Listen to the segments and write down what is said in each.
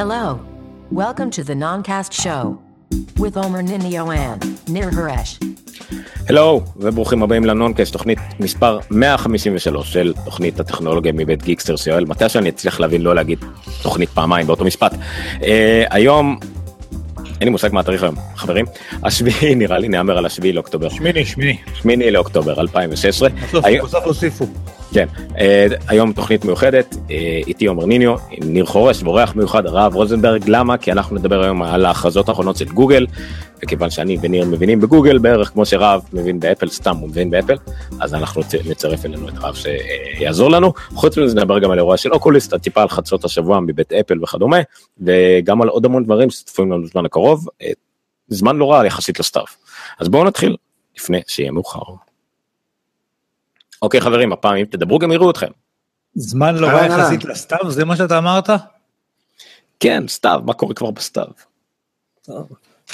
Hello. Welcome to the Noncast Show with Omer Ninio and Nir Haresh. הלו וברוכים הבאים לנונקאסט תוכנית מספר 153 של תוכנית הטכנולוגיה מבית גיקסטר שיואל מתי שאני אצליח להבין לא להגיד תוכנית פעמיים באותו משפט. Uh, היום אין לי מושג מה התאריך היום חברים השביעי נראה לי נאמר על השביעי לאוקטובר שמיני, שמיני. שמיני לאוקטובר 2016. בסוף היום- בסוף הוסיפו. כן, אה, היום תוכנית מיוחדת, אה, איתי עומר ניניו, ניר חורש ואורח מיוחד הרב רוזנברג, למה? כי אנחנו נדבר היום על ההכרזות האחרונות של גוגל, וכיוון שאני וניר מבינים בגוגל בערך כמו שרב מבין באפל, סתם הוא מבין באפל, אז אנחנו נצרף אלינו את רב שיעזור לנו. חוץ מזה נדבר גם על אירוע של אוקוליסט, טיפה על חדשות השבוע מבית אפל וכדומה, וגם על עוד המון דברים שצפויים לנו בזמן הקרוב, אה, זמן לא רע יחסית לסטארט. אז בואו נתחיל, לפני שיהיה מאוחר. אוקיי חברים, הפעם אם תדברו גם יראו אתכם. זמן לא רע אהלן. יחסית לסתיו, זה מה שאתה אמרת? כן, סתיו, מה קורה כבר בסתיו?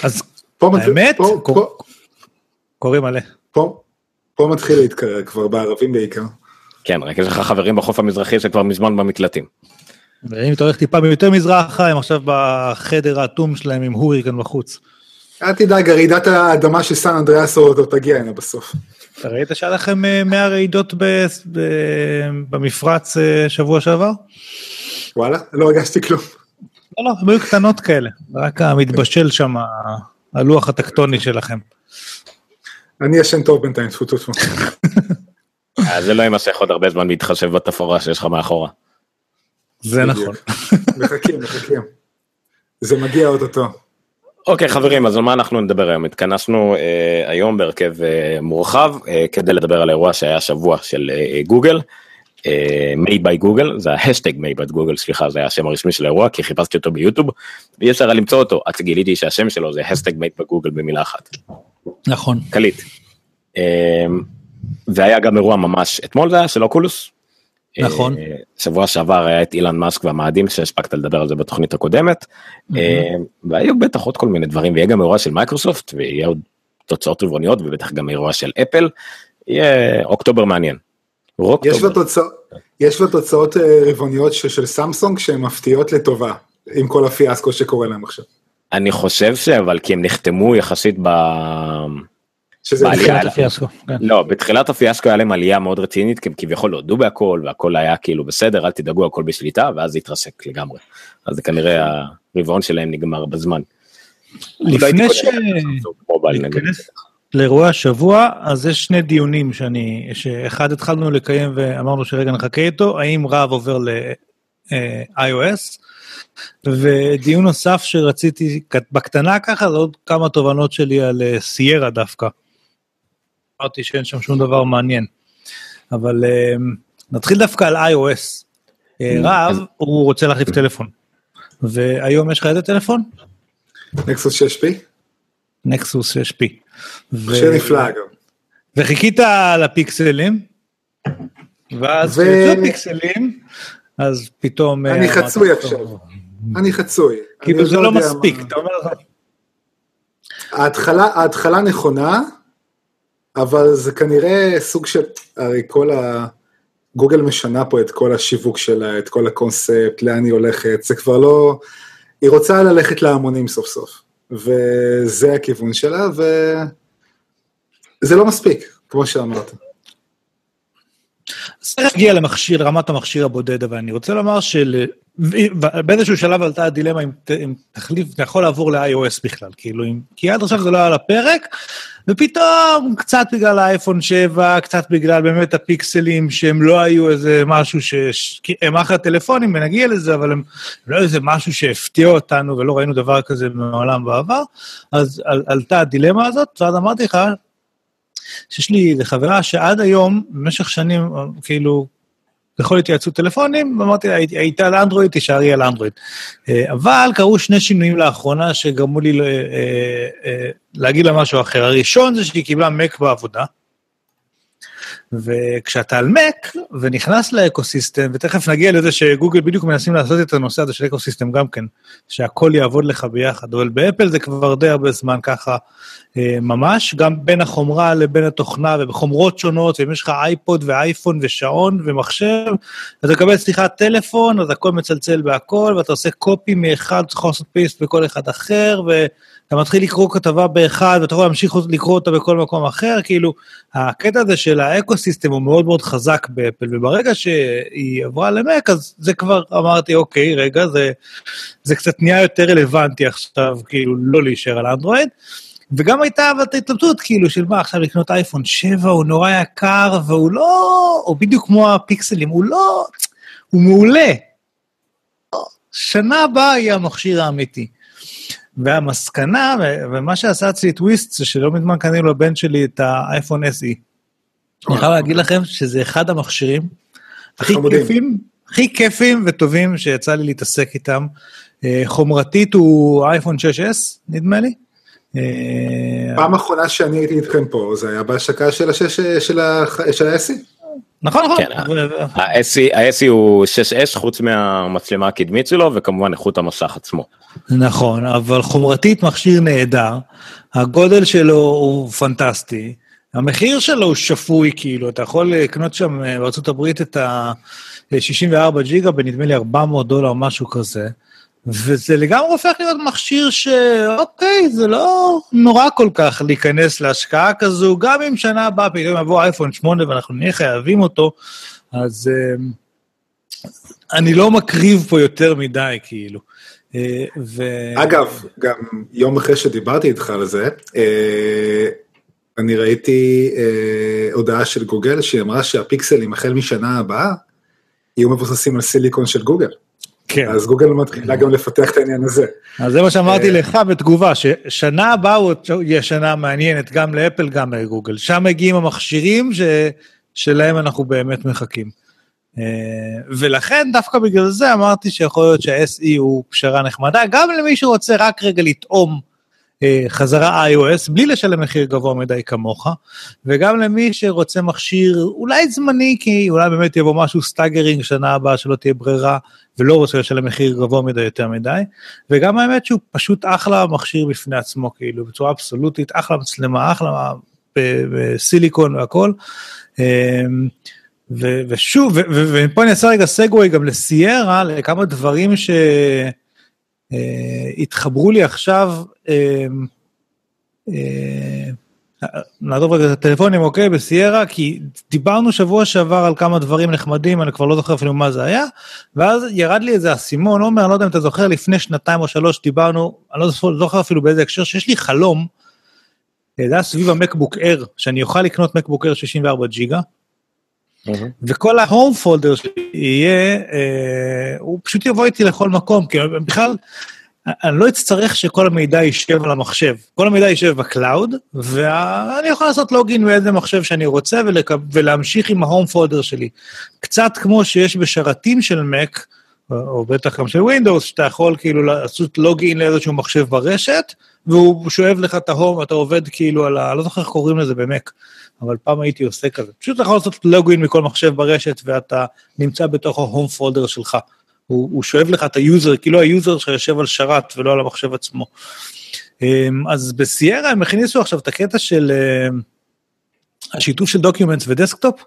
אז האמת, קוראים מלא. פה- מתחיל להתקרר כבר בערבים בעיקר. כן, רק יש לך חברים בחוף המזרחי שכבר מזמן במקלטים. ואם אתה הולך טיפה יותר מזרחה, הם עכשיו בחדר האטום שלהם עם הוריקן בחוץ. אל תדאג, רעידת האדמה של סן אנדריאס עוד עוד תגיע הנה בסוף. אתה ראית שהיה לכם אה, 100 רעידות ב- ב- במפרץ אה, שבוע שעבר? וואלה, לא הרגשתי כלום. לא, לא, הם היו קטנות כאלה, רק המתבשל שם, הלוח הטקטוני שלכם. אני ישן טוב בינתיים, טפו טפו. אז זה לא יימשך עוד הרבה זמן להתחשב בתפאורה שיש לך מאחורה. זה. נכון. מחכים, מחכים. זה מגיע אוטוטו. אוקיי חברים, אז על מה אנחנו נדבר היום? התכנסנו אה, היום בהרכב אה, מורחב אה, כדי לדבר על האירוע שהיה השבוע של אה, גוגל. אה, made by גוגל, זה ההשטג made by גוגל, סליחה, זה השם הרשמי של האירוע, כי חיפשתי אותו ביוטיוב, ואי אפשר היה למצוא אותו, עד שגיליתי שהשם שלו זה השטג made by גוגל במילה אחת. נכון. קליט. והיה גם אירוע ממש אתמול זה היה של אוקולוס. נכון. אה, שבוע שעבר היה את אילון מאסק והמאדים שהספקת לדבר על זה בתוכנית הקודמת. אמ, והיו בטח עוד כל מיני דברים ויהיה גם אירוע של מייקרוסופט ויהיה עוד תוצאות רבעוניות ובטח גם אירוע של אפל. יהיה אוקטובר מעניין. יש. לו תוצאות- יש לו תוצאות אה, רבעוניות ש- של סמסונג שהן מפתיעות לטובה, עם כל הפיאסקו שקורה להם עכשיו. אני חושב שאבל כי הם נחתמו יחסית ב... שזה על- הפיאסקו, כן. לא, בתחילת הפיאסקו היה להם עלייה מאוד רצינית, כי הם כביכול הודו בהכל, והכל היה כאילו בסדר, אל תדאגו, הכל בשליטה, ואז זה התרסק לגמרי. אז זה כנראה הרבעון שלהם נגמר בזמן. לפני ש... ניכנס לאירועי השבוע, אז יש שני דיונים שאני, שאחד התחלנו לקיים ואמרנו שרגע נחכה איתו, האם רב עובר ל-iOS, ודיון נוסף שרציתי בקטנה ככה, זה עוד כמה תובנות שלי על אה, סיירה דווקא. אמרתי שאין שם שום דבר מעניין. אבל אה, נתחיל דווקא על iOS. אה, רב, הוא רוצה להחליף טלפון. והיום יש לך איזה טלפון? נקסוס 6P? נקסוס 6P. מכשיר נפלא אגב. וחיכית לפיקסלים, ואז כשיצאו הפיקסלים, אז פתאום... אני אה, חצוי אמרת, עכשיו. אני חצוי. כאילו אני זה לא יודע מספיק, אתה אומר, ההתחלה, ההתחלה נכונה, אבל זה כנראה סוג של, הרי כל ה... גוגל משנה פה את כל השיווק שלה, את כל הקונספט, לאן היא הולכת, זה כבר לא... היא רוצה ללכת להמונים סוף סוף, וזה הכיוון שלה, וזה לא מספיק, כמו שאמרת. צריך להגיע למכשיר, לרמת המכשיר הבודד, אבל אני רוצה לומר שבאיזשהו שלב עלתה הדילמה אם אם תחליף, אתה יכול לעבור ל-iOS בכלל, כאילו, אם- כי עד עכשיו זה לא היה על הפרק, ופתאום קצת בגלל האייפון 7, קצת בגלל באמת הפיקסלים שהם לא היו איזה משהו ש... הם אחלה טלפונים ונגיע לזה, אבל הם לא איזה משהו שהפתיע אותנו ולא ראינו דבר כזה מעולם בעבר, אז על, עלתה הדילמה הזאת, ואז אמרתי לך, שיש לי איזה חברה שעד היום, במשך שנים, כאילו, בכל התייעצות טלפונים, אמרתי לה, הייתה על אנדרואיד, תישארי על אנדרואיד. אה, אבל קרו שני שינויים לאחרונה שגרמו לי אה, אה, להגיד לה משהו אחר. הראשון זה שהיא קיבלה מק בעבודה, וכשאתה על Mac ונכנס ל ecosystem, ותכף נגיע לזה שגוגל בדיוק מנסים לעשות את הנושא הזה של ecosystem גם כן, שהכל יעבוד לך ביחד, אבל באפל זה כבר די הרבה זמן ככה אה, ממש, גם בין החומרה לבין התוכנה ובחומרות שונות, ואם יש לך אייפוד ואייפון ושעון ומחשב, אתה מקבל סליחה טלפון, אז הכל מצלצל בהכל, ואתה עושה copy מאחד, יכול לעשות paste בכל אחד אחר, ואתה מתחיל לקרוא כתבה באחד, ואתה יכול להמשיך לקרוא אותה בכל מקום אחר, כאילו, הקטע הזה של האקוסיסטם הוא מאוד מאוד חזק באפל, וברגע שהיא עברה למק, אז זה כבר אמרתי, אוקיי, רגע, זה, זה קצת נהיה יותר רלוונטי עכשיו, כאילו, לא להישאר על אנדרואיד. וגם הייתה אבל את ההתלבטות, כאילו, של מה, עכשיו לקנות אייפון 7, הוא נורא יקר, והוא לא, או בדיוק כמו הפיקסלים, הוא לא, הוא מעולה. שנה הבאה יהיה המכשיר האמיתי. והמסקנה, ומה שעשה אצלי טוויסט, זה שלא מזמן קנינו לבן שלי את האייפון SE. אני חייב להגיד לכם שזה אחד המכשירים הכי כיפים, הכי כיפים וטובים שיצא לי להתעסק איתם. אה, חומרתית הוא אייפון 6S, נדמה לי. אה, פעם אחרונה שאני הייתי איתכם פה, זה היה בהשקה של ה-SE. נכון, נכון. כן, ה-SE הוא 6S חוץ מהמצלמה הקדמית שלו וכמובן איכות המסך עצמו. נכון, אבל חומרתית מכשיר נהדר, הגודל שלו הוא פנטסטי, המחיר שלו הוא שפוי כאילו, אתה יכול לקנות שם אה, בארה"ב את ה-64 ג'יגה בנדמה לי 400 דולר משהו כזה. וזה לגמרי הופך להיות מכשיר שאוקיי, זה לא נורא כל כך להיכנס להשקעה כזו, גם אם שנה הבאה פתאום יבוא אייפון 8 ואנחנו נהיה חייבים אותו, אז uh, אני לא מקריב פה יותר מדי, כאילו. Uh, ו... אגב, גם יום אחרי שדיברתי איתך על זה, uh, אני ראיתי uh, הודעה של גוגל שהיא אמרה שהפיקסלים החל משנה הבאה יהיו מבוססים על סיליקון של גוגל. כן. אז גוגל מתחילה גם לפתח את העניין הזה. אז זה מה שאמרתי אה, לך בתגובה, ששנה הבאה יהיה שנה מעניינת גם לאפל, גם לגוגל. שם מגיעים המכשירים ש... שלהם אנחנו באמת מחכים. אה, ולכן דווקא בגלל זה אמרתי שיכול להיות שה-SE הוא פשרה נחמדה, גם למי שרוצה רק רגע לטעום חזרה iOS בלי לשלם מחיר גבוה מדי כמוך, וגם למי שרוצה מכשיר אולי זמני, כי אולי באמת יבוא משהו staggering שנה הבאה שלא תהיה ברירה, ולא רוצה לשלם מחיר גבוה מדי יותר מדי, וגם האמת שהוא פשוט אחלה מכשיר בפני עצמו, כאילו, בצורה אבסולוטית, אחלה מצלמה, אחלה בסיליקון והכל. אמ, ושוב, ופה אני אעשה רגע סגווי גם לסיירה, לכמה דברים שהתחברו לי עכשיו, אמ, אה, נעזוב רגע את הטלפונים, אוקיי, בסיירה, כי דיברנו שבוע שעבר על כמה דברים נחמדים, אני כבר לא זוכר אפילו מה זה היה, ואז ירד לי איזה אסימון, עומר, אני לא יודע אם אתה זוכר, לפני שנתיים או שלוש דיברנו, אני לא זוכר אפילו באיזה הקשר, שיש לי חלום, אה, זה היה סביב המקבוק אייר, שאני אוכל לקנות מקבוק אייר 64 ג'יגה, וכל ה home folder שיהיה, אה, הוא פשוט יבוא איתי לכל מקום, כי בכלל, אני לא אצטרך שכל המידע יישב על המחשב. כל המידע יישב ב cloud, ואני יכול לעשות login מאיזה מחשב שאני רוצה ולק... ולהמשיך עם ה home folder שלי. קצת כמו שיש בשרתים של Mac, או בטח גם של Windows, שאתה יכול כאילו לעשות login לאיזשהו מחשב ברשת, והוא שואב לך את ה home, אתה עובד כאילו על ה... לא זוכר איך קוראים לזה במק, אבל פעם הייתי עושה כזה. פשוט אתה יכול לעשות login מכל מחשב ברשת, ואתה נמצא בתוך ה home folder שלך. הוא, הוא שואב לך את ה user, כאילו ה user שיושב על שרת ולא על המחשב עצמו. אמ, אז בסיירה הם הכניסו עכשיו את הקטע של אמ, השיתוף של documents ו desktop.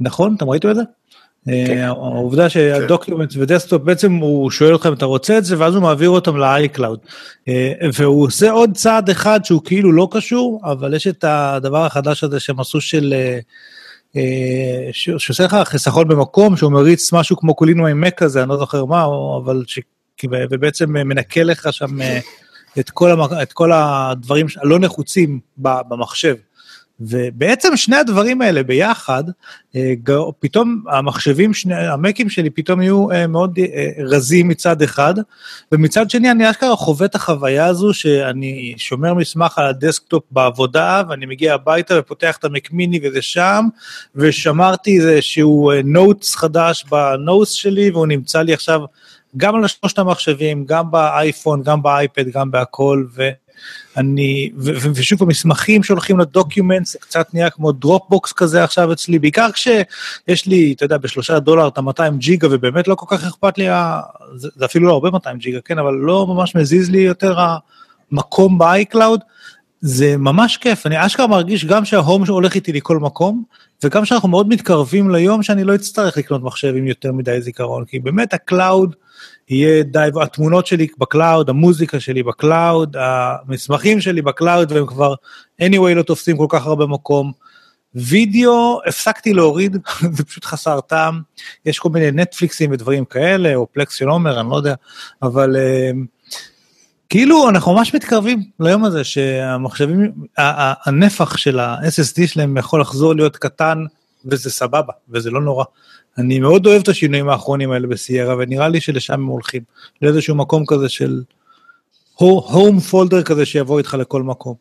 נכון? אתם ראיתם את זה? כן. אה, העובדה שה document ו desktop בעצם הוא שואל אותך אם אתה רוצה את זה ואז הוא מעביר אותם ל-iCloud. והוא עושה עוד צעד אחד שהוא כאילו לא קשור אבל יש את הדבר החדש הזה שהם עשו של אה, שעושה לך חיסכון במקום, שהוא מריץ משהו כמו Clean My Mac כזה, אני לא זוכר מה, אבל ש... ובעצם מנקה לך שם אה, את כל, המק... את כל הדברים הלא נחוצים במחשב. ובעצם שני הדברים האלה ביחד, אה, פתאום המחשבים, שני, המקים שלי פתאום יהיו אה, מאוד אה, רזים מצד אחד, ומצד שני אני אשכרה חווה את החוויה הזו שאני שומר מסמך על ה desktop בעבודה, ואני מגיע הביתה ופותח את המק מיני וזה שם, ושמרתי איזשהו notes חדש ב notes שלי, והוא נמצא לי עכשיו גם על שלושת המחשבים, גם באייפון, גם באייפד, גם בהכל, ו... אני, ו- ו- ושוב המסמכים שהולכים ל document, זה קצת נהיה כמו דרופבוקס כזה עכשיו אצלי, בעיקר כשיש לי, אתה יודע, בשלושה דולר את ה-200 ג'יגה, ובאמת לא כל כך אכפת לי, זה, זה אפילו לא הרבה 200 ג'יגה, כן, אבל לא ממש מזיז לי יותר המקום ב-iCloud. זה ממש כיף, אני אשכרה מרגיש גם שה home הולך איתי לכל מקום, וגם שאנחנו מאוד מתקרבים ליום שאני לא אצטרך לקנות מחשב עם יותר מדי זיכרון, כי באמת ה cloud יהיה די, התמונות שלי ב cloud, המוזיקה שלי ב cloud, המסמכים שלי ב cloud, והם כבר anyway לא תופסים כל כך הרבה מקום. וידאו הפסקתי להוריד, זה פשוט חסר טעם, יש כל מיני נטפליקסים ודברים כאלה, או פלקס של עומר, אני לא יודע, אבל... uh, כאילו אנחנו ממש מתקרבים ליום הזה שהמחשבים, הנפח של ה-SSD שלהם יכול לחזור להיות קטן וזה סבבה וזה לא נורא. אני מאוד אוהב את השינויים האחרונים האלה בסיירה ונראה לי שלשם הם הולכים לאיזשהו מקום כזה של הום פולדר כזה שיבוא איתך לכל מקום.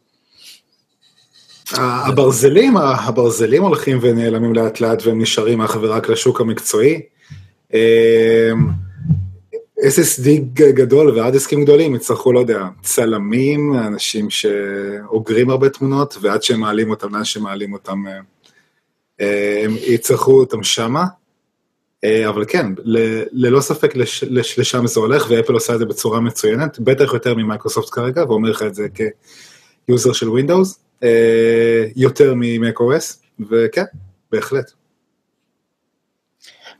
הברזלים, הברזלים הולכים ונעלמים לאט לאט והם נשארים אך ורק לשוק המקצועי. אמ, SSD גדול והארדיסקים גדולים יצטרכו, לא יודע, צלמים, אנשים שאוגרים הרבה תמונות, ועד שהם מעלים אותם, לאן שמעלים אותם, אה, הם יצטרכו אותם שמה. אה, אבל כן, ללא ספק לש, לש, לשם זה הולך, ואפל עושה את זה בצורה מצוינת, בטח יותר ממייקרוסופט כרגע, ואומר לך את זה כ user של ווינדוס, אה, יותר מ Mac OS, וכן, בהחלט.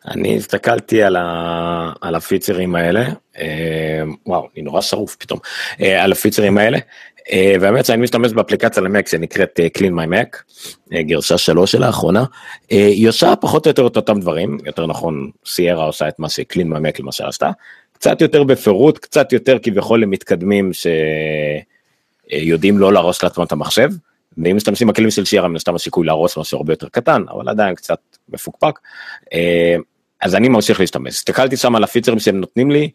אני הסתכלתי על, ה, על הפיצ'רים האלה, אה, וואו, אני נורא צרוד פתאום, על הפיצ'רים האלה, והאמת שאני משתמש באפליקציה למק שנקראת Clean My Mac, גרשה שלוש של האחרונה, היא עושה פחות או יותר את אותם דברים, יותר נכון סיירה עושה את מה ש-Clean My Mac למשל עשתה, קצת יותר בפירוט, קצת יותר כביכול למתקדמים שיודעים לא להרוס לעצמם את המחשב, ואם משתמשים בכלים של שירה מן הסתם הסיכוי להרוס משהו הרבה יותר קטן אבל עדיין קצת מפוקפק. אז אני ממשיך להשתמש. הסתכלתי שם על הפיצרים שהם נותנים לי,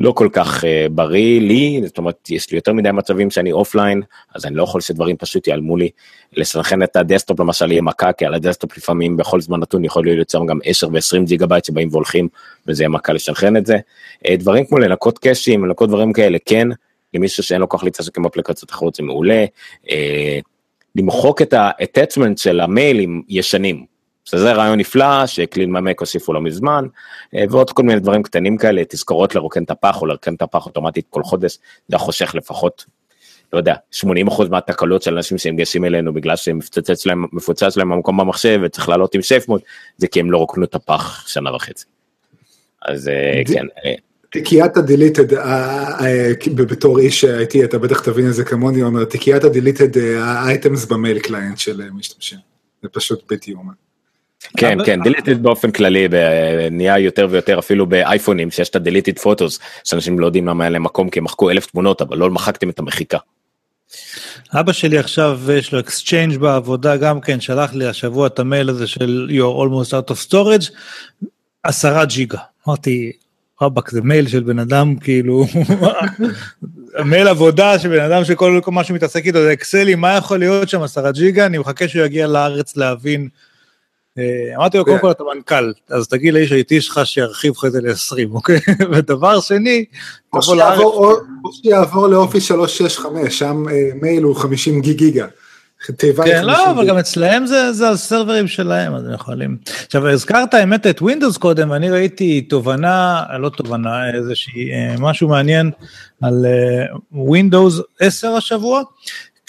לא כל כך uh, בריא לי, זאת אומרת, יש לי יותר מדי מצבים שאני אופליין, אז אני לא יכול שדברים פשוט ייעלמו לי. לסנכרן את ה desktop למשל יהיה מכה, כי על ה desktop לפעמים בכל זמן נתון יכול להיות יוצר גם 10 ו-20 ג'יגה בייט שבאים והולכים, וזה יהיה מכה לסנכרן את זה. Uh, דברים כמו לנקות קאשים, לנקות דברים כאלה, כן, למישהו שאין לו כוח להתעסק עם אפליקציות אחרות זה מעולה. Uh, למחוק את ה-attachment של המיילים ישנים, שזה רעיון נפלא ש Clean My Mac הוסיפו לא מזמן, אה, ועוד כל מיני דברים קטנים כאלה, תזכורות לרוקן את הפח או לרוקן את הפח אוטומטית כל חודש, זה חוסך לפחות, לא יודע, 80% מהתקלות של אנשים שניגשים אלינו בגלל שמפוצץ להם, מפוצץ להם המקום במחשב וצריך לעלות עם safe mode, זה כי הם לא רוקנו את הפח שנה וחצי. אז אה, כן. אה. תיקיית ה deleted, בתור איש IT אתה בטח תבין את זה כמוני, אומר, תיקיית ה deleted ה items ב mail client של משתמשים, זה פשוט בלתי יאומן. כן כן deleted באופן כללי נהיה יותר ויותר אפילו באייפונים שיש את ה deleted photos שאנשים לא יודעים למה היה להם מקום כי הם מחקו אלף תמונות אבל לא מחקתם את המחיקה. אבא שלי עכשיו יש לו Exchange בעבודה גם כן שלח לי השבוע את המייל הזה של you're almost out of storage עשרה ג'יגה אמרתי רבאק זה מייל של בן אדם כאילו מייל עבודה של בן אדם שכל מה שמתעסק איתו זה אקסלים מה יכול להיות שם עשרה ג'יגה אני מחכה שהוא יגיע לארץ להבין אמרתי לו, קודם כל אתה מנכ"ל, אז תגיד לאיש ה IT שלך שירחיב לך את זה ל-20, אוקיי? ודבר שני, תבוא לארץ. או שיעבור לאופי 365, שם אה, מייל הוא 50 גיגה. כן, לא, אבל גם אצלהם זה, זה הסרברים שלהם, אז הם יכולים. עכשיו, הזכרת האמת את Windows קודם, ואני ראיתי תובנה, לא תובנה, איזושהי, אה, משהו מעניין על Windows 10 השבוע,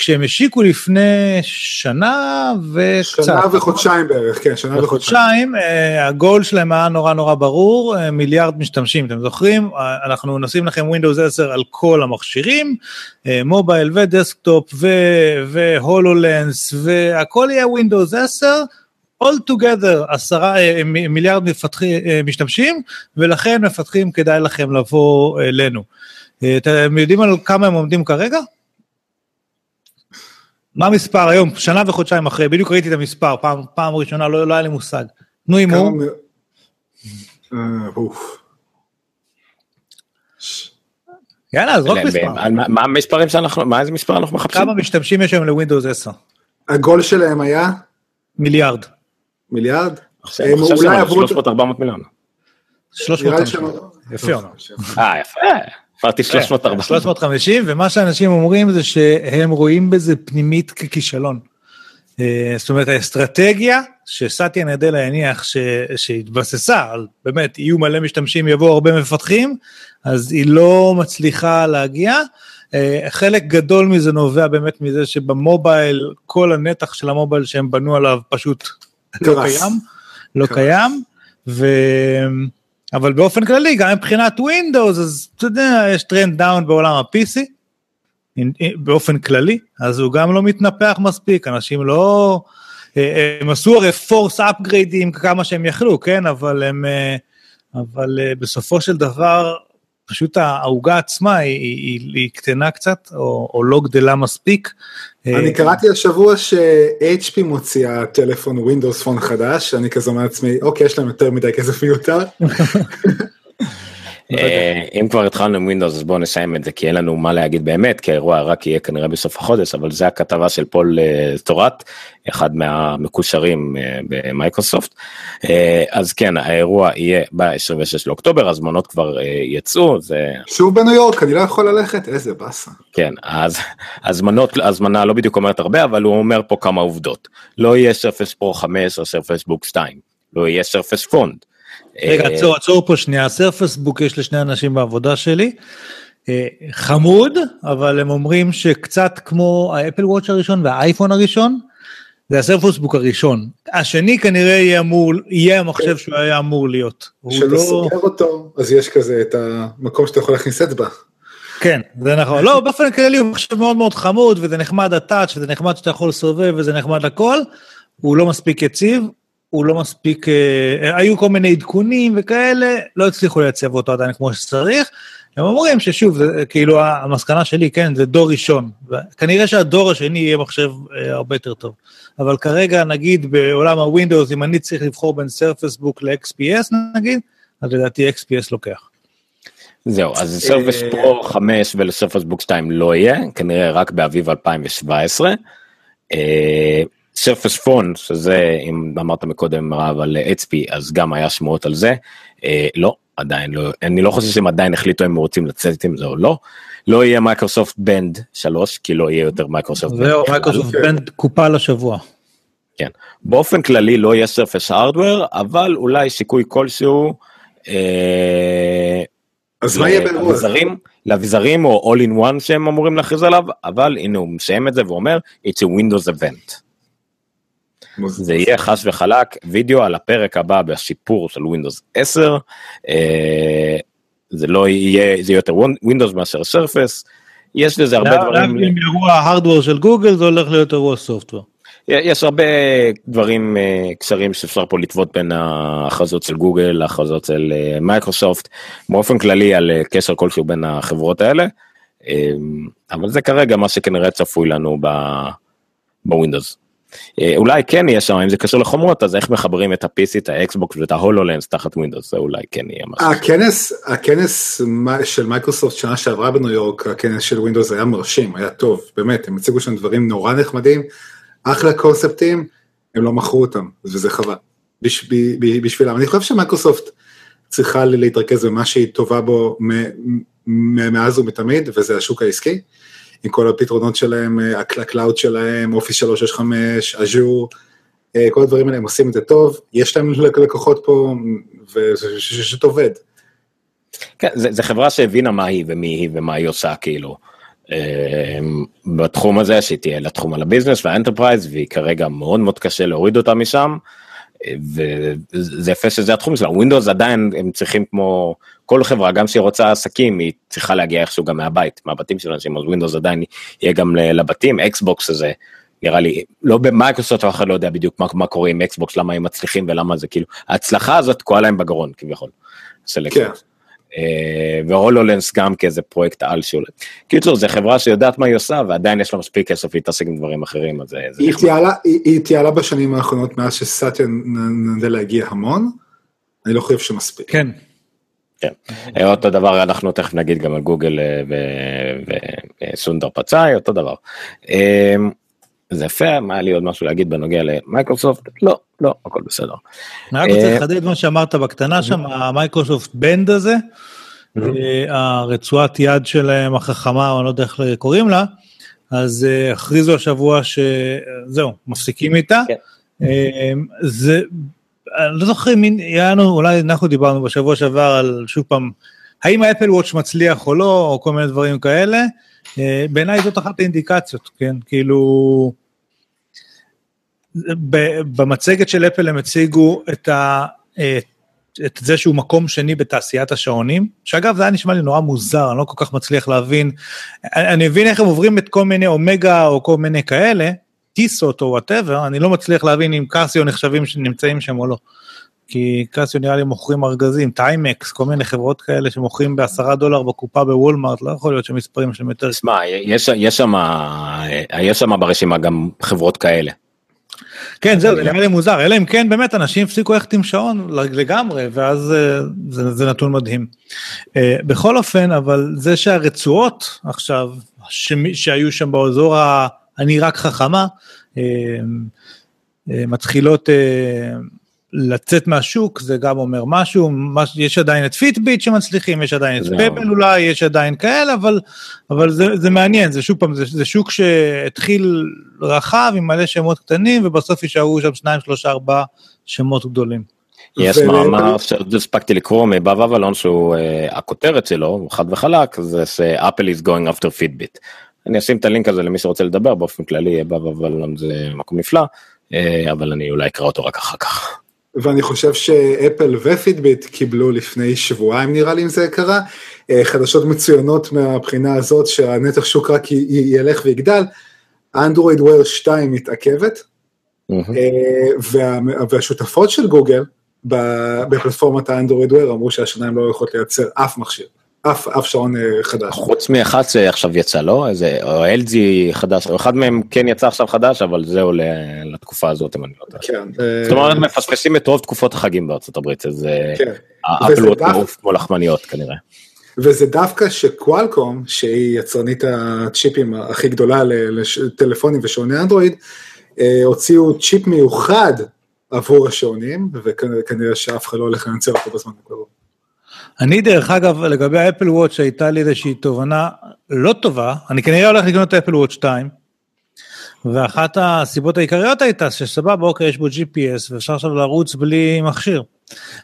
כשהם השיקו לפני שנה וקצת. שנה וחודשיים בערך, כן, שנה וחודשיים. אה, הגול שלהם היה נורא נורא ברור, אה, מיליארד משתמשים, אתם זוכרים? אה, אנחנו נשים לכם Windows 10 על כל המכשירים, מובייל ודסקטופ והולולנס, והכל יהיה Windows 10. all together עשרה מיליארד מפתחים, משתמשים, ולכן מפתחים כדאי לכם לבוא אלינו. אתם יודעים על כמה הם עומדים כרגע? מה המספר היום, שנה וחודשיים אחרי, בדיוק ראיתי את המספר, פעם, פעם ראשונה לא, לא היה לי מושג. נו הימור. אה, יאללה, אז רק מספר. מה המספרים שאנחנו, מה איזה מספר אנחנו מחפשים? כמה משתמשים יש היום לווינדוס 10? הגול שלהם היה? מיליארד. מיליארד? הם אולי עברו... 300-400 מיליון. 300 מיליון. יפה. אה, יפה. אמרתי 340. 350, ומה שאנשים אומרים זה שהם רואים בזה פנימית ככישלון. אה, זאת אומרת, האסטרטגיה שסטיה נדלה הניח ש- שהתבססה על באמת, יהיו מלא משתמשים, יבואו הרבה מפתחים, אז היא לא מצליחה להגיע. אה, חלק גדול מזה נובע באמת מזה שבמובייל, כל הנתח של המובייל שהם בנו עליו פשוט לא. קיים, לא. קיים, ו... אבל באופן כללי, גם מבחינת Windows, אז אתה יודע, יש trend down בעולם ה-PC, באופן כללי, אז הוא גם לא מתנפח מספיק, אנשים לא... אה, הם עשו הרי force אפגריידים כמה שהם יכלו, כן? אבל הם... אה, אבל אה, בסופו של דבר, פשוט העוגה עצמה היא, היא, היא, היא קטנה קצת, או, או לא גדלה מספיק. אני אה, קראתי השבוע ש-HP מוציאה טלפון Windows Phone חדש, אני כזה אומר לעצמי, אוקיי, יש להם יותר מדי כסף מיותר. אה, אם כבר התחלנו עם ווינדוס אז בואו נסיים את זה כי אין לנו מה להגיד באמת כי האירוע רק יהיה כנראה בסוף החודש אבל זה הכתבה של פול אה, ת'ורוט אחד מהמקושרים אה, במייקרוסופט אז כן האירוע יהיה ב-26 לאוקטובר הזמנות כבר יצאו זה שוב בניו יורק, אני לא יכול ללכת, איזה באסה. כן אז הזמנות הזמנה לא בדיוק אומרת הרבה אבל הוא אומר פה כמה עובדות לא יהיה Surface Pro 5 או Surface Book 2 לא יהיה Surface Phone. רגע, אה, עצור, עצור פה שנייה, Surface Book יש לשני אנשים בעבודה שלי. אה, חמוד, אבל הם אומרים שקצת כמו ה Apple Watch הראשון והאייפון הראשון, זה הסרפס בוק הראשון. השני כנראה יהיה אמור, יהיה המחשב שהוא היה אמור להיות. כשאתה לא... סוגר אותו, אז יש כזה את המקום שאתה יכול להכניס אצבע. כן, זה נכון. לא, באופן כללי הוא מחשב מאוד מאוד חמוד, וזה נחמד הטאץ', וזה נחמד שאתה יכול לסובב, וזה נחמד הכל. הוא לא מספיק יציב, הוא לא מספיק... אה, היו כל מיני עדכונים וכאלה, לא הצליחו לייצב אותו עדיין כמו שצריך. הם אומרים ששוב, זה, כאילו המסקנה שלי, כן, זה דור ראשון. כנראה שהדור השני יהיה מחשב אה, הרבה יותר טוב. אבל כרגע, נגיד, בעולם ה Windows, אם אני צריך לבחור בין Surface Book ל-XPS, נגיד, אז לדעתי XPS לוקח. זהו, אז Surface אה, Pro 5 ול Surface Book 2 לא יהיה, כנראה רק באביב 2017. Surface Phone, שזה, אם אמרת מקודם רב על HP, אז גם היה שמועות על זה. אה, לא, עדיין לא, אני לא חושב שהם עדיין החליטו אם הם רוצים לצאת עם זה או לא. לא יהיה Microsoft Band 3, כי לא יהיה יותר Microsoft Band. זהו. מייקרוסופט כן. Band קופה לשבוע. כן. באופן כללי לא יהיה Surface hardware, אבל אולי סיכוי כלשהו. אה, אז מה יהיה באירוע? לאביזרים או all in one שהם אמורים להכריז עליו, אבל הנה הוא מסיים את זה ואומר, it's a Windows event. זה יהיה חד וחלק, וידאו על הפרק הבא בשיפור של Windows 10, אה, זה לא יהיה, זה יהיה יותר Windows מאשר Surface, יש לזה הרבה דברים, להבדיל מאירוע ה hardware של גוגל, זה הולך להיות אירוע software. יש הרבה דברים אה, קשרים שאפשר פה לטוות בין ההכרזות של גוגל להכרזות של אה, מייקרוסופט באופן כללי על אה, קשר כלשהו בין החברות האלה אה, אבל זה כרגע מה שכנראה צפוי לנו ב- ב Windows. אה, אולי כן יהיה שם אם זה קשור לחומרות אז איך מחברים את ה-PC את ה Xbox ואת ה HoloLens תחת Windows זה אולי כן יהיה משהו. הכנס, הכנס של מייקרוסופט שנה שעברה בניו יורק, הכנס של Windows היה מרשים, היה טוב, באמת, הם הציגו שם דברים נורא נחמדים, אחלה קונספטים, הם לא מכרו אותם, וזה חבל. בש, בשבילם. אני חושב שמייקרוסופט צריכה להתרכז במה שהיא טובה בו מאז ומתמיד, וזה השוק העסקי, עם כל הפתרונות שלהם, אה, הקל- ה cloud שלהם, Office 365, Azure, כל הדברים האלה הם עושים את זה טוב, יש להם לקוחות פה, וזה פשוט עובד. כן, זה חברה שהבינה מה היא ומי היא ומה היא עושה כאילו. אה, בתחום הזה שהיא תהיה לתחום על ה business וה enterprise והיא כרגע מאוד מאוד קשה להוריד אותה משם. וזה יפה שזה התחום שלה Windows עדיין הם צריכים כמו כל חברה גם שהיא רוצה עסקים היא צריכה להגיע איכשהו גם מהבית מהבתים של אנשים אז Windows עדיין יהיה גם לבתים Xbox הזה נראה לי לא במייקרוסופט אף אחד לא יודע בדיוק מה, מה קורה עם Xbox למה הם מצליחים ולמה זה כאילו ההצלחה הזאת תקועה להם בגרון כביכול. כן. אה, ו HoloLens גם כאיזה פרויקט על שעולה. קיצור זה חברה שיודעת מה היא עושה ועדיין יש לה מספיק כסף להתעסק עם דברים אחרים אז זה היא. התייעלה- בשנים האחרונות מאז שסאטיה נ- נדלה הגיע המון, אני לא חושב שמספיק. כן. כן. אה, אותו דבר אנחנו תכף נגיד גם על גוגל אה, וסונדאר פיצ'אי אותו דבר. זה יפה מה היה לי עוד משהו להגיד בנוגע למייקרוסופט לא לא הכל בסדר. אני רק רוצה אה, לחדד מה שאמרת בקטנה שם, ה Microsoft Band הזה, אה, הרצועת יד שלהם החכמה, או אני לא יודע איך קוראים לה, אז אה, הכריזו השבוע שזהו, מפסיקים איתה. כן. זה, אני לא זוכר מי, היה לנו, אולי אנחנו דיברנו בשבוע שעבר על, שוב פעם, האם האפל וואץ' מצליח או לא, או כל מיני דברים כאלה. בעיניי זאת אחת האינדיקציות, כן, כאילו, במצגת של אפל הם הציגו את ה... את את זה שהוא מקום שני בתעשיית השעונים, שאגב זה היה נשמע לי נורא מוזר, אני לא כל כך מצליח להבין, אני, מבין איך הם עוברים את כל מיני אומגה או כל מיני כאלה, טיסות או whatever, אני לא מצליח להבין אם Casio נחשבים שנמצאים שם או לא. כי Casio נראה לי מוכרים ארגזים, Timex, כל מיני חברות כאלה שמוכרים בעשרה דולר בקופה ב Walmart, לא יכול להיות שמספרים שלהם יותר... שמע, יש יש שם יש שם ברשימה גם חברות כאלה. כן, זהו, זה נראה לי מוזר, אלא אם כן באמת אנשים הפסיקו ללכת עם שעון לגמרי, ואז אה, זה, זה נתון מדהים. אה, בכל אופן, אבל זה שהרצועות עכשיו, שמי- שהיו שם באזור ה... אני רק חכמה, אה, מתחילות לצאת מהשוק, זה גם אומר משהו, מש, יש עדיין את Fitbit שמצליחים, יש עדיין את. Pebble אולי, יש עדיין כאלה, אבל, אבל זה, זה מעניין, זה שוב פעם, זה, זה שוק שהתחיל רחב עם מלא שמות קטנים, ובסוף יישארו שם שניים, שלושה, ארבעה שמות גדולים. יש ו- מאמר שעוד הספקתי לקרוא מ Above Avalon שהוא אה, הכותרת שלו חד וחלק זה ש Apple is going after Fitbit. אני אשים את הלינק הזה למי שרוצה לדבר באופן כללי בב אבלון זה מקום נפלא אה, אבל אני אולי אקרא אותו רק אחר כך. ואני חושב שאפל ופידביט קיבלו לפני שבועיים נראה לי אם זה קרה, אה, חדשות מצוינות מהבחינה הזאת שהנתח שוק רק י- ילך ויגדל, אנדרואיד וויר 2 מתעכבת, מהמם. אה, וה, והשותפות של גוגל בפלטפורמת האנדרואיד וויר אמרו שהשנה הם לא יכולות לייצר אף מכשיר, אף, אף שעון אה, חדש. חוץ מאחד שעכשיו יצא לו איזה או LG חדש או אחד מהם כן יצא עכשיו חדש אבל זהו לתקופה הזאת אם אני לא טועה. כן, אה, זאת אומרת מפספסים את רוב תקופות החגים בארצות הברית אז אה, כן. האפל וזה וואט דווקא- מעוף כמו לחמניות כנראה. וזה דווקא שקוואלקום, שהיא יצרנית הצ'יפים הכי גדולה לטלפונים ושעוני אנדרואיד, הוציאו צ'יפ מיוחד עבור השעונים, וכנראה שאף אחד לא הולך לנצל אותו בזמן הקרוב. אני דרך אגב, לגבי ה Apple Watch הייתה לי איזושהי תובנה לא טובה, אני כנראה הולך לקנות את ה Apple Watch 2, ואחת הסיבות העיקריות הייתה שסבבה, אוקיי, יש בו GPS ואפשר עכשיו לרוץ בלי מכשיר.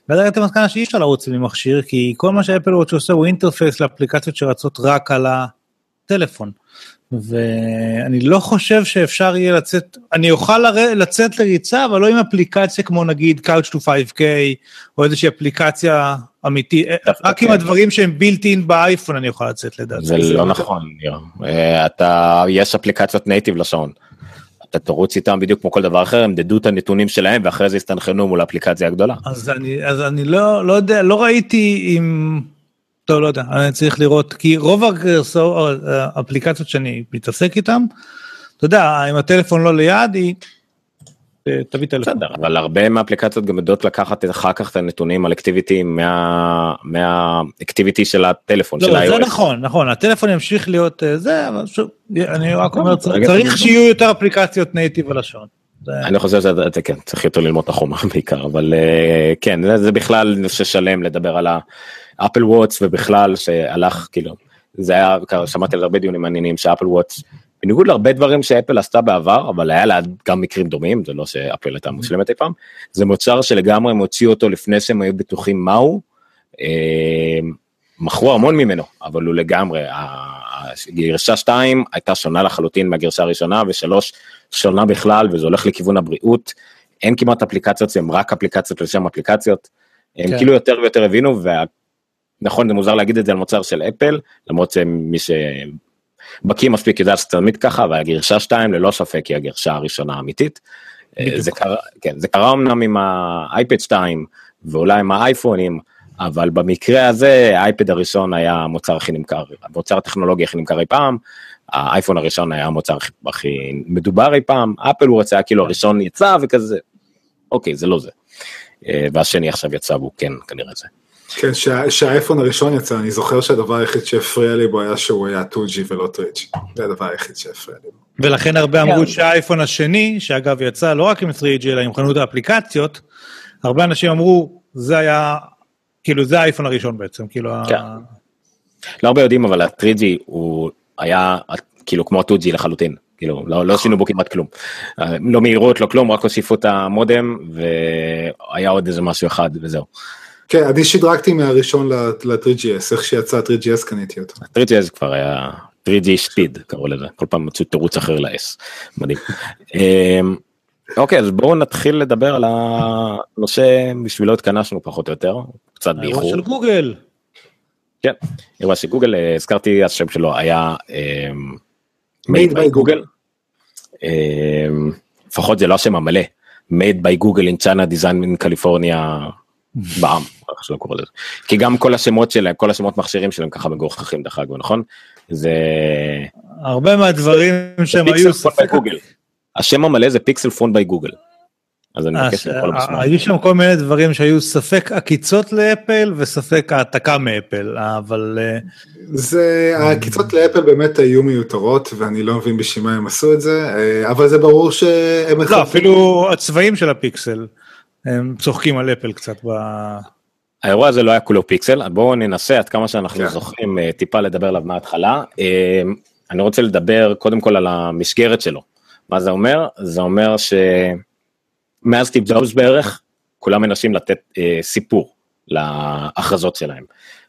ואז הגעתי למסקנה שאי אפשר לרוץ בלי מכשיר, כי כל מה ש Apple Watch עושה הוא interface לאפליקציות שרצות רק על הטלפון. ואני לא חושב שאפשר יהיה לצאת, אני אוכל לר- לצאת לריצה, אבל לא עם אפליקציה כמו נגיד Couch to 5K, או איזושהי אפליקציה אמיתית, רק עם. הדברים שהם built in באייפון אני יכול לצאת לדעתי. זה לא נכון. אה, אתה, יש אפליקציות נייטיב לשעון. אתה תרוץ איתם בדיוק כמו כל דבר אחר, הם דדו את הנתונים שלהם ואחרי זה יסתנכרנו מול האפליקציה הגדולה. אז אני, אז אני לא, לא יודע, לא ראיתי אם... טוב, לא יודע, אני צריך לראות, כי רוב הגרסאות, האפליקציות שאני מתעסק איתן, אתה יודע, אם הטלפון לא ליד, היא... אה, תביא טלפון. בסדר, אבל הרבה מהאפליקציות גם יודעות לקחת אחר כך את הנתונים על activity מה- מה activity של הטלפון, של לא, זה ה-iOS. נכון, נכון, הטלפון ימשיך להיות אה, זה, אבל שוב, אני רק אומר, צריך- רגע, צריך שיהיו יותר אפליקציות native על השעון. זה- אני חושב שזה כן צריך יותר ללמוד את החומר בעיקר אבל אה, כן זה, זה בכלל נושא שלם לדבר על ה Apple Watch ובכלל שהלך כאילו זה היה שמעתי על הרבה דיונים מעניינים ש Apple Watch בניגוד להרבה דברים שאפל עשתה בעבר אבל היה לה גם מקרים דומים זה לא שאפל הייתה מושלמת אי פעם זה מוצר שלגמרי הם הוציאו אותו לפני שהם היו בטוחים מהו. אה, מכרו המון ממנו אבל הוא לגמרי הגרשה 2 הייתה שונה לחלוטין מהגרשה הראשונה ושלוש שונה בכלל וזה הולך לכיוון הבריאות אין כמעט אפליקציות שהן רק אפליקציות לשם אפליקציות. הם כן. כאילו יותר ויותר הבינו ונכון זה מוזר להגיד את זה על מוצר של אפל למרות שמי שבקיא מספיק יודע שזה תמיד ככה והגרשה 2 ללא ספק היא הגרשה הראשונה האמיתית. בדיוק. זה קרה, כן, זה קרה אמנם עם האייפד 2 ואולי עם האייפונים אבל במקרה הזה האייפד הראשון היה המוצר הכי נמכר, המוצר הטכנולוגי הכי נמכר אי פעם, האייפון הראשון היה המוצר הכי, הכי מדובר אי פעם, אפל הוא רצה כאילו הראשון יצא וכזה, אוקיי זה לא זה. אה, והשני עכשיו יצא והוא כן כנראה זה. כן, שה- שהאייפון הראשון יצא, אני זוכר שהדבר היחיד שהפריע לי בו היה שהוא היה 2G ולא 3G. זה הדבר היחיד שהפריע לי. בו. ולכן הרבה אמרו שהאייפון השני, שאגב יצא לא רק עם 3G אלא עם חנות האפליקציות, הרבה אנשים אמרו, זה היה כאילו זה האייפון הראשון בעצם, כאילו... כן. ה- לא הרבה יודעים אבל ה-3G הוא היה כאילו כמו ה-2G לחלוטין. כאילו לא, לא שינו בו כמעט כלום. אה, לא מהירות לא כלום רק הוסיפו את המודם והיה עוד איזה משהו אחד וזהו. כן, אני שדרגתי מהראשון ל-3GS, איך שיצא ה-3GS קניתי אותו. ה-3G זה כבר היה 3G ספיד קראו לזה כל פעם מצאו תירוץ אחר ל-S. מדהים. אמ, אוקיי אז בואו נתחיל לדבר על הנושא בשבילו התכנסנו פחות או יותר קצת האירוע באיחור. של גוגל. כן, אירוע של גוגל, אה, הזכרתי, השם שלו היה אמ, Made by Google. אמ, לפחות זה לא השם המלא, made by Google in China design in California בעם, איך שלא קורא לזה. כי גם כל השמות שלהם, כל השמות מכשירים שלהם ככה מגוחכים דרך אגב, נכון? זה... הרבה מהדברים שהם פיקסל היו. השם המלא זה פיקסל פון by גוגל. אז אני אה, מבקש לקרוא לו בשמם. היו שם כל מיני דברים שהיו ספק עקיצות לאפל וספק העתקה מאפל, אבל אה, זה, העקיצות לאפל באמת היו מיותרות, ואני לא מבין בשביל מה הם עשו את זה, אה, אבל זה ברור שהם... לא, אפילו הצבעים של הפיקסל, הם צוחקים על אפל קצת ב... האירוע הזה לא היה כולו פיקסל, בואו ננסה עד כמה שאנחנו כן. זוכרים אה, טיפה לדבר עליו מההתחלה. אה, אני רוצה לדבר קודם כל על המסגרת שלו. מה זה אומר? זה אומר שמאז סטיב ג'ובס בערך, כולם מנסים לתת אה, סיפור להכרזות שלהם.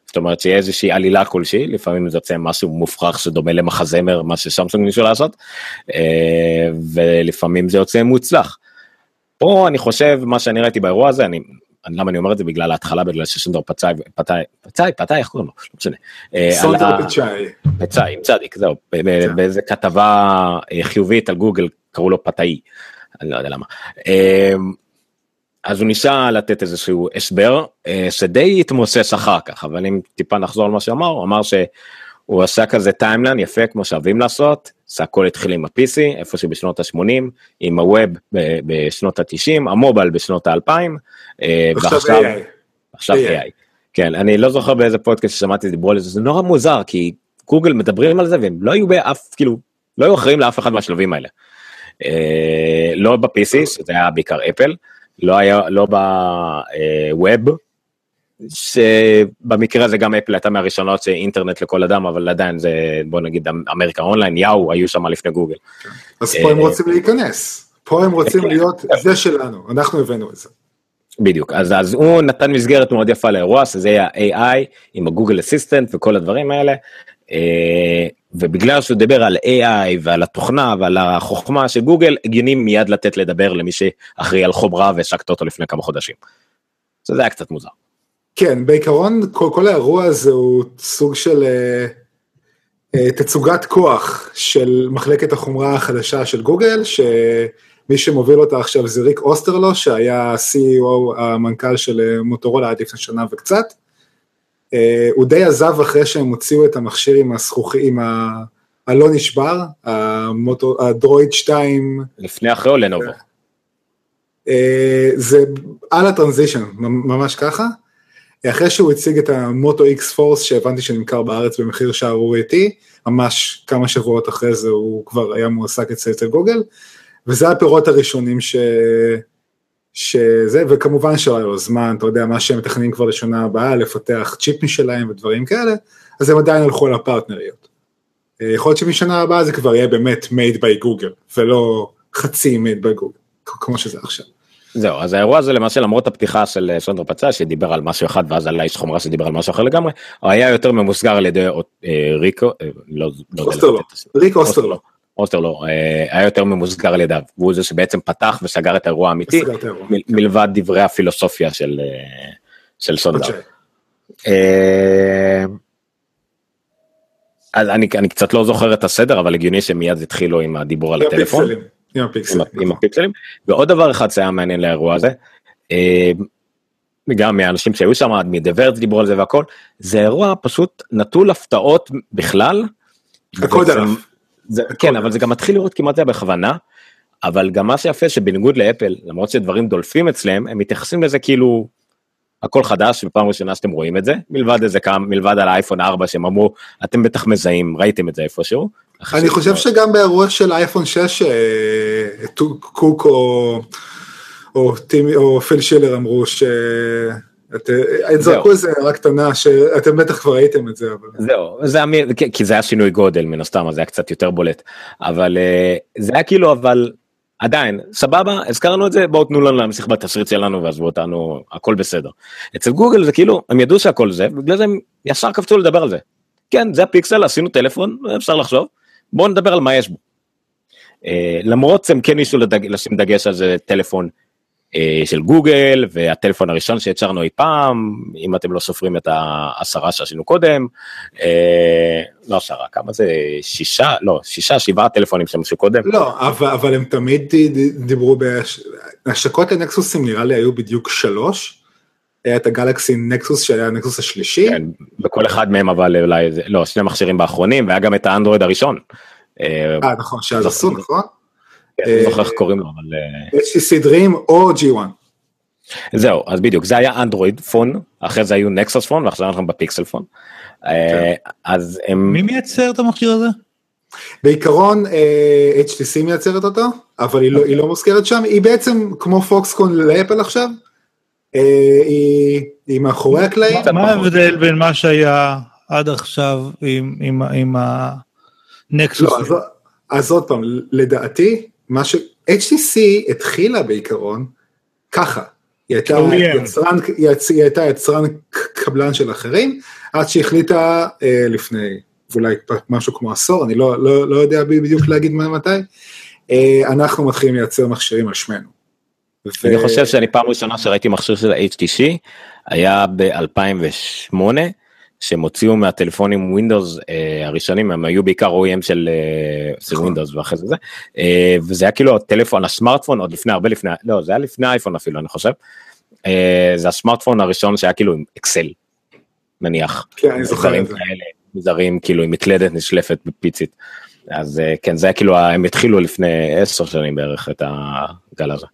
זאת אומרת שיהיה איזושהי עלילה כלשהי, לפעמים זה יוצא משהו מופרך שדומה למחזמר, מה ששמסונג ניסו לעשות, אה, ולפעמים זה יוצא מוצלח. פה אני חושב, מה שאני ראיתי באירוע הזה, אני למה אני אומר את זה? בגלל ההתחלה, בגלל שסונדר פיצ'אי, פיצ'אי, פיצ'אי, פיצ'אי, איך קוראים לו? לא משנה. אה, סונדר פיצ'אי. פיצ'אי, עם צדיק, זהו, כן. באיזה כתבה אה, חיובית על גוגל, קראו לו פתאי, אני לא יודע למה. אה, אז הוא ניסה לתת איזשהו הסבר אה, שדי התמוסס אחר כך, אבל אם טיפה נחזור על מה שאמר, הוא אמר שהוא עשה כזה timeline יפה כמו שאוהבים לעשות, זה הכל התחיל עם ה-PC, איפשהו בשנות ה-80, עם הווב ב- בשנות ה-90, המובייל בשנות ה-2000, עכשיו AI. עכשיו AI. AI. כן, אני לא זוכר באיזה פודקאסט ששמעתי דיברו על זה, זה נורא מוזר, כי גוגל מדברים על זה והם לא היו באף, כאילו, לא היו אחראים לאף אחד מהשלבים האלה. אה, לא ב-PC, שזה היה בעיקר אפל, לא היה, לא בווב, שבמקרה הזה גם אפל הייתה מהראשונות שאינטרנט לכל אדם, אבל עדיין זה, בוא נגיד, אמריקה אונליין, יאו, היו שם לפני גוגל. אז פה הם אה, רוצים להיכנס, פה הם רוצים להיות, זה שלנו, אנחנו הבאנו את זה. בדיוק, אז, אז הוא נתן מסגרת מאוד יפה לאירוע, שזה יהיה ה-AI עם הגוגל אסיסטנט וכל הדברים האלה, אה, ובגלל שהוא דיבר על AI ועל התוכנה ועל החוכמה של גוגל, הגיוני מיד לתת לדבר למי שאחראי על חומרה והשקת אותו לפני כמה חודשים. זה היה קצת מוזר. כן, בעיקרון כל, כל האירוע הזה הוא סוג של אה, אה, תצוגת כוח של מחלקת החומרה החדשה של גוגל, שמי שמוביל אותה עכשיו זה ריק אוסטרלו, שהיה CEO, המנכ"ל של אה, מוטורולה עד לפני שנה וקצת. אה, הוא די עזב אחרי שהם הוציאו את המכשיר עם הזכוכי, עם ה... הלא נשבר, המוטו, הדרויד 2, לפני אחרי או לנובו? אה, זה על הטרנזישן, ממש ככה. אחרי שהוא הציג את המוטו איקס פורס שהבנתי שנמכר בארץ במחיר שערורייתי, ממש כמה שבועות אחרי זה הוא כבר היה מועסק אצל אצל גוגל, וזה הפירות הראשונים ש... שזה, וכמובן שלא היה לו זמן, אתה יודע, מה שהם מתכננים כבר לשנה הבאה, לפתח צ'יפ משלהם ודברים כאלה, אז הם עדיין הלכו על הפרטנריות. אה, יכול להיות שמשנה הבאה זה כבר יהיה באמת made by Google, ולא חצי made by Google, כמו שזה עכשיו. זהו, אז האירוע הזה למעשה למרות הפתיחה של אה, סונדר פצע שדיבר על משהו אחד ואז עלה איש חומרה שדיבר על משהו אחר לגמרי, הוא היה יותר ממוסגר על ידי אה, ריקו, אה, לא לא אוסטרלו, לבטא את השם. ריק אוסטרלו. אוסטרלו היה יותר ממוסגר על ידיו, והוא זה שבעצם פתח וסגר את האירוע האמיתי, מלבד דברי הפילוסופיה של של סונדר. אז אני אני קצת לא זוכר את הסדר אבל הגיוני שמיד התחילו עם הדיבור על הטלפון. עם עם, הפיקסלים. ה- עם הפיקסלים. ועוד דבר אחד שהיה מעניין לאירוע הזה, אה, גם מהאנשים שהיו שם, מדברץ דיברו על זה והכל, זה אירוע פשוט נטול הפתעות בכלל. דלף. זה, כן, אבל זה גם מתחיל לראות כמעט זה בכוונה, אבל גם מה שיפה שבניגוד לאפל, למרות שדברים דולפים אצלם, הם מתייחסים לזה כאילו הכל חדש בפעם ראשונה שאתם רואים את זה, מלבד איזה כמה, מלבד על האייפון 4 שהם אמרו, אתם בטח מזהים, ראיתם את זה איפשהו. אני חושב שגם באירוע של אייפון 6, אה, קוק או, או, טימי, או פיל שילר אמרו ש... את- את זרקו איזה הערה קטנה שאתם בטח כבר ראיתם את זה, אבל... זהו, זה אמיר, כי- כי זה היה שינוי גודל מן הסתם, אז זה היה קצת יותר בולט. אבל אה, זה היה כאילו, אבל עדיין, סבבה, הזכרנו את זה, בואו תנו לנו להמשיך בתסריט שלנו ועזבו אותנו, הכל בסדר. אצל גוגל זה כאילו, הם ידעו שהכל זה, בגלל זה הם ישר קפצו לדבר על זה. כן, זה הפיקסל, עשינו טלפון, אפשר לחשוב, בואו נדבר על מה יש בו. אה, למרות שהם כן ניסו לדג, לשים דגש על זה טלפון אה, של גוגל והטלפון הראשון שיצרנו אי פעם אם אתם לא סופרים את העשרה שעשינו קודם אה, לא עשרה כמה זה שישה לא שישה שבעה טלפונים שהם עשו קודם לא, אבל, אבל הם תמיד דיברו, בהש... השקות לנקסוסים נראה לי היו בדיוק שלוש. היה את הגלקסי נקסוס שהיה הנקסוס השלישי. כן, בכל אחד מהם אבל אולי זה- לא שני מכשירים באחרונים והיה גם את האנדרואיד הראשון. אה, אה, נכון, שאז. עשו, נכון? אני לא זוכר איך קוראים לו אבל אה, HTC Dream או G1. זהו אז בדיוק זה היה אנדרואיד phone אחרי זה היו נקסוס phone ועכשיו אנחנו בפיקסל phone. אה, אז הם מי מייצר את המכשיר הזה? בעיקרון אה, HTC מייצרת אותו, אבל היא לא, היא לא מוזכרת שם, היא בעצם כמו פוקסקון לאפל עכשיו, אה, היא, היא מאחורי הקלעים, מה. ההבדל בין מה שהיה עד עכשיו עם- הנקסוס? לא, אז, עוד פעם, לדעתי, מה ש... HTC התחילה בעיקרון ככה, היא הייתה. יצרן, היא הייתה קבלן של אחרים, עד שהחליטה אה, לפני אולי משהו כמו עשור, אני לא, לא, לא יודע בדיוק להגיד מתי, אה, אנחנו מתחילים לייצר מכשירים על שמנו. ו- אני חושב שאני פעם ראשונה שראיתי מכשיר של ה-HTC היה ב-2008 שהם הוציאו מהטלפונים ווינדוס אה, הראשונים הם היו בעיקר OEM של, אה, של נכון. ווינדוס ואחרי זה אה, וזה היה כאילו הטלפון הסמארטפון עוד לפני הרבה לפני לא זה היה לפני האייפון אפילו אני חושב. אה, זה הסמארטפון הראשון שהיה כאילו עם אקסל נניח. כן, אני זוכר את זה. כאלה מוזרים כאילו עם מקלדת נשלפת פיזית. אז אה, כן זה היה כאילו הם התחילו לפני עשר שנים בערך את הגל הזה.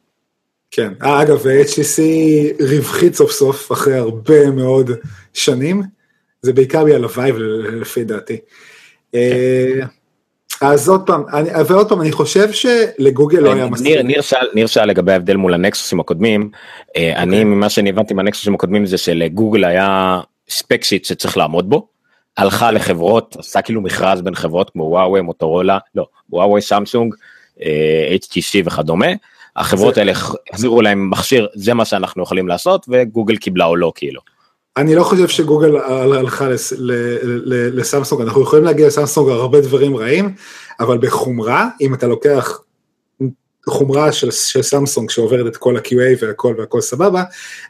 כן, אה, אגב, HTC רווחית סוף סוף אחרי הרבה מאוד שנים, זה בעיקר בגלל ה-Vive לפי דעתי. אה, אז עוד פעם, אני, ועוד פעם, אני חושב שלגוגל לא היה מספיק. ניר, ניר, שאל, ניר שאל לגבי ההבדל מול הנקסוסים הקודמים, אה, אני ממה שאני הבנתי מהנקסוסים הקודמים זה שלגוגל היה spec sheet שצריך לעמוד בו, הלכה לחברות, עשה כאילו מכרז בין חברות כמו וואווי, מוטורולה, לא, וואווי, סמסונג, אה, HTC וכדומה, החברות זה- האלה החזירו להם מכשיר, זה מה שאנחנו יכולים לעשות, וגוגל קיבלה או לא כאילו. אני לא חושב שגוגל הלכה לס- ל- ל- לסמסונג, אנחנו יכולים להגיע לסמסונג על הרבה דברים רעים, אבל בחומרה, אם אתה לוקח חומרה של, של סמסונג שעוברת את כל ה-QA והכל והכל סבבה,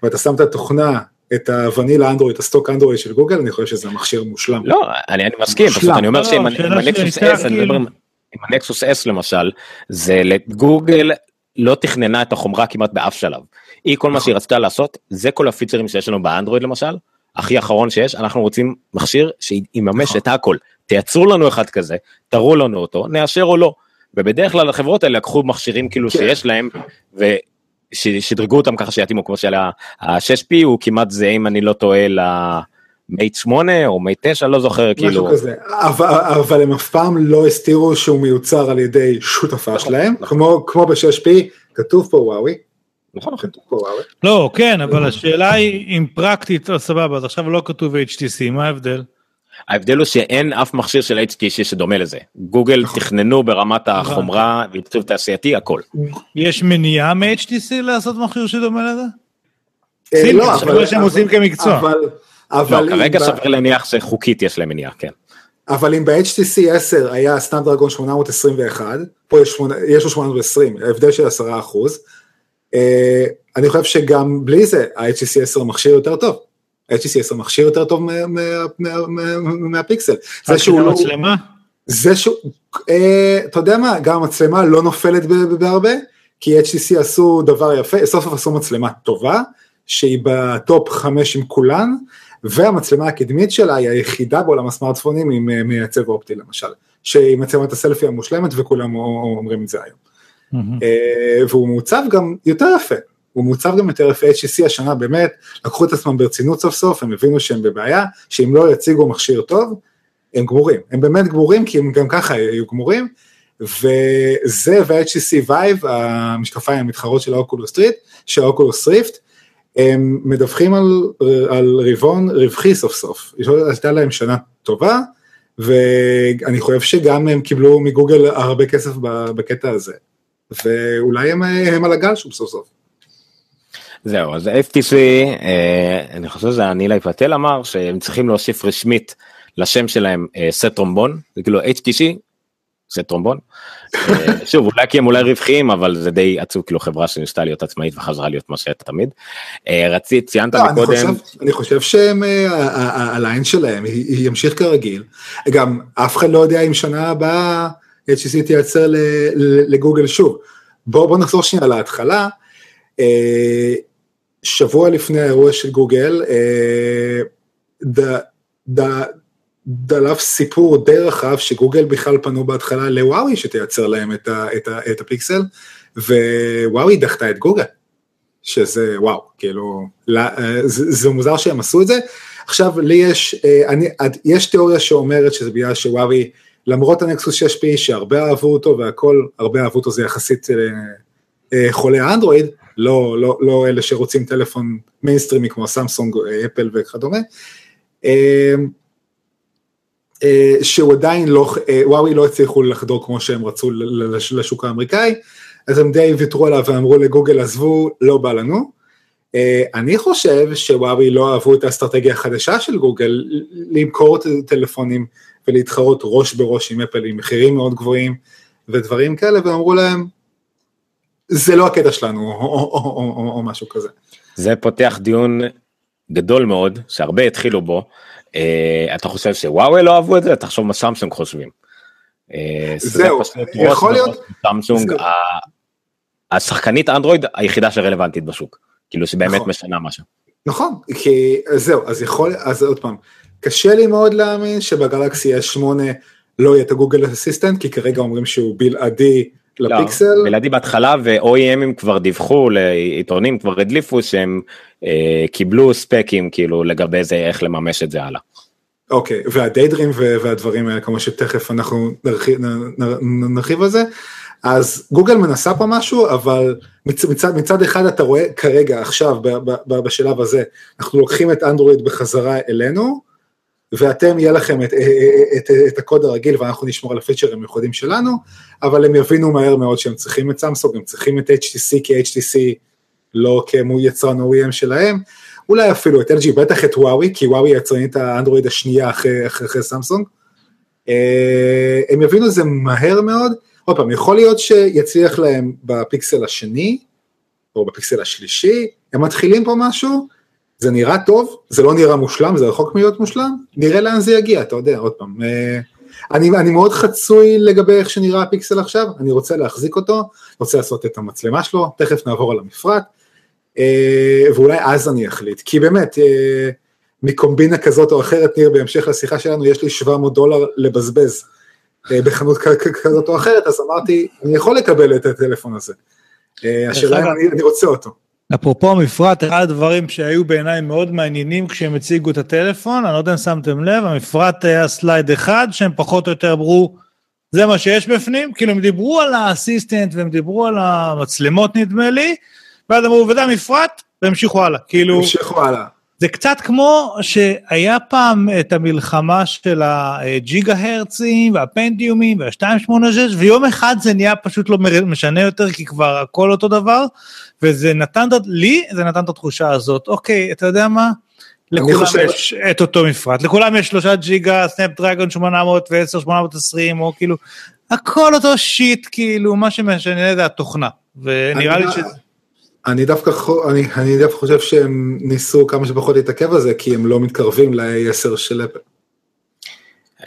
ואתה שם את התוכנה, את הוונילה אנדרואיד, את הסטוק אנדרואיד של גוגל, אני חושב שזה מכשיר מושלם. לא, אני, אני מסכים, פשוט מושלם. אני אומר לא, שעם השאלה עם הנקסוס S, אני מדבר עם עם הנקסוס S למשל, זה לגוגל לא תכננה את החומרה כמעט באף שלב. היא כל מה. שהיא רצתה לעשות, זה כל הפיצ'רים שיש לנו באנדרואיד למשל, הכי אחרון שיש, אנחנו רוצים מכשיר שיממש נכון. את הכל. תייצרו לנו אחד כזה, תראו לנו אותו, נאשר או לא. ובדרך כלל החברות האלה לקחו מכשירים כאילו כן. שיש להם, ושדרגו אותם ככה שיתאימו כמו של ה-6P הוא כמעט זהה אם אני לא טועה למייט 8 או מייט 9 לא זוכר משהו כאילו כזה, אבל, אבל הם אף פעם לא הסתירו שהוא מיוצר על ידי שותפה נכון, שלהם, נכון. כמו, כמו ב-6P, כתוב פה וואוי, נכון נכון כתוב פה וואוי. לא, כן, אבל השאלה היא אם פרקטית, אז סבבה, אז עכשיו לא כתוב HTC, מה ההבדל? ההבדל הוא שאין אף מכשיר של HTC שדומה לזה גוגל נכון. תכננו ברמת החומרה ועיצוב תעשייתי הכל יש מניעה מ-HTC לעשות מכשיר שדומה לזה? אה, לא, אבל- שהם אבל- עושים כמקצוע. אבל, לא, אבל, כרגע אם ב- סביר להניח שחוקית יש להם מניעה כן אבל אם ב-HTC 10 היה סנאפדרגון 821, פה יש, שמונה- יש לו 820, ההבדל של 10 אחוז, אה, אני חושב שגם בלי זה ה-HTC 10 מכשיר יותר טוב. ה-HTC 10 מכשיר יותר טוב מה- מה- מה- מה- מהפיקסל. זה שהוא לא... מצלמה? זה שהוא, אה, אתה יודע מה, גם המצלמה לא נופלת בהרבה, כי HTC עשו דבר יפה, סוף סוף עשו מצלמה טובה, שהיא בטופ חמש עם כולן, והמצלמה הקדמית שלה היא היחידה בעולם הסמארטפונים עם אה, מייצב אופטי למשל, שהיא מצלמת הסלפי המושלמת וכולם אומרים את זה היום. אה, והוא מעוצב גם יותר יפה, הוא מעוצב גם יותר יפה, HTC השנה באמת לקחו את עצמם ברצינות סוף סוף, הם הבינו שהם בבעיה, שאם לא יציגו מכשיר טוב, הם גמורים, הם באמת גמורים כי הם גם ככה היו גמורים, וזה וה-HTC Vive, המשקפיים המתחרות של האוקולוס ריפט, של האוקולוס ריפט, הם מדווחים על, על רבעון רווחי סוף סוף, הייתה להם שנה טובה, ואני חושב שגם הם קיבלו מגוגל הרבה כסף בקטע הזה, ואולי הם, הם על הגל שוב סוף סוף. זהו, אז HTC, אה, אני חושב שזה הניליי פטל אמר שהם צריכים להוסיף רשמית לשם שלהם אה, סט טרומבון, זה כאילו HTC, סט טרומבון. אה, שוב, אולי כי הם אולי רווחיים, אבל זה די עצוב, כאילו חברה שניסתה להיות עצמאית וחזרה להיות מה שהייתה תמיד. רצית, ציינת לא, מקודם. אני חושב, שהם, הליין שלהם ימשיך כרגיל. גם אף אחד לא יודע אם שנה הבאה HTC תייצר לגוגל שוב. בואו בוא נחזור שנייה להתחלה. שבוע לפני האירוע של גוגל, אה, דלף סיפור די רחב שגוגל בכלל פנו בהתחלה לוואווי שתייצר להם את, ה, את, ה, את הפיקסל, וואווי דחתה את גוגל, שזה וואו, כאילו, לא, זה, זה מוזר שהם עשו את זה. עכשיו לי יש, אה, אני, יש תיאוריה שאומרת שזה בגלל שוואווי, למרות הנקסוס 6P שהרבה אהבו אותו והכל, הרבה אהבו אותו זה יחסית חולי האנדרואיד, לא, לא, לא אלה שרוצים טלפון מיינסטרימי כמו סמסונג, אפל וכדומה, אה, אה, שהוא עדיין לא, אה, וואוי לא הצליחו לחדור כמו שהם רצו לשוק האמריקאי, אז הם די ויתרו עליו ואמרו לגוגל עזבו, לא בא לנו. אני חושב שוואוי לא אהבו את האסטרטגיה החדשה של גוגל, למכור טלפונים ולהתחרות ראש בראש עם אפל עם מחירים מאוד גבוהים ודברים כאלה, ואמרו להם, זה לא הקטע שלנו, או, או, או, או, או, או משהו כזה. זה פותח דיון גדול מאוד, שהרבה התחילו בו. Uh, אתה חושב שוואוי לא אהבו את זה? תחשוב מה סמסונג חושבים. Uh, זהו, יכול להיות... סמסונג, השחקנית אנדרואיד היחידה שרלוונטית בשוק. כאילו שבאמת נכון. משנה משהו. נכון, כי זהו, אז יכול, אז עוד פעם, קשה לי מאוד להאמין שבגלקסי S8 לא יהיה את הגוגל אסיסטנט, כי כרגע אומרים שהוא בלעדי לפיקסל. לא, בלעדי בהתחלה ו-OEMים כבר דיווחו לעיתונים כבר הדליפו שהם אה, קיבלו ספקים כאילו לגבי זה איך לממש את זה הלאה. אוקיי והדיידרים והדברים האלה כמו שתכף אנחנו נרחיב, נרחיב על זה. אז גוגל מנסה פה משהו אבל מצ, מצד, מצד אחד אתה רואה כרגע עכשיו ב, ב, ב, בשלב הזה אנחנו לוקחים את אנדרואיד בחזרה אלינו ואתם יהיה לכם את, את, את, את הקוד הרגיל ואנחנו נשמור על הפיצ'רים המיוחדים שלנו, אבל הם יבינו מהר מאוד שהם צריכים את סמסונג, הם צריכים את HTC כי HTC לא כמו יצרן OEM שלהם, אולי אפילו את LG, בטח את וואוי, כי וואוי יצרנית האנדרואיד השנייה אחרי, אחרי, אחרי סמסונג. אה, הם יבינו את זה מהר מאוד, עוד פעם, יכול להיות שיצליח להם בפיקסל השני, או בפיקסל השלישי, הם מתחילים פה משהו, זה נראה טוב, זה לא נראה מושלם, זה רחוק מלהיות מושלם, נראה לאן זה יגיע, אתה יודע, עוד פעם. אה, אני, אני מאוד חצוי לגבי איך שנראה הפיקסל עכשיו, אני רוצה להחזיק אותו, רוצה לעשות את המצלמה שלו, תכף נעבור על המפרט, אה, ואולי אז אני אחליט, כי באמת, אה, מקומבינה כזאת או אחרת, ניר, בהמשך לשיחה שלנו, יש לי 700 דולר לבזבז בחנות כזאת או אחרת, אז אמרתי, אני יכול לקבל את הטלפון הזה. השאלה אם אני, אני רוצה אותו. אפרופו המפרט, אחד הדברים שהיו בעיניי מאוד מעניינים כשהם הציגו את הטלפון, אני לא יודע אם שמתם לב, המפרט היה סלייד אחד שהם פחות או יותר אמרו, זה מה שיש בפנים, כאילו הם דיברו על האסיסטנט והם דיברו על המצלמות נדמה לי, ואז אמרו, וזה המפרט, והמשיכו הלאה, כאילו... המשיכו הלאה. זה קצת כמו שהיה פעם את המלחמה של הג'יגה הרצים והפנטיומים וה-286 ויום אחד זה נהיה פשוט לא משנה יותר כי כבר הכל אותו דבר וזה נתן לי זה נתן את התחושה הזאת אוקיי אתה יודע מה. לכולם חושב... יש את אותו מפרט לכולם יש שלושה ג'יגה סנאפדרגון 810 820 או כאילו הכל אותו shit כאילו מה שמשנה זה התוכנה ונראה לי שזה. אני דווקא, אני, אני דווקא חושב שהם ניסו כמה שפחות להתעכב על זה, כי הם לא מתקרבים ל-10 של אפל.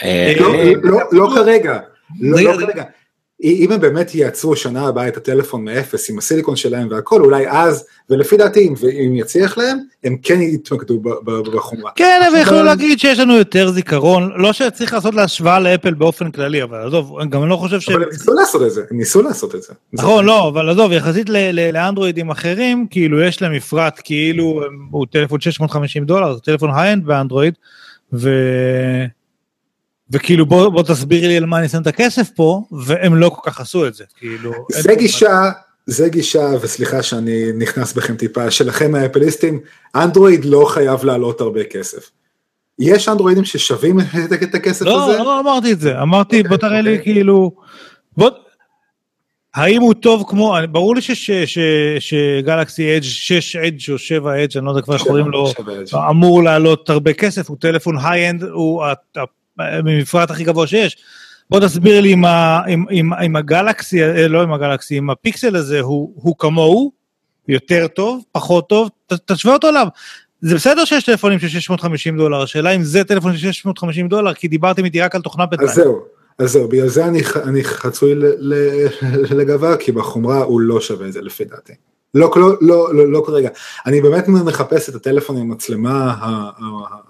אה, לא, לא, לא כרגע, לא כרגע. אם הם באמת ייצרו שנה הבאה את הטלפון מאפס עם הסיליקון שלהם והכל, אולי אז, ולפי דעתי, אם יצליח להם, הם כן יתמקדו בחומרה. כן, אבל יכולו להגיד שיש לנו יותר זיכרון, לא שצריך לעשות להשוואה לאפל באופן כללי, אבל עזוב, גם אני לא חושב ש... אבל הם ניסו לעשות את זה, הם ניסו לעשות את זה. נכון, לא, אבל עזוב, יחסית לאנדרואידים אחרים, כאילו יש להם מפרט, כאילו הוא טלפון 650 דולר, זה טלפון high-end באנדרואיד, ו... וכאילו בוא, בוא תסביר לי על מה אני שם את הכסף פה, והם לא כל כך עשו את זה, כאילו... זה גישה, זה גישה, וסליחה שאני נכנס בכם טיפה, שלכם האפליסטים, אנדרואיד לא חייב לעלות הרבה כסף. יש אנדרואידים ששווים את, הכסף לא, הזה? לא אמרתי את זה, אמרתי אוקיי, בוא תראה לי אוקיי. כאילו, בוא, האם הוא טוב כמו, ברור לי שגלקסי אדג' 6 אדג' או 7 אדג', אני לא יודע כבר איך קוראים לו. אמור לעלות הרבה כסף, הוא טלפון high-end, הוא המפרט הכי גבוה שיש. בוא תסביר לי אם אם- אם- אם הגלקסי, אה, לא עם הגלקסי, אם הפיקסל הזה הוא הוא כמוהו, יותר טוב, פחות טוב, ת- תשווה אותו אליו. זה בסדר שיש טלפונים של 650 דולר, השאלה אם זה טלפון של 650 דולר, כי דיברתם איתי רק על תוכנה בינתיים. אז זהו, אז זהו, בגלל זה אני, אני חצוי ל- ל- לגביו, כי בחומרה הוא לא שווה את זה לפי דעתי. לא, לא, לא, לא, לא כרגע. אני באמת מחפש את הטלפון עם המצלמה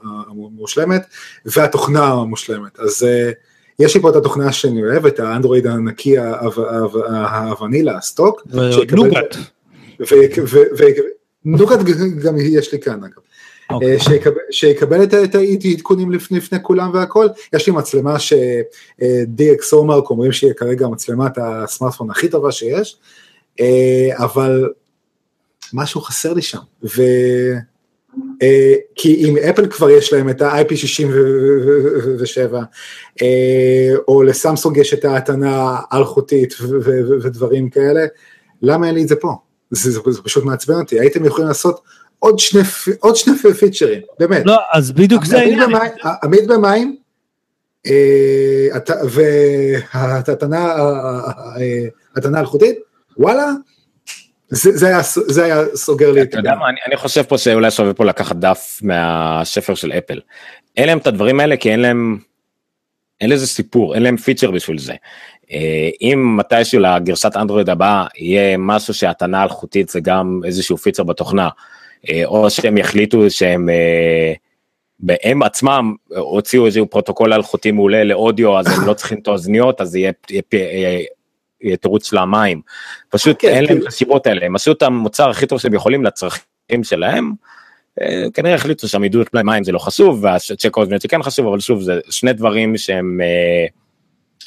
המושלמת והתוכנה המושלמת. אז אה, יש לי פה את התוכנה שאני אוהב, את האנדרואיד הנקי, ה- ה- ה- הוונילה, הסטוק. נוגת ג- גם יש לי כאן אגב. אוקיי. אה, שיקבל, שיקבל את העדכונים לפני, לפני כולם והכל, יש לי מצלמה ש-DxO מרק אומרים שהיא כרגע מצלמת הסמארטפון הכי טובה שיש, אה, אבל משהו חסר לי שם, ו... אה, כי אם אפל כבר יש להם את ה-IP67, אה, או לסמסונג יש את ההתנה האלחוטית ודברים כאלה, למה אין לי את זה פה? זה, זה, זה פשוט מעצבן אותי, הייתם יכולים לעשות עוד שני, עוד שני פיצ'רים, באמת. לא, אז בדיוק זה העניין. עמיד במים, וההתנה אה, ההתנה האלחוטית, וואלה, זה זה היה זה היה סוגר לי את מה, אני, אני חושב פה שאולי שווה פה לקחת דף מהשפר של אפל. אין להם את הדברים האלה כי אין להם, אין לזה סיפור, אין להם פיצ'ר בשביל זה. אה, אם מתישהו לגרסת אנדרואיד הבאה יהיה משהו שהתנה אלחוטית זה גם איזשהו פיצ'ר בתוכנה, אה, או שהם יחליטו שהם, אה, הם עצמם הוציאו איזשהו פרוטוקול אלחוטי מעולה לאודיו אז הם לא צריכים את האוזניות אז יהיה תירוץ של המים. פשוט כן, אין להם כאילו- את הסיבות האלה, הם עשו את המוצר הכי טוב שהם יכולים לצרכים שלהם. אה, כנראה החליטו שעמידות פני מים זה לא חשוב והג'ק זה כן חשוב אבל שוב זה שני דברים שהם אה,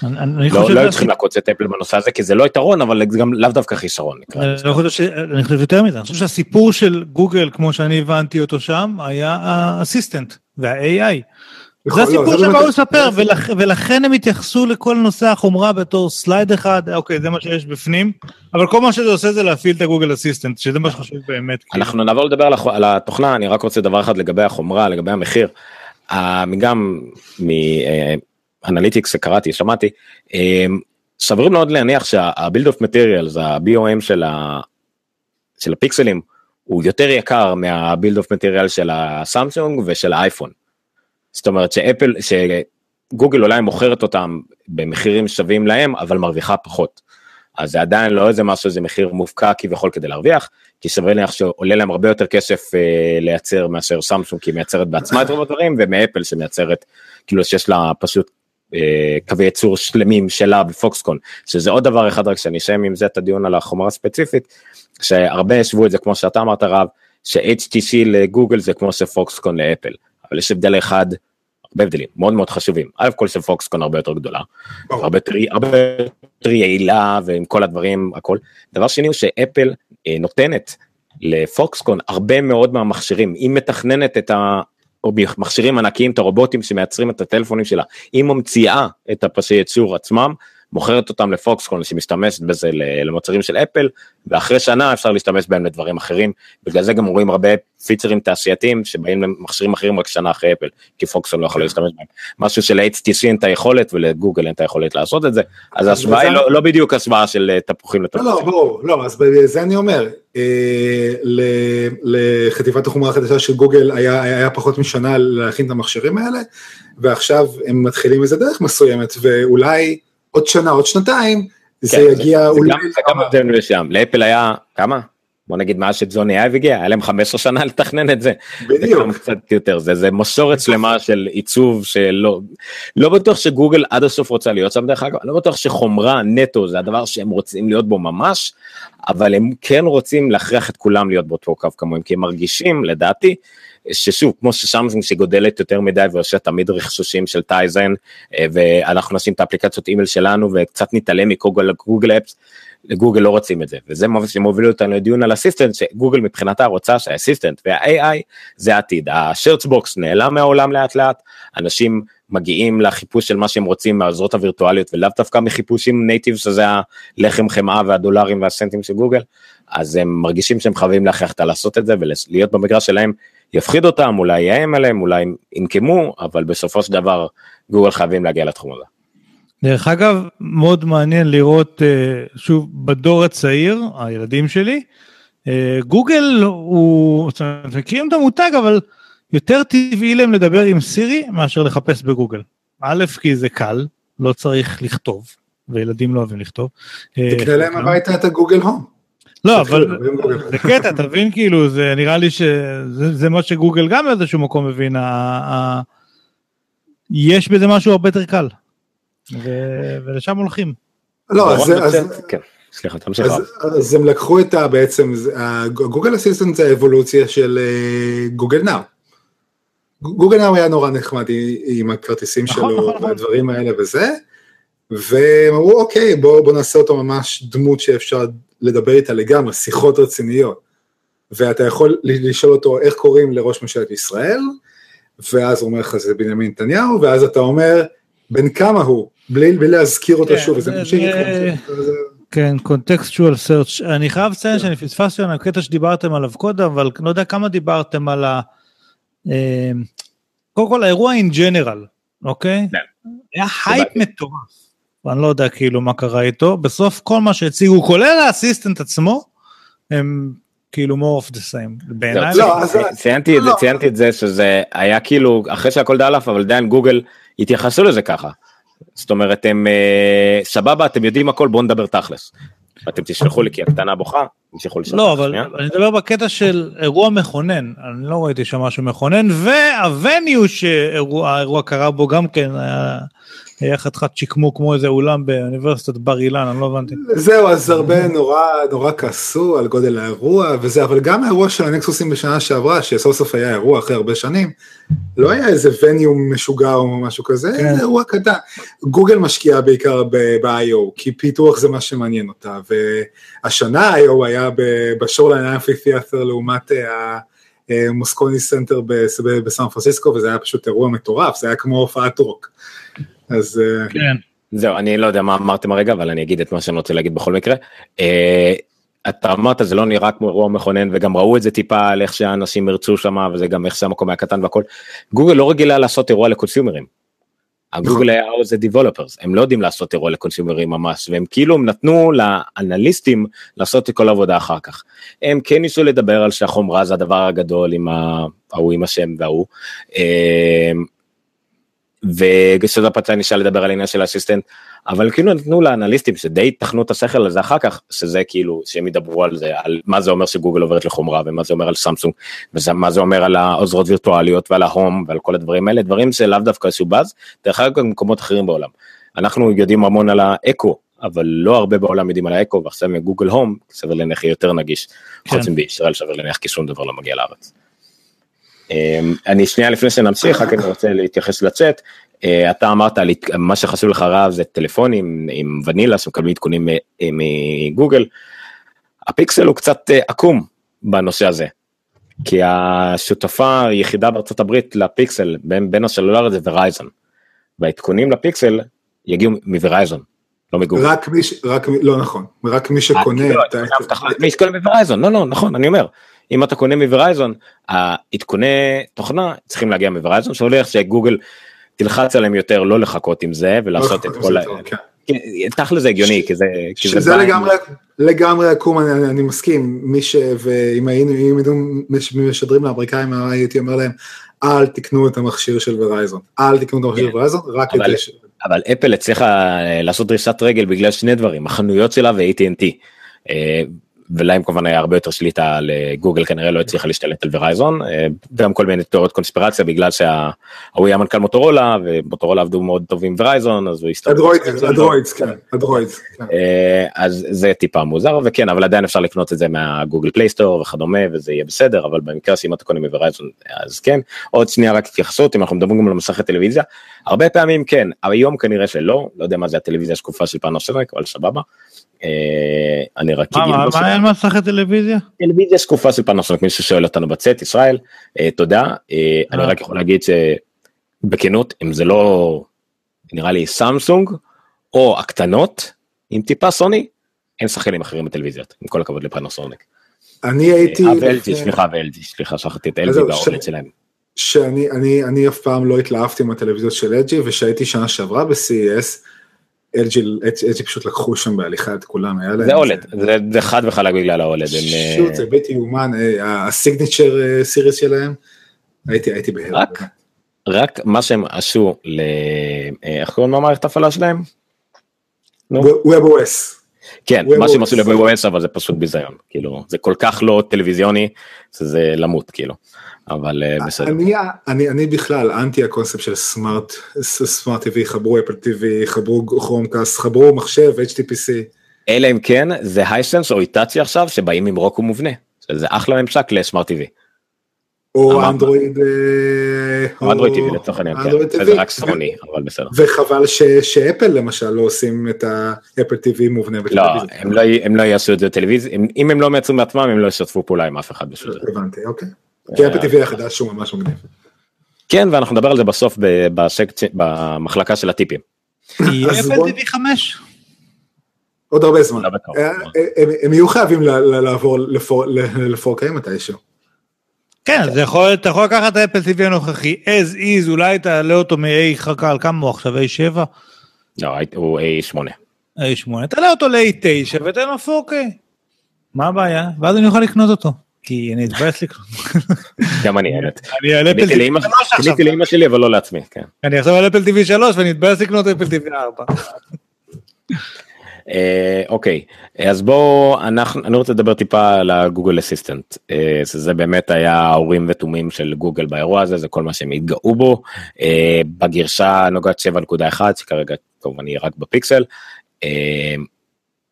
אני- לא לא צריכים לעקוץ את אפל בנושא הזה כי זה לא יתרון אבל זה גם לאו דווקא חיסרון. לא חושב ש... אני חושב יותר מזה, אני חושב שהסיפור של גוגל, כמו שאני הבנתי אותו שם, היה האסיסטנט וה-AI. זה הסיפור שהם באו לספר, ולכ- ולכן הם התייחסו לכל נושא החומרה בתור slide אחד, אוקיי, זה מה שיש בפנים, אבל כל מה שזה עושה זה להפעיל את הגוגל אסיסטנט, שזה מה שחשוב באמת. כאילו. אנחנו נעבור לדבר על התוכנה אני רק רוצה דבר אחד לגבי החומרה לגבי המחיר. אה, גם מאנליטיקס שקראתי שמעתי אה, סבירים מאוד להניח שה bill of materials ה-BOM של הפיקסלים הוא יותר יקר מה bill of material של הסמסונג ושל האייפון. זאת אומרת שאפל שגוגל אולי מוכרת אותם במחירים שווים להם אבל מרוויחה פחות. אז זה עדיין לא איזה משהו איזה מחיר מופקע כביכול כדי להרוויח כי שווה להניח שעולה להם הרבה יותר כסף אה, לייצר מאשר סמסונג כי היא מייצרת בעצמה את רוב הדברים ומאפל שמייצרת כאילו שיש לה פשוט אה, קווי ייצור שלמים שלה בפוקסקון שזה עוד דבר אחד רק שאני אסיים עם זה את הדיון על החומרה הספציפית שהרבה ישבו את זה כמו שאתה אמרת רב ש-HTC לגוגל זה כמו שפוקסקון לאפל אבל יש הבדל אחד הרבה הבדלים מאוד מאוד חשובים. א' כל שפוקסקון הרבה יותר גדולה ברור. הרבה יותר הרבה יותר יעילה ועם כל הדברים הכל. דבר שני הוא שאפל אה, נותנת לפוקסקון הרבה מאוד מהמכשירים. היא מתכננת את ה... או מכשירים ענקיים את הרובוטים שמייצרים את הטלפונים שלה. היא ממציאה את הפסי ייצור עצמם מוכרת אותם לפוקסקון שמשתמשת בזה למוצרים של אפל ואחרי שנה אפשר להשתמש בהם לדברים אחרים בגלל זה גם רואים הרבה פיצרים תעשייתיים שבאים למכשירים אחרים רק שנה אחרי אפל כי פוקסקון לא יכול להשתמש בהם משהו של-HTC אין את היכולת ולגוגל אין את היכולת לעשות את זה אז ההשוואה היא לא, לא בדיוק השוואה של אה, תפוחים לא, לתפוחים. לא, ברור, לא, אז בזה אני אומר, אה, לחטיבת החומרה החדשה של גוגל היה, היה פחות משנה להכין את המכשירים האלה, ועכשיו הם מתחילים איזה דרך מסוימת, ואולי עוד שנה, עוד שנתיים, זה כן, יגיע זה אולי... זה גם הבדל לשם לאפל היה כמה? בוא נגיד מאז שג'וני אייב הגיע היה להם 15 שנה לתכנן את זה. זה בדיוק. גם קצת יותר. זה זה מסורת שלמה של עיצוב שלא לא בטוח שגוגל עד הסוף רוצה להיות שם דרך אגב. לא בטוח שחומרה נטו זה הדבר שהם רוצים להיות בו ממש אבל הם כן רוצים להכריח את כולם להיות באותו קו כמוהם כי הם מרגישים לדעתי ששוב, כמו ששמסונג שגודלת יותר מדי ועושה תמיד רכשושים של טייזן, אה, ואנחנו נשים את האפליקציות אימייל שלנו וקצת נתעלם מגוגל apps, גוגל לא רוצים את זה, וזה שמוביל אותנו לדיון על אסיסטנט, שגוגל מבחינתה רוצה שהאסיסטנט וה-AI זה העתיד, ה search box נעלם מהעולם לאט לאט, אנשים מגיעים לחיפוש של מה שהם רוצים מהעוזרות הווירטואליות ולאו דווקא מחיפושים native שזה הלחם חמאה והדולרים והסנטים של גוגל, אז הם מרגישים שהם חייבים להכריח אותה לעשות את זה ולהיות במגרש שלהם יפחיד אותם, אולי יאיים עליהם, אולי ינקמו, אבל בסופו של דבר גוגל חייבים להגיע לתחום הזה. דרך אגב, מאוד מעניין לראות, אה, שוב, בדור הצעיר, הילדים שלי, אה, גוגל הוא, זאת אומרת, מכירים את המותג, אבל יותר טבעי להם לדבר עם סירי מאשר לחפש בגוגל. א', כי זה קל, לא צריך לכתוב, וילדים לא אוהבים לכתוב. אה, תקנה להם הביתה את הגוגל הום. לא, אבל זה קטע, תבין כאילו, זה נראה לי שזה מה שגוגל גם באיזשהו מקום מבין, יש בזה משהו הרבה יותר קל. ולשם הולכים. לא, אז... אז... כן. סליחה, תמשיך. אז, הם לקחו את ה... בעצם, גוגל אסיסטנט זה האבולוציה של גוגל נאו. גוגל נאו היה נורא נחמד עם הכרטיסים נכון, שלו נכון, נכון. והדברים האלה וזה, והם אמרו אוקיי בואו בוא נעשה אותו ממש דמות שאפשר לדבר איתה לגמרי, שיחות רציניות. ואתה יכול לשאול אותו איך קוראים לראש ממשלת ישראל, ואז הוא אומר לך זה בנימין נתניהו, ואז אתה אומר בן כמה הוא, בלי, בלי להזכיר אותו כן, שוב, וזה ממשיך. כן, קונטקסטואל סרצ' אני חייב לציין שאני פספסתי על הקטע שדיברתם עליו קודם, אבל לא יודע כמה דיברתם על ה... אה, קודם כל האירוע in general, אוקיי? כן. היה הייפ מטורף. ואני לא יודע כאילו מה קרה איתו, בסוף כל מה שהציגו, כולל האסיסטנט עצמו, הם כאילו more of the same. בעיניי... לא, ציינתי את זה שזה היה כאילו, אחרי שהכל דלף, אבל עדיין גוגל התייחסו לזה ככה. זאת אומרת הם אה, סבבה אתם יודעים הכל בואו נדבר תכלס. אתם תשלחו לי כי הקטנה בוכה, תמשיכו לשלוח. לא אבל אני מדבר בקטע של אירוע מכונן, אני לא ראיתי שם משהו מכונן וה venue שהאירוע קרה בו גם כן היה היה חתיכת שיקמו כמו איזה אולם באוניברסיטת בר אילן, אני לא הבנתי. זהו, אז הרבה נורא נורא כעסו על גודל האירוע וזה, אבל גם האירוע של הנקסוסים בשנה שעברה, שסוף סוף היה אירוע אחרי הרבה שנים, לא היה איזה venue משוגע או משהו כזה, כן. זה אירוע קטן. גוגל משקיעה בעיקר ב-IO, כי פיתוח זה מה שמעניין אותה, והשנה ה-IO היה ב Shoreline Amphitheatre לעומת ה... Moscone Center בסן פרנסיסקו וזה היה פשוט אירוע מטורף זה היה כמו הופעת רוק. אז אה, כן. זהו אני לא יודע מה אמרתם הרגע אבל אני אגיד את מה שאני רוצה להגיד בכל מקרה. אה, אתה אמרת זה לא נראה כמו אירוע מכונן וגם ראו את זה טיפה על איך שאנשים ירצו שם וזה גם איך שהמקום היה קטן והכל. גוגל לא רגילה לעשות אירוע לקונסיומרים. הגוגל היה זה דיבולופרס הם לא יודעים לעשות אירוע לקונסיומרים ממש והם כאילו נתנו לאנליסטים לעשות את כל העבודה אחר כך. הם כן ניסו לדבר על שהחומרה זה הדבר הגדול עם ההוא עם השם וההוא. וסודה פצע נשאל לדבר על עניין של אסיסטנט, אבל כאילו נתנו לאנליסטים שדי תחנו את השכל על זה אחר כך, שזה כאילו, שהם ידברו על זה, על מה זה אומר שגוגל עוברת לחומרה, ומה זה אומר על סמסונג, ומה זה אומר על העוזרות וירטואליות ועל ההום ועל כל הדברים האלה, דברים שלאו דווקא איזשהו באז, דרך אגב במקומות אחרים בעולם. אנחנו יודעים המון על האקו, אבל לא הרבה בעולם יודעים על האקו, ועכשיו מגוגל הום, סביר להניח יותר נגיש, כן. חוץ מבישראל סביר להניח כי שום דבר לא מגיע לארץ. אמ, אני שנייה לפני שנמשיך, רק אני רוצה להתייחס לצ'אט. אה, אתה אמרת מה שחשוב לך רב זה טלפונים עם ונילה שמקבלים עדכונים מגוגל. הפיקסל הוא קצת אה, עקום בנושא הזה. כי השותפה היחידה בארצות הברית לפיקסל בין, בין הסלולר זה ורייזון. והעדכונים לפיקסל יגיעו מוורייזון. לא מגוגל. רק מי, ש... רק מי, לא נכון, רק מי שקונה. אה, לא, מי שקונה מוורייזון, לא, לא, נכון, אני אומר. אם אתה קונה מוורייזון, העדכוני תוכנה צריכים להגיע מוורייזון, שהולך שגוגל תלחץ עליהם יותר לא לחכות עם זה ולעשות את כל ה... כן. תכל'ה זה הגיוני כי זה שזה לגמרי לגמרי עקום אני מסכים מי ש... ואם היינו אם היינו משדרים לאמריקאים הייתי אומר להם אל תקנו את המכשיר של ורייזון אל תקנו את המכשיר של ורייזון רק את זה. אבל אפל הצליחה לעשות דריסת רגל בגלל שני דברים החנויות שלה ו-AT&T ולהם כמובן היה הרבה יותר שליטה על אה, גוגל כנראה לא הצליחה להשתלט על Verizon, אה, גם כל מיני תיאוריות קונספירציה בגלל שההוא היה מנכ"ל מוטורולה ומוטורולה עבדו מאוד טוב עם Verizon אז הוא הסתובב. הדרוידס, כן, הדרוידס. כן. אז זה טיפה מוזר וכן אבל עדיין אפשר לקנות את זה מהגוגל Play Store וכדומה וזה יהיה בסדר אבל במקרה שאם אתה קונה מ Verizon אז כן. עוד שנייה רק התייחסות אם אנחנו מדברים גם על מסכי טלוויזיה הרבה פעמים כן היום כנראה שלא לא יודע מה זה הטלוויזיה השקופה של פאנוסונק אבל סבבה. אה, אני רק אגיד... מה אין מסכי טלוויזיה? טלוויזיה שקופה של פאנוסונק, מי ששואל אותנו בצאת, ישראל, אה, תודה. אה, אני רק יכול להגיד שבכנות, אם זה לא נראה לי סמסונג, או הקטנות, עם טיפה סוני, אין שחקנים אחרים בטלוויזיות, עם כל הכבוד לפאנוסונק. אני הייתי... ואלג'י, סליחה, ואלג'י, סליחה, שכחתי את אלג'י והאורלד שלהם. שאני אני, אני אף פעם לא התלהבתי מהטלוויזיות של אג'י ושהייתי שנה שעברה ב-CES LG פשוט לקחו שם בהליכה את כולם, היה להם... זה אולד, זה חד וחלק בגלל האולד. פשוט זה בלתי יאומן, הסיגניצ'ר סיריס שלהם, הייתי בהר. רק, רק מה שהם עשו ל... איך קוראים למערכת ההפעלה שלהם? WebOS. כן, מה שהם עשו ל-WebOS אבל זה פשוט ביזיון, כאילו, זה כל כך לא טלוויזיוני, שזה למות, כאילו. אבל אה, בסדר. אני, אני, אני בכלל אנטי הקונספט של סמארט, סמארט TV, חברו אפל TV, חברו כרומקאסט, חברו מחשב, HTPC. אלא אם כן זה הייסנס או איטציה עכשיו שבאים עם רוקו מובנה, זה אחלה ממשק לסמארט TV. או אנדרואיד, או אנדרואיד TV לצורך העניין, כן, זה רק סרוני, אבל בסדר. וחבל שאפל למשל לא עושים את האפל TV מובנה לא, הם לא יעשו את זה בטלוויזיה, אם הם לא מייצרים מעצמם הם לא ישתפו פעולה עם אף אחד בשביל זה. הבנתי, אוקיי. כי אפל TV החדש הוא ממש מגניב. כן ואנחנו נדבר על זה בסוף במחלקה של הטיפים. אפל TV 5? עוד הרבה זמן. לא אה, אה, הם יהיו חייבים לעבור ל-4K מתישהו. כן, אתה יכול לקחת את האפל TV הנוכחי, as is, אולי תעלה אותו מ-A חכה על כמה הוא עכשיו, A7? לא, הוא A8. A8, תעלה אותו ל-A9 ותן לו 4K. מה הבעיה? ואז אני יכול לקנות אותו. כי אני אתבאס לקנות. גם אני האמת. אני על אפל TV 3 עכשיו. קניתי לאמא שלי אבל לא לעצמי, כן. אני עכשיו על אפל TV 3 ואני אתבאס לקנות אפל TV 4. אה, אוקיי אז בואו אנחנו אני רוצה לדבר טיפה על הגוגל אסיסטנט שזה באמת היה ההורים ותומים של גוגל באירוע הזה זה כל מה שהם התגאו בו אה, בגרסה נוגט 7.1 שכרגע כמובן היא רק בפיקסל.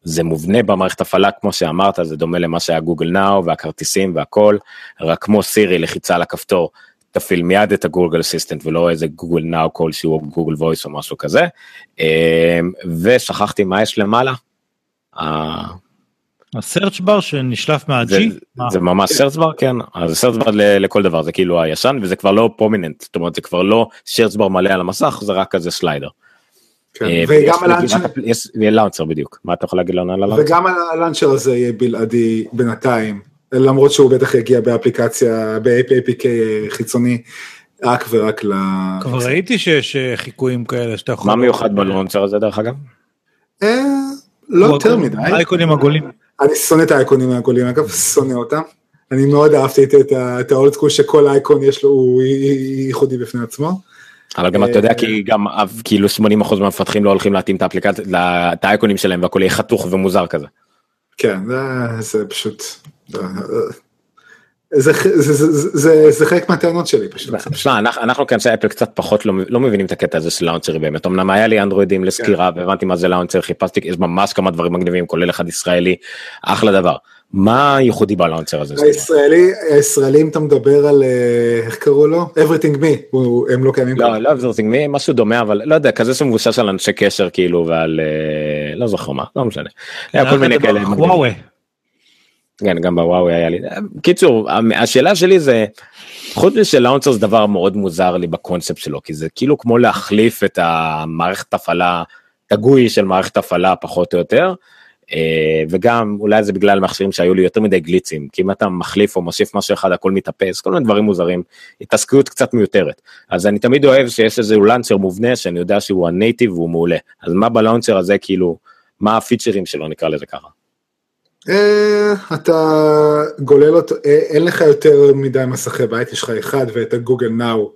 זה מובנה במערכת הפעלה כמו שאמרת זה דומה למה שהיה גוגל Now והכרטיסים והכל רק כמו סירי לחיצה על הכפתור תפעיל מיד את הגוגל אסיסטנט ולא איזה גוגל Now כלשהו או גוגל Voice או משהו כזה אמ, ושכחתי מה יש למעלה. ה search bar שנשלף מה G? זה, זה ממש search bar כן אז סרצ' בר לכל דבר זה כאילו הישן וזה כבר לא prominent זאת אומרת זה כבר לא search bar מלא על המסך זה רק כזה slider. כן, אה, וגם הלאנצ'ר, יש לאנצ'ר בדיוק, מה אתה יכול להגיד לנו על הלאנצ'ר? וגם הלאנצ'ר הזה יהיה בלעדי בינתיים, למרות שהוא בטח יגיע באפליקציה, ב-APK חיצוני, רק ורק ל... כבר ראיתי שיש אה, חיקויים כאלה שאתה יכול... מה מיוחד בלאנצ'ר הזה דרך אגב? אה, לא יותר מדי. אייקונים עגולים. אני שונא את האייקונים העגולים, אגב, שונא אותם. אני מאוד אהבתי את האולד סקול שכל אייקון יש לו, הוא ייחודי בפני עצמו. אבל גם אתה יודע כי גם כאילו 80% מהמפתחים לא הולכים להתאים את האפליקציה, את האייקונים שלהם והכל יהיה חתוך ומוזר כזה. כן, זה פשוט, זה חלק מהטענות שלי פשוט. אנחנו כאנשי אפל קצת פחות לא, לא מבינים את הקטע הזה של לאונצ'רי באמת אמנם היה לי אנדרואידים לסקירה כן. והבנתי מה זה לאונצ'ר חיפשתי יש ממש כמה דברים מגניבים כולל אחד ישראלי אחלה דבר. מה ייחודי בלאונצ'ר הזה? הישראלי, הישראלים אתה מדבר על אה, איך קראו לו? everything me, הם לא קיימים. לא, לא everything me, משהו דומה אבל לא יודע, כזה שמבושש על אנשי קשר כאילו ועל אה, לא זוכר מה, לא משנה. היה כל מיני כאלה. כן, גם בוואוי היה לי. קיצור, השאלה שלי זה, חוץ מזה לאונצ'ר זה דבר מאוד מוזר לי בקונספט שלו, כי זה כאילו כמו להחליף את המערכת הפעלה, את הגוי של מערכת הפעלה פחות או יותר. אה, וגם אולי זה בגלל מכשירים שהיו לי יותר מדי גליצים כי אם אתה מחליף או מוסיף משהו אחד הכל מתאפס כל מיני דברים מוזרים התעסקות קצת מיותרת אז אני תמיד אוהב שיש איזה לאנצ'ר מובנה שאני יודע שהוא הנייטיב והוא מעולה אז מה בלאנצ'ר הזה כאילו מה הפיצ'רים שלו נקרא לזה ככה. אה, אתה גולל אותו אה, אין לך יותר מדי מסכי בית יש לך אחד ואת הגוגל נאו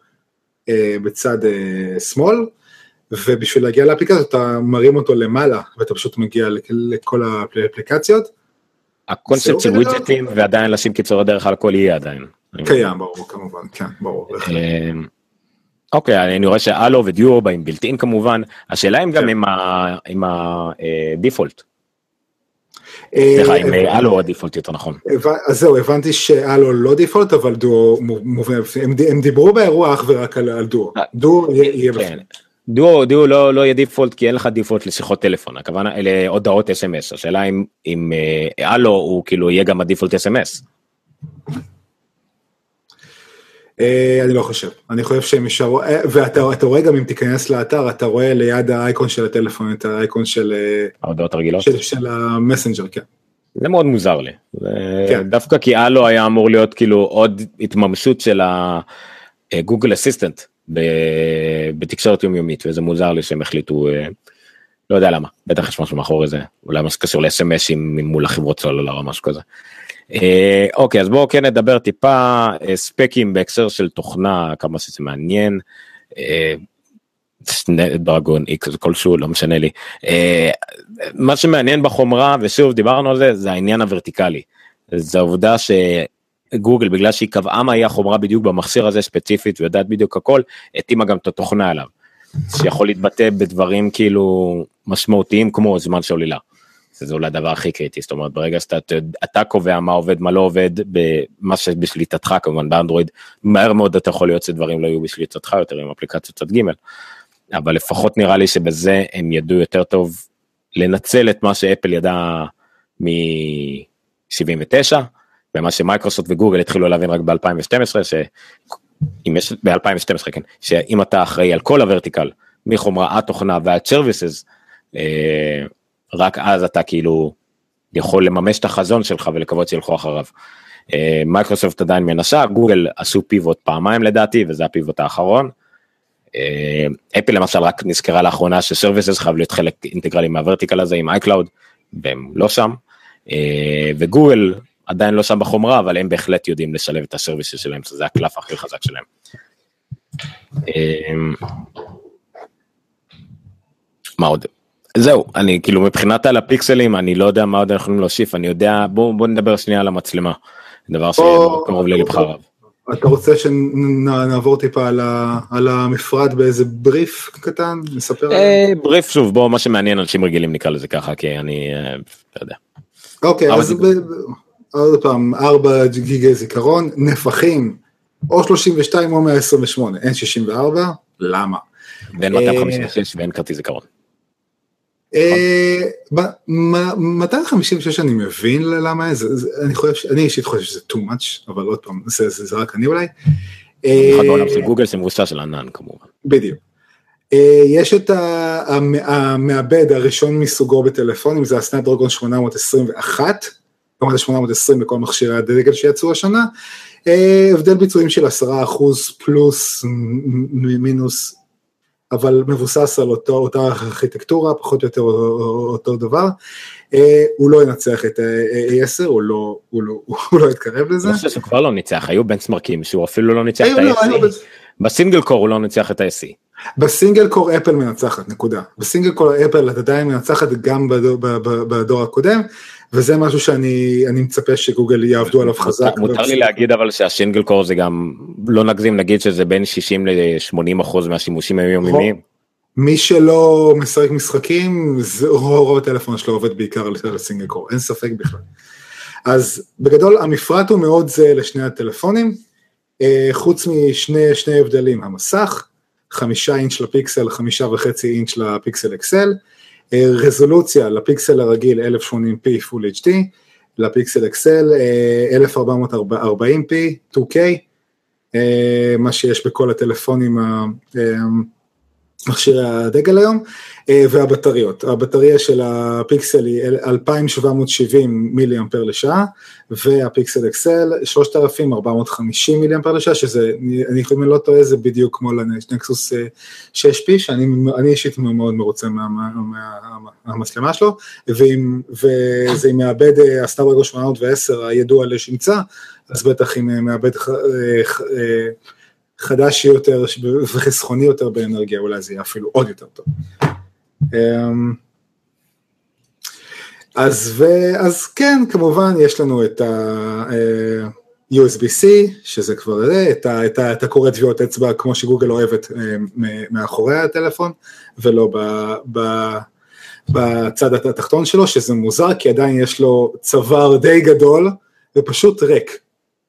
בצד שמאל. ובשביל להגיע לאפליקציות אתה מרים אותו למעלה ואתה פשוט מגיע לכל האפליקציות. הקונספט של ווידג'טים ועדיין לשים קיצורי דרך על הכל יהיה עדיין. קיים, ברור, כמובן, כן, ברור. אמ, אוקיי, אני רואה ש Allo ו Duo באים אין כמובן, השאלה אם גם כן. עם ה default, אה, סליחה, עם אה, Allo ה default יותר נכון. אז זהו, הבנתי ש Allo לא default, אבל דואו מו- מובנה בפנים. הם דיברו באירוע אך ורק על דואו. אה, דואו יהיה יהיה כן. בפנים. דואו דואו לא לא יהיה default כי אין לך default לשיחות טלפון הכוונה אלה הודעות אס.אם.אס השאלה אם אם אה, הלו הוא כאילו יהיה גם הדיפולט אס.אם.אס. אה, אני לא חושב, אני חושב שהם יישארו, אה, ואתה אתה רואה גם אם תיכנס לאתר, אתה רואה ליד האייקון של הטלפון את האייקון של ההודעות הרגילות. של- של המסנג'ר, כן. זה מאוד מוזר לי. כן. דווקא כי הלו היה אמור להיות כאילו עוד התממשות של הגוגל אסיסטנט בתקשורת יומיומית וזה מוזר לי שהם החליטו אה, לא יודע למה בטח יש משהו מאחורי זה אולי מה שקשור ל-SMS מול החברות סולולר או משהו כזה. אה, אוקיי אז בואו כן נדבר טיפה אה, ספקים בהקשר של תוכנה כמה שזה מעניין. דרגון איקס כלשהו לא משנה לי מה שמעניין בחומרה ושוב דיברנו על זה זה העניין הוורטיקלי. זה העובדה שגוגל בגלל שהיא קבעה מה היא החומרה בדיוק במכשיר הזה ספציפית ויודעת בדיוק הכל התאימה גם את התוכנה אליו. שיכול להתבטא בדברים כאילו משמעותיים כמו זמן של עלילה. זה אולי הדבר הכי קריטי זאת אומרת ברגע שאתה אתה קובע מה עובד מה לא עובד במה שבשליטתך כמובן באנדרואיד מהר מאוד אתה יכול להיות שדברים לא יהיו בשליטתך יותר עם אפליקציות צד ג' אבל לפחות נראה לי שבזה הם ידעו יותר טוב לנצל את מה שאפל ידע מ-79 ומה שמייקרוסופט וגוגל התחילו להבין רק ב-2012 שאם יש ב-2012 כן שאם אתה אחראי על כל הוורטיקל מחומרה עד תוכנה ועד services אה, רק אז אתה כאילו יכול לממש את החזון שלך ולקוות שילכו אחריו. אה, מייקרוסופט עדיין מנסה גוגל עשו pivot פעמיים לדעתי וזה ה pivot האחרון. אה, אפל למשל רק נזכרה לאחרונה ש services חייב להיות חלק אינטגרלי מה vertical הזה עם iCloud והם לא שם וגוגל עדיין לא שם בחומרה אבל הם בהחלט יודעים לשלב את ה services שלהם שזה הקלף הכי חזק שלהם. אה, מה עוד? זהו אני כאילו מבחינת על הפיקסלים אני לא יודע מה עוד אנחנו יכולים להוסיף אני יודע בוא בוא נדבר שנייה על המצלמה. דבר שמאוד קרוב ללבך רב. אתה רוצה שנעבור טיפה על ה- על המפרט באיזה בריף קטן? נספר? אה, בריף שוב בוא מה שמעניין אנשים רגילים נקרא לזה ככה כי אני אה, לא יודע. אוקיי, אז זיכרון. ב- עוד פעם, 4 גיגי זיכרון, נפחים, או 32 או 128, אין 64, למה? ואין 256 ואין כרטיס זיכרון. אה, ב- מה- 256 אני מבין למה, זה- אני חושב, אני אישית חושב שזה too much, אבל עוד פעם, זה- רק אני אולי. במיוחד אה, בעולם של גוגל זה מבוסס של ענן כמובן. בדיוק. אה, יש את המעבד הראשון מסוגו בטלפונים, זה הסנאפדרגון 821, כלומר 820 בכל מכשירי הדגל שיצאו השנה, אה, הבדל ביצועים של 10% פלוס מינוס, אבל מבוסס על אותו, אותה ארכיטקטורה, פחות או יותר אותו דבר. אה, הוא לא ינצח את ה-A10, הוא לא, הוא לא, הוא לא יתקרב לזה. אני חושב שהוא כבר לא ניצח היו בנצמרקים שהוא אפילו לא ניצח את לא, ה-SE. בסינגל קור הוא לא ניצח את ה-SE. בסינגל קור אפל מנצחת, נקודה. בסינגל קור אפל את עדיין מנצחת גם בדור, בדור הקודם, וזה משהו שאני אני מצפה שגוגל יעבדו עליו חזק. מותר לי להגיד אבל שהשינגל קור זה גם לא נגזים נגיד שזה בין 60 ל-80 אחוז מהשימושים היומיומיים. מי שלא משחק משחקים, זה- רוב הטלפון שלו עובד בעיקר על סינגל קור, אין ספק בכלל. אז בגדול המפרט הוא מאוד זהה לשני הטלפונים, אה, חוץ משני שני הבדלים, המסך, חמישה אינץ' לפיקסל, חמישה וחצי אינץ' לפיקסל אקסל, רזולוציה לפיקסל הרגיל 1080p Full HD, לפיקסל אקסל אה, 1440p 2K, אה, מה שיש בכל הטלפונים אה, מכשירי הדגל היום, אה, והבטריות. הבטריה של הפיקסל היא אל- 2770 מילי אמפר לשעה, והפיקסל אקסל 3450 מילי אמפר לשעה, שזה, אני אם לא טועה, זה בדיוק כמו לנקסוס אה, 6P, שאני אני אישית מאוד מרוצה מה- מה- מה- מהמצלמה שלו, ועם, וזה עם מעבד אה, הסטארברגו 810 הידוע לשמצה, אז בטח עם אה, אה, אה, חדש יותר וחסכוני יותר באנרגיה, אולי זה יהיה אפילו עוד יותר טוב. אמ, אז, ו, אז כן, כמובן יש לנו את ה-USB-C, שזה כבר זה, את, ה, את, ה, את הקורא טביעות אצבע כמו שגוגל אוהבת מאחורי הטלפון, ולא ב, ב, בצד התחתון שלו, שזה מוזר, כי עדיין יש לו צוואר די גדול, ופשוט ריק,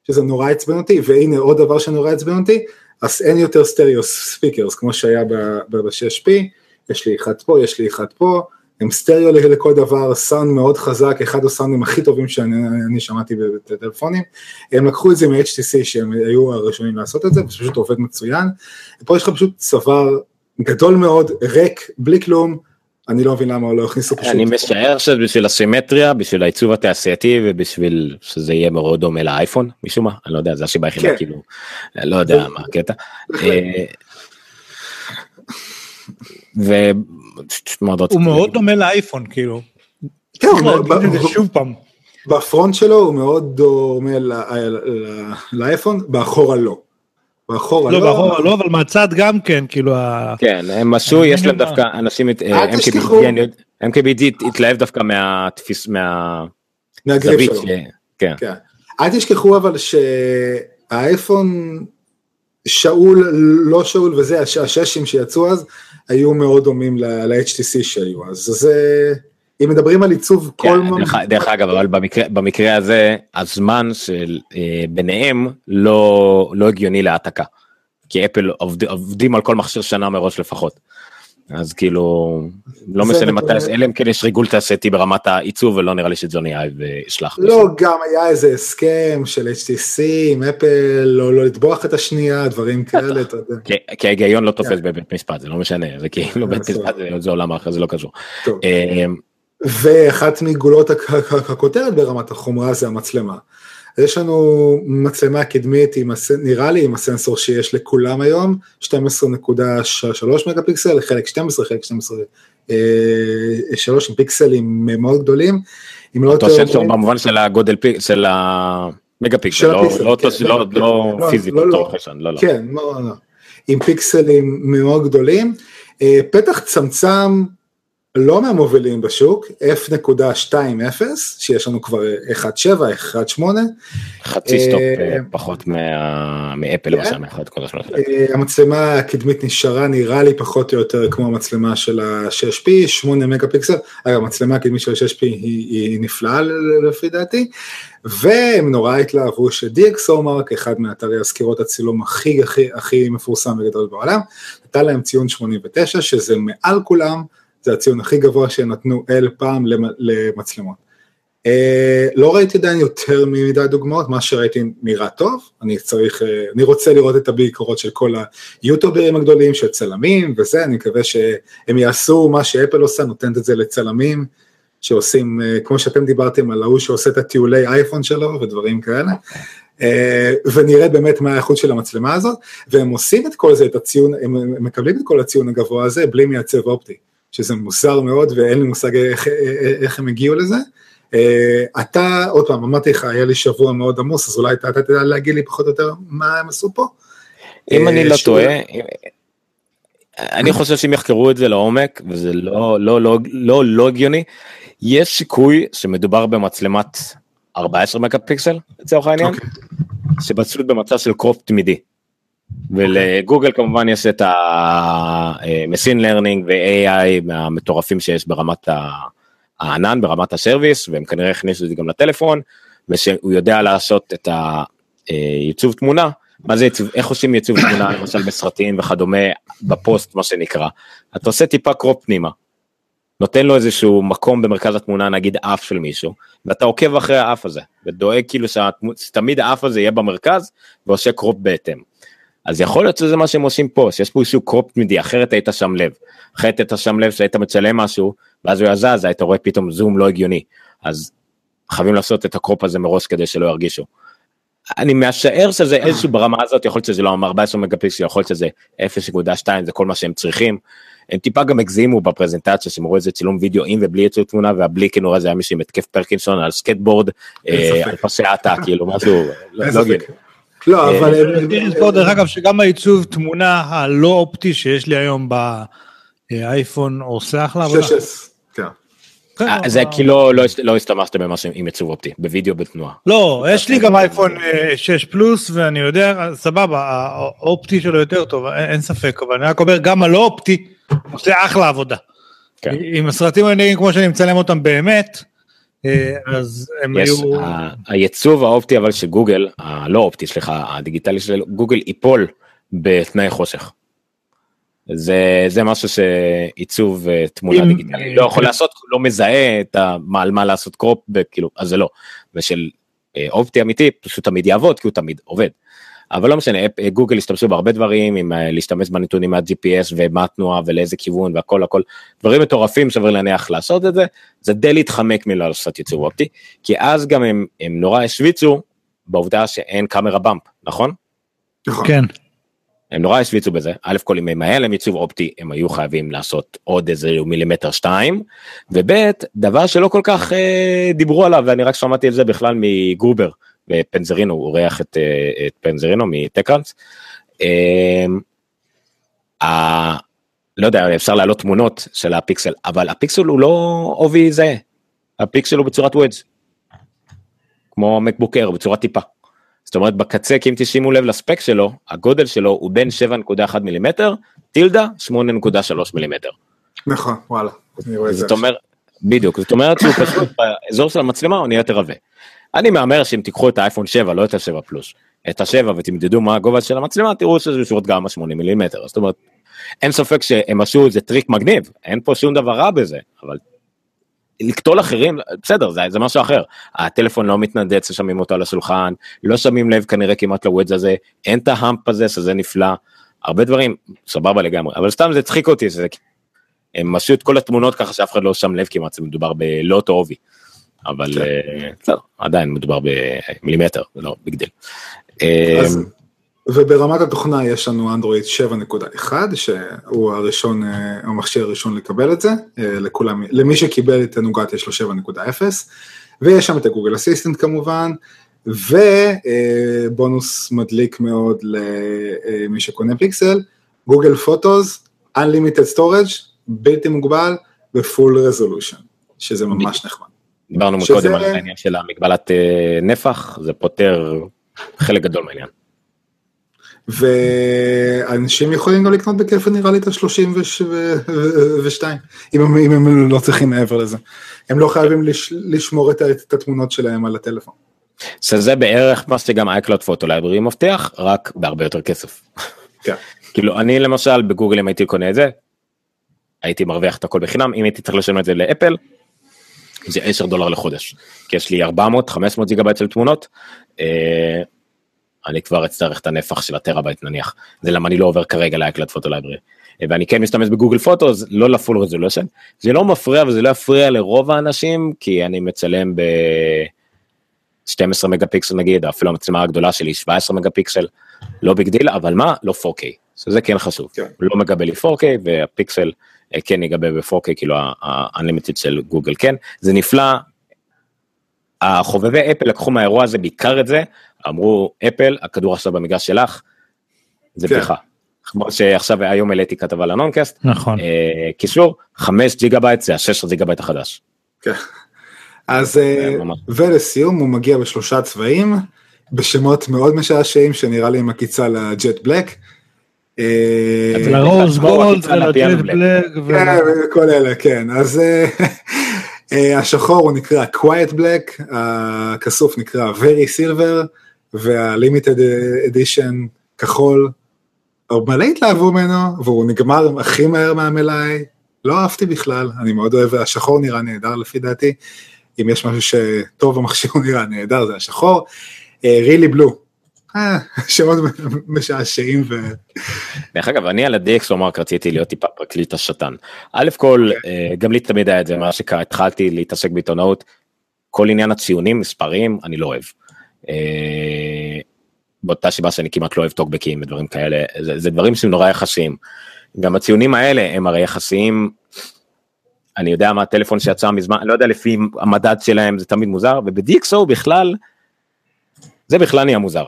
שזה נורא עצבן אותי, והנה עוד דבר שנורא עצבן אותי, אז אין יותר stereo speakers, כמו שהיה ב-6P, יש לי אחד פה, יש לי אחד פה, הם סטריאו לכל דבר, סאונד מאוד חזק, אחד הסאונדים הכי טובים שאני שמעתי בטלפונים, הם לקחו את זה מ-HTC שהם היו הראשונים לעשות את זה, זה פשוט עובד מצוין, ופה יש לך פשוט צוואר גדול מאוד, ריק, בלי כלום, אני לא מבין למה לא הכניסו פשוט. אני משער שזה בשביל הסימטריה, בשביל העיצוב התעשייתי ובשביל שזה יהיה מאוד דומה לאייפון, משום מה, אני לא יודע, זו הסיבה היחידה, כן. כאילו, לא יודע מה הקטע. אה, הוא מאוד? דומה לאייפון, כאילו. כן, הוא זה שוב פעם. בפרונט שלו הוא מאוד דומה לאייפון, באחורה לא. באחורה לא, לא, באחורה לא, אבל מהצד גם כן, כאילו, ה- כן, הם עשו, יש להם. דווקא אנשים, MKBD תשכחו. אני יודע- MKBD התלהב דווקא מהתפיס, מהזווית, מהגריפ שלו. כן, כן. אל תשכחו אבל שהאייפון שאול, לא שאול וזה, הש- הששים שיצאו אז, היו מאוד דומים ל- ל-HTC שהיו אז. זה, אם מדברים על עיצוב כל... כן, מ- דרך, דרך אגב, אבל במקרה, במקרה הזה, הזמן של אה, ביניהם לא, לא הגיוני להעתקה. כי אפל עובד, עובדים על כל מכשיר שנה מראש לפחות. אז כאילו, לא משנה מתי, אלא אם כן יש ריגול תעשייתי ברמת העיצוב, ולא נראה לי שג'וני אייב אה, ישלח. לא, גם היה איזה הסכם של HTC עם אפל, לא, לא לטבוח את השנייה, דברים כאלה, אתה יודע. כי, כי ההיגיון לא כן. תופס בבית משפט, זה לא משנה, זה כאילו בית בסדר. משפט זה, זה עולם אחר, זה לא קשור. טוב. ואחת מגולות הכ- הכ- הכותרת ברמת החומרה זה המצלמה. יש לנו מצלמה קדמית עם, הס- נראה לי עם הסנסור שיש לכולם היום, 12.3 מגה פיקסל, חלק 12, חלק 12, אה, 3 עם פיקסלים מאוד גדולים. לא אותו יותר סנסור במובן של הגודל פיק, של המגה פיקסל, לא הפיקסל, לא אותו- כן, לא- מגה לא פיקסל. לא, פיזית, לא, לא. חשן, לא, לא. כן, לא, לא. עם פיקסלים מאוד גדולים. אה, פתח צמצם לא מהמובילים בשוק, f 2.0, שיש לנו כבר 1.7, 1.8. חצי stop אה, אה, פחות מאפל כן. כל השלוש. אה, המצלמה הקדמית נשארה נראה לי פחות או יותר כמו המצלמה של ה-6P, 8 מגה פיקסל, אגב המצלמה הקדמית של ה-6P היא, נפלאה לפי דעתי, והם נורא התלהבו ש-DxOMark, אחד מאתרי הסקירות הצילום הכי הכי הכי מפורסם וגדול בעולם, נתן להם ציון 89, שזה מעל כולם, זה הציון הכי גבוה שנתנו אל פעם למ- למצלמות. Uh, לא ראיתי עדיין יותר מדי דוגמאות, מה שראיתי נראה טוב, אני צריך, uh, אני רוצה לראות את הביקורות של כל היוטוברים הגדולים של צלמים וזה, אני מקווה שהם יעשו מה שאפל עושה, נותנת את זה לצלמים שעושים, uh, כמו שאתם דיברתם על ההוא שעושה את הטיולי אייפון שלו ודברים כאלה, uh, ונראה באמת מה האיכות של המצלמה הזאת, והם עושים את כל זה, את הציון, הם מקבלים את כל הציון הגבוה הזה בלי מייצב אופטי, שזה מוזר מאוד ואין לי מושג איך, איך הם הגיעו לזה. Uh, אתה, עוד פעם, אמרתי לך, היה לי שבוע מאוד עמוס, אז אולי אתה אתה תדע להגיד לי פחות או יותר מה הם עשו פה? אם אה, אני לא שוב- טועה, אני חושב שאם יחקרו את זה לעומק, וזה לא לא לא לא לא הגיוני, יש סיכוי שמדובר במצלמת 14 מגה פיקסל לצורך העניין, אוקיי. שבצלות במצב של קרופ תמידי. ולגוגל כמובן יש את ה-machine learning ו-AI מהמטורפים שיש ברמת הענן, ברמת הסרוויס, והם כנראה הכניסו את זה גם לטלפון, ושהוא יודע לעשות את העיצוב תמונה, מה זה ייצוב, איך עושים ייצוב תמונה למשל בסרטים וכדומה, בפוסט מה שנקרא, אתה עושה טיפה crop פנימה, נותן לו איזשהו מקום במרכז התמונה, נגיד אף של מישהו, ואתה עוקב אחרי האף הזה, ודואג כאילו שתמיד האף הזה יהיה במרכז, ועושה crop בהתאם. אז יכול להיות שזה מה שהם עושים פה, שיש פה איזשהו crop תמידי, אחרת היית שם לב. אחרת היית שם לב שהיית מצלם משהו, ואז הוא היה זז, היית רואה פתאום זום לא הגיוני. אז חייבים לעשות את ה crop הזה מראש כדי שלא ירגישו. אני משער שזה איזשהו ברמה הזאת, יכול להיות שזה לא 14 מגה פיקסל, יכול להיות שזה 0.2, זה כל מה שהם צריכים. הם טיפה גם הגזימו בפרזנטציה שהם רואים איזה צילום וידאו עם ובלי ייצוב תמונה והבלי כנראה זה היה מישהו עם התקף פרקינסון על סקטבורד, אה. על פסי האטה, כאילו משהו, לא לא. הגיוני. לא, אה, אבל... צריך לזכור דרך אגב שגם הייצוב תמונה הלא אופטי שיש לי היום באייפון עושה אחלה עבודה. 6S, כן. אה, זה כי לא, לא, לא הסתמשת במה עם עיצוב אופטי, בווידאו בתנועה. לא, יש לי גם אייפון 6 פלוס ואני יודע, סבבה, האופטי שלו יותר טוב, אין, ספק, אבל אני רק אומר, גם הלא אופטי עושה אחלה עבודה. כן. עם הסרטים הנראים כמו שאני מצלם אותם באמת, אה, אז הם יש, היו... הייצוב האופטי אבל של גוגל, הלא אופטי, סליחה, הדיגיטלי של גוגל ייפול בתנאי חושך. זה זה משהו שעיצוב אה, תמונה דיגיטלי לא יכול לעשות לא מזהה את מה על מה לעשות קרופ כאילו אז זה לא ושל אה, אופטי אמיתי פשוט תמיד יעבוד כי הוא תמיד עובד. אבל לא משנה גוגל השתמשו בהרבה דברים עם אה, להשתמש בנתונים מה-GPS ומה התנועה ולאיזה כיוון והכל הכל דברים מטורפים שווה להניח לעשות את זה זה די להתחמק מלעשות ייצור אופטי כי אז גם הם, הם נורא השוויצו בעובדה שאין קאמרה באמפ נכון? נכון. כן. הם נורא השוויצו בזה, א' כל אם היה להם עיצוב אופטי הם היו חייבים לעשות עוד איזה מילימטר שתיים, וב' דבר שלא כל כך אה, דיברו עליו ואני רק שמעתי את זה בכלל מגרובר בפנזרינו, הוא אורח את, אה, את פנזרינו מטקראנס. אה, לא יודע, אפשר להעלות תמונות של הפיקסל, אבל הפיקסל הוא לא עובי זהה, הפיקסל הוא בצורת וודס, כמו MacBook Air בצורת טיפה. זאת אומרת בקצה כי אם תשימו לב ל-spec שלו הגודל שלו הוא בין 7.1 מילימטר טילדה 8.3 מילימטר. נכון וואלה. זאת אומרת בדיוק זאת אומרת שהוא פשוט באזור של המצלמה הוא נהיה יותר עבה. אני מהמר שאם תיקחו את האייפון 7 לא את ה-7 פלוס את ה-7 ותמדדו מה הגובה של המצלמה תראו שזה שורות גם 8 מילימטר. זאת אומרת אין ספק שהם עשו איזה טריק מגניב אין פה שום דבר רע בזה אבל לקטול אחרים בסדר זה, זה משהו אחר. הטלפון לא מתנדנד כששמים אותו על השולחן לא שמים לב כנראה כמעט לוודס הזה אין את ה-hump הזה שזה נפלא. הרבה דברים סבבה לגמרי אבל סתם זה הצחיק אותי זה הם עשו את כל התמונות ככה שאף אחד לא שם לב כמעט זה מדובר באותו עובי אבל כן. אה, בסדר עדיין מדובר במילימטר זה לא big deal. וברמת התוכנה יש לנו אנדרואיד 7.1 שהוא הראשון, אה, המכשיר הראשון לקבל את זה, אה, לכולם, למי שקיבל את הנוגת יש לו 7.0 ויש שם את הגוגל אסיסטנט כמובן ובונוס מדליק מאוד למי שקונה פיקסל, גוגל פוטוס, Unlimited Storage, בלתי מוגבל ופול רזולושן, שזה ממש נחמד. דיברנו שזה... קודם על העניין של המגבלת אה, נפח, זה פותר חלק גדול מהעניין. ואנשים יכולים גם לקנות בכיף נראה לי את ה-32 אם, הם, אם הם לא צריכים מעבר לזה. הם לא חייבים לש, לשמור את, את התמונות שלהם על הטלפון. שזה בערך מה שגם iCloud Photo Library מבטיח רק בהרבה יותר כסף. כן. כאילו אני למשל בגוגל אם הייתי קונה את זה הייתי מרוויח את הכל בחינם אם הייתי צריך לשלם את זה לאפל זה 10 דולר לחודש כי יש לי 400 500 גיגה בייט של תמונות. אה, אני כבר אצטרך את הנפח של הטרהבייט נניח, זה למה אני לא עובר כרגע ל-iCloud Photo Library. ואני כן משתמש ב-Google Photos, לא ל-full resolution, זה לא מפריע וזה לא יפריע לרוב האנשים, כי אני מצלם ב... 12 מגה פיקסל נגיד, אפילו המצלמה הגדולה שלי 17 מגה פיקסל, לא big deal, אבל מה? לא 4K, שזה כן חשוב, כן. לא מגבה לי 4K והפיקסל אה, כן יגבה ב-4K, כאילו ה-unlimited של גוגל כן, זה נפלא, החובבי אפל לקחו מהאירוע הזה בעיקר את זה, אמרו אפל הכדור עכשיו במגרש שלך, זה כן. בדיחה. כמו שעכשיו היום העליתי כתבה לנונקאסט, נכון. אה, קישור 5 ג'יגה בייט זה ה-6 ג'יגה בייט החדש. כן. אז אה, ולסיום הוא מגיע בשלושה צבעים בשמות מאוד משעשעים שנראה לי עם עקיצה ל-Jet Black. אה, ל-Rose Gold ול-Jet Black. כל אלה כן אז אה, השחור הוא נקרא quite black הכסוף נקרא very silver וה-limited edition כחול. מלא התלהבו ממנו והוא נגמר הכי מהר מהמלאי לא אהבתי בכלל אני מאוד אוהב השחור נראה נהדר לפי דעתי אם יש משהו שטוב המכשיר נראה נהדר זה השחור. רילי uh, בלו אה, שמות משעשעים ו... דרך אגב אני על הוא אמר רציתי להיות טיפה פרקליט השטן. א' כל אה, גם לי תמיד היה את זה מה שהתחלתי להתעסק בעיתונאות כל עניין הציונים מספרים אני לא אוהב. אה, באותה סיבה שאני כמעט לא אוהב טוקבקים ודברים כאלה זה, דברים שהם נורא יחסיים. גם הציונים האלה הם הרי יחסיים. אני יודע מה הטלפון שיצא מזמן לא יודע לפי המדד שלהם זה תמיד מוזר ובדיקסו בכלל. זה בכלל נהיה מוזר.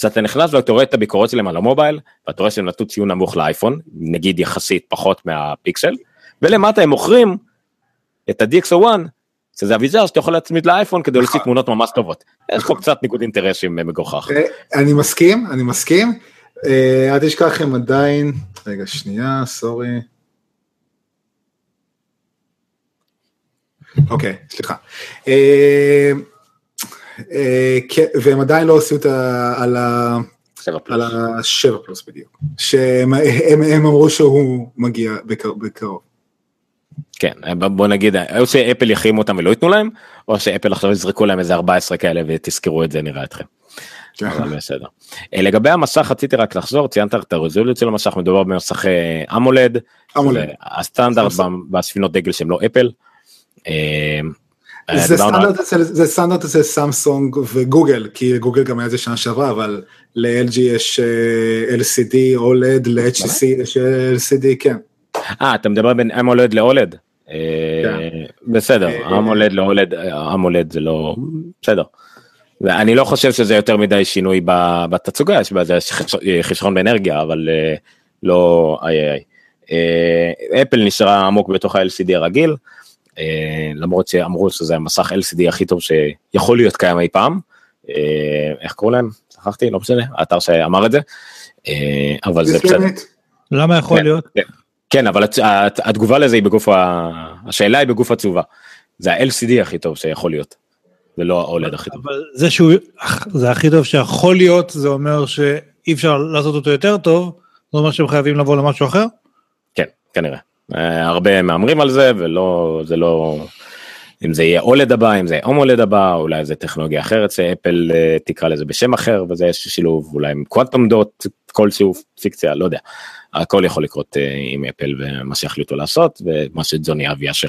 אז אתה נכנס ואתה רואה את הביקורות שלהם על המובייל, ואתה רואה שהם נתנו ציון נמוך לאייפון, נגיד יחסית פחות מהפיקסל, ולמטה הם מוכרים את ה-DxO1, שזה אביזר שאתה יכול להצמיד לאייפון כדי להוציא תמונות ממש טובות. יש פה קצת ניגוד אינטרסים אה, מגוחך. אה, אני מסכים, אני מסכים. אה, אל תשכח הם עדיין, רגע שנייה, סורי. אוקיי, סליחה. אה, אה, כן, והם עדיין לא עשו את ה... על ה... שבע פלוס. על השבע פלוס בדיוק. שהם הם, הם אמרו שהוא מגיע בקר- בקרוב. כן, בוא נגיד, או שאפל יחרימו אותם ולא ייתנו להם, או שאפל עכשיו יזרקו להם איזה 14 כאלה ותזכרו את זה נראה אתכם. אבל בסדר. אה, לגבי המסך רציתי רק לחזור, ציינת את הרזולוציה של המסך, מדובר במסכי AMOLED, AMOLED. הסטנדרט בספינות דגל שהם לא אפל. אה, זה סטנדרט אצל- זה סטנדרט אצל סמסונג וגוגל, כי גוגל גם היה את זה שנה שעברה, אבל ל-LG יש אה, LCD, OLED, ל-HTC יש אה, LCD, כן. אה, אתה מדבר בין אמולד לאולד? אה, בסדר, אה, אמולד לאולד, אמולד זה לא, בסדר. ואני לא חושב שזה יותר מדי שינוי בתצוגה, יש בזה חסרון באנרגיה, אבל לא איי איי אפל נשארה עמוק בתוך ה-LCD הרגיל, למרות שאמרו שזה המסך LCD הכי טוב שיכול להיות קיים אי פעם. אה, איך קראו להם? שכחתי, לא משנה, האתר שאמר את זה. אה, אבל זה בסדר. למה יכול כן. להיות? כן אבל הצ- הת- התגובה לזה היא בגוף ה... השאלה היא בגוף התשובה. זה ה-LCD הכי טוב שיכול להיות. זה לא ה-OLED הכי טוב. אבל זה שהוא, זה הכי טוב שיכול להיות, זה אומר שאי אפשר לעשות אותו יותר טוב, זה אומר שהם חייבים לבוא למשהו אחר? כן כנראה. אה, הרבה מהמרים על זה ולא זה לא אם זה יהיה OLED הבא אם זה יהיה OMOLED הבא אולי זה טכנולוגיה אחרת שאפל אה, תקרא לזה בשם אחר וזה יש שילוב אולי עם קוונטום דוט כלשהו פיקציה לא יודע. הכל יכול לקרות אה, עם אפל ומה שיחליטו לעשות ומה שג'וני אבי יאשר.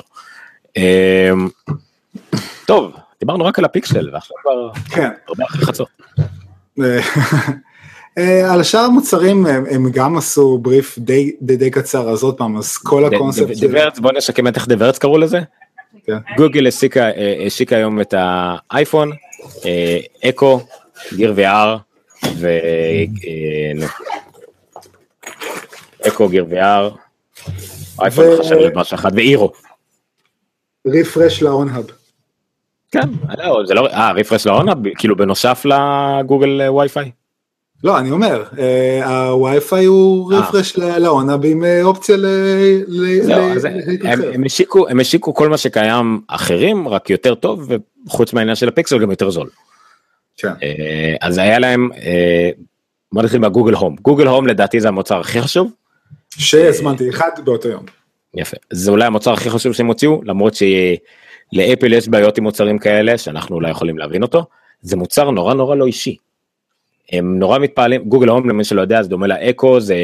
טוב דיברנו רק על הפיקסל ועכשיו כבר כן. הרבה אחרי חצות. אה, אה, על שאר המוצרים הם הם גם עשו בריף די די די קצר, אז עוד פעם, אז כל הקונספט של... דיברץ בוא נשקם את איך דיברץ קראו לזה. כן. גוגל הסיקה אה, השיקה היום את האייפון אה, אקו גיר VR ו... אה, נו. אקו גיר VR. אייפון חשב משהו אחד ואירו. רפרש לאון-האב. כן לא, זה לא אה רפרש לעונה כאילו בנוסף לגוגל אה, וי-פיי. לא, אני אומר, אה, הווי-פיי הוא אה. רפרש לאון-האב עם אה, אופציה ל... הם, השיקו כל מה שקיים אחרים רק יותר טוב וחוץ מהעניין של הפיקסל גם יותר זול. כן. אה, אז היה להם אה, בוא נתחיל מהגוגל הום גוגל הום לדעתי זה המוצר הכי חשוב שהזמנתי אחד באותו יום. יפה זה אולי המוצר הכי חשוב שהם הוציאו למרות שלאפל יש בעיות עם מוצרים כאלה שאנחנו אולי יכולים להבין אותו זה מוצר נורא נורא לא אישי. הם נורא מתפעלים גוגל הום למי שלא יודע זה דומה לאקו זה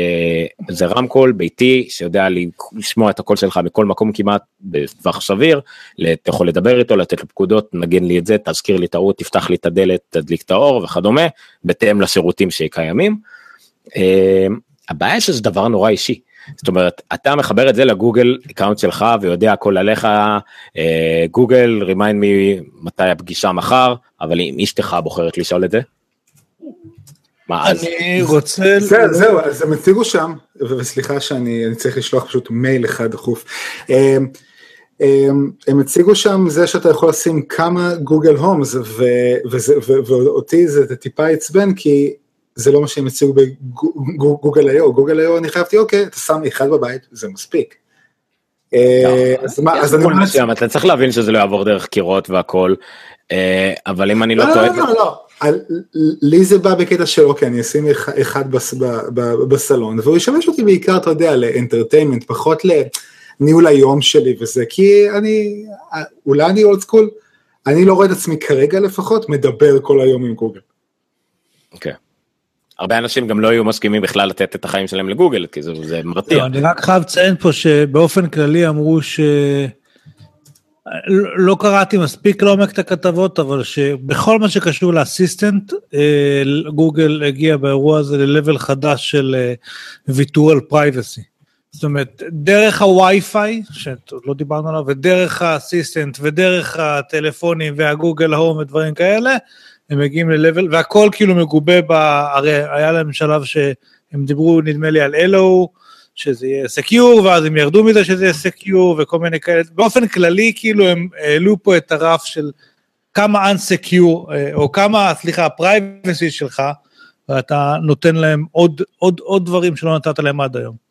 זה רמקול ביתי שיודע לשמוע את הקול שלך מכל מקום כמעט בטווח סביר אתה יכול לדבר איתו לתת לו פקודות נגן לי את זה תזכיר לי טעות תפתח לי את הדלת תדליק את האור וכדומה בהתאם לשירותים שקיימים. אה, הבעיה שזה דבר נורא אישי. זאת אומרת אתה מחבר את זה ל-Google account שלך ויודע הכל עליך אה, Google remind me מתי הפגישה מחר אבל אם אשתך בוחרת לשאול את זה. מה אז אני רוצה... זהו, זהו, אז הם הציגו שם, וסליחה שאני אני צריך לשלוח פשוט מייל אחד דחוף. הם, הם, הם הציגו שם זה שאתה יכול לשים כמה גוגל הומס, ואותי זה טיפה עצבן, כי זה לא מה שהם הציגו בגוגל איו, גוגל איו אני חייבתי, אוקיי, אתה שם אחד בבית, זה מספיק. אה, אז מה, אז אני אתה צריך להבין שזה לא יעבור דרך קירות והכל אה, אבל אם אני לא לא, טועה לא, לא, לא, על- לי זה בא בקטע של אוקיי, אני אשים אח- אחד בס- ב- ב- בסלון, והוא ישמש אותי בעיקר, אתה יודע, ל-entertainment, פחות לניהול היום שלי וזה, כי אני, אולי אני old school, אני לא רואה את עצמי כרגע לפחות, מדבר כל היום עם גוגל. אוקיי. הרבה אנשים גם לא היו מסכימים בכלל לתת את החיים שלהם לגוגל כי זה, זה מרתיע. לא, אני רק חייב לציין פה שבאופן כללי אמרו ש... לא קראתי מספיק לעומק את הכתבות, אבל שבכל מה שקשור ל-Assistant, אה, גוגל הגיע באירוע הזה ל-level חדש של אה, ויתור על privacy. זאת אומרת, דרך הווי-פיי, שעוד לא דיברנו עליו, ודרך ה-Assistant, ודרך הטלפונים והגוגל הום ודברים כאלה, הם מגיעים ל-level, והכל כאילו מגובה ב... הרי היה להם שלב שהם דיברו, נדמה לי, על Allo, שזה יהיה secure, ואז הם ירדו מזה שזה יהיה secure, וכל מיני כאלה. באופן כללי, כאילו, הם העלו פה את הרף של כמה unsecure, אה, או כמה, סליחה, ה-privacy שלך, ואתה נותן להם עוד, עוד, עוד דברים שלא נתת להם עד היום.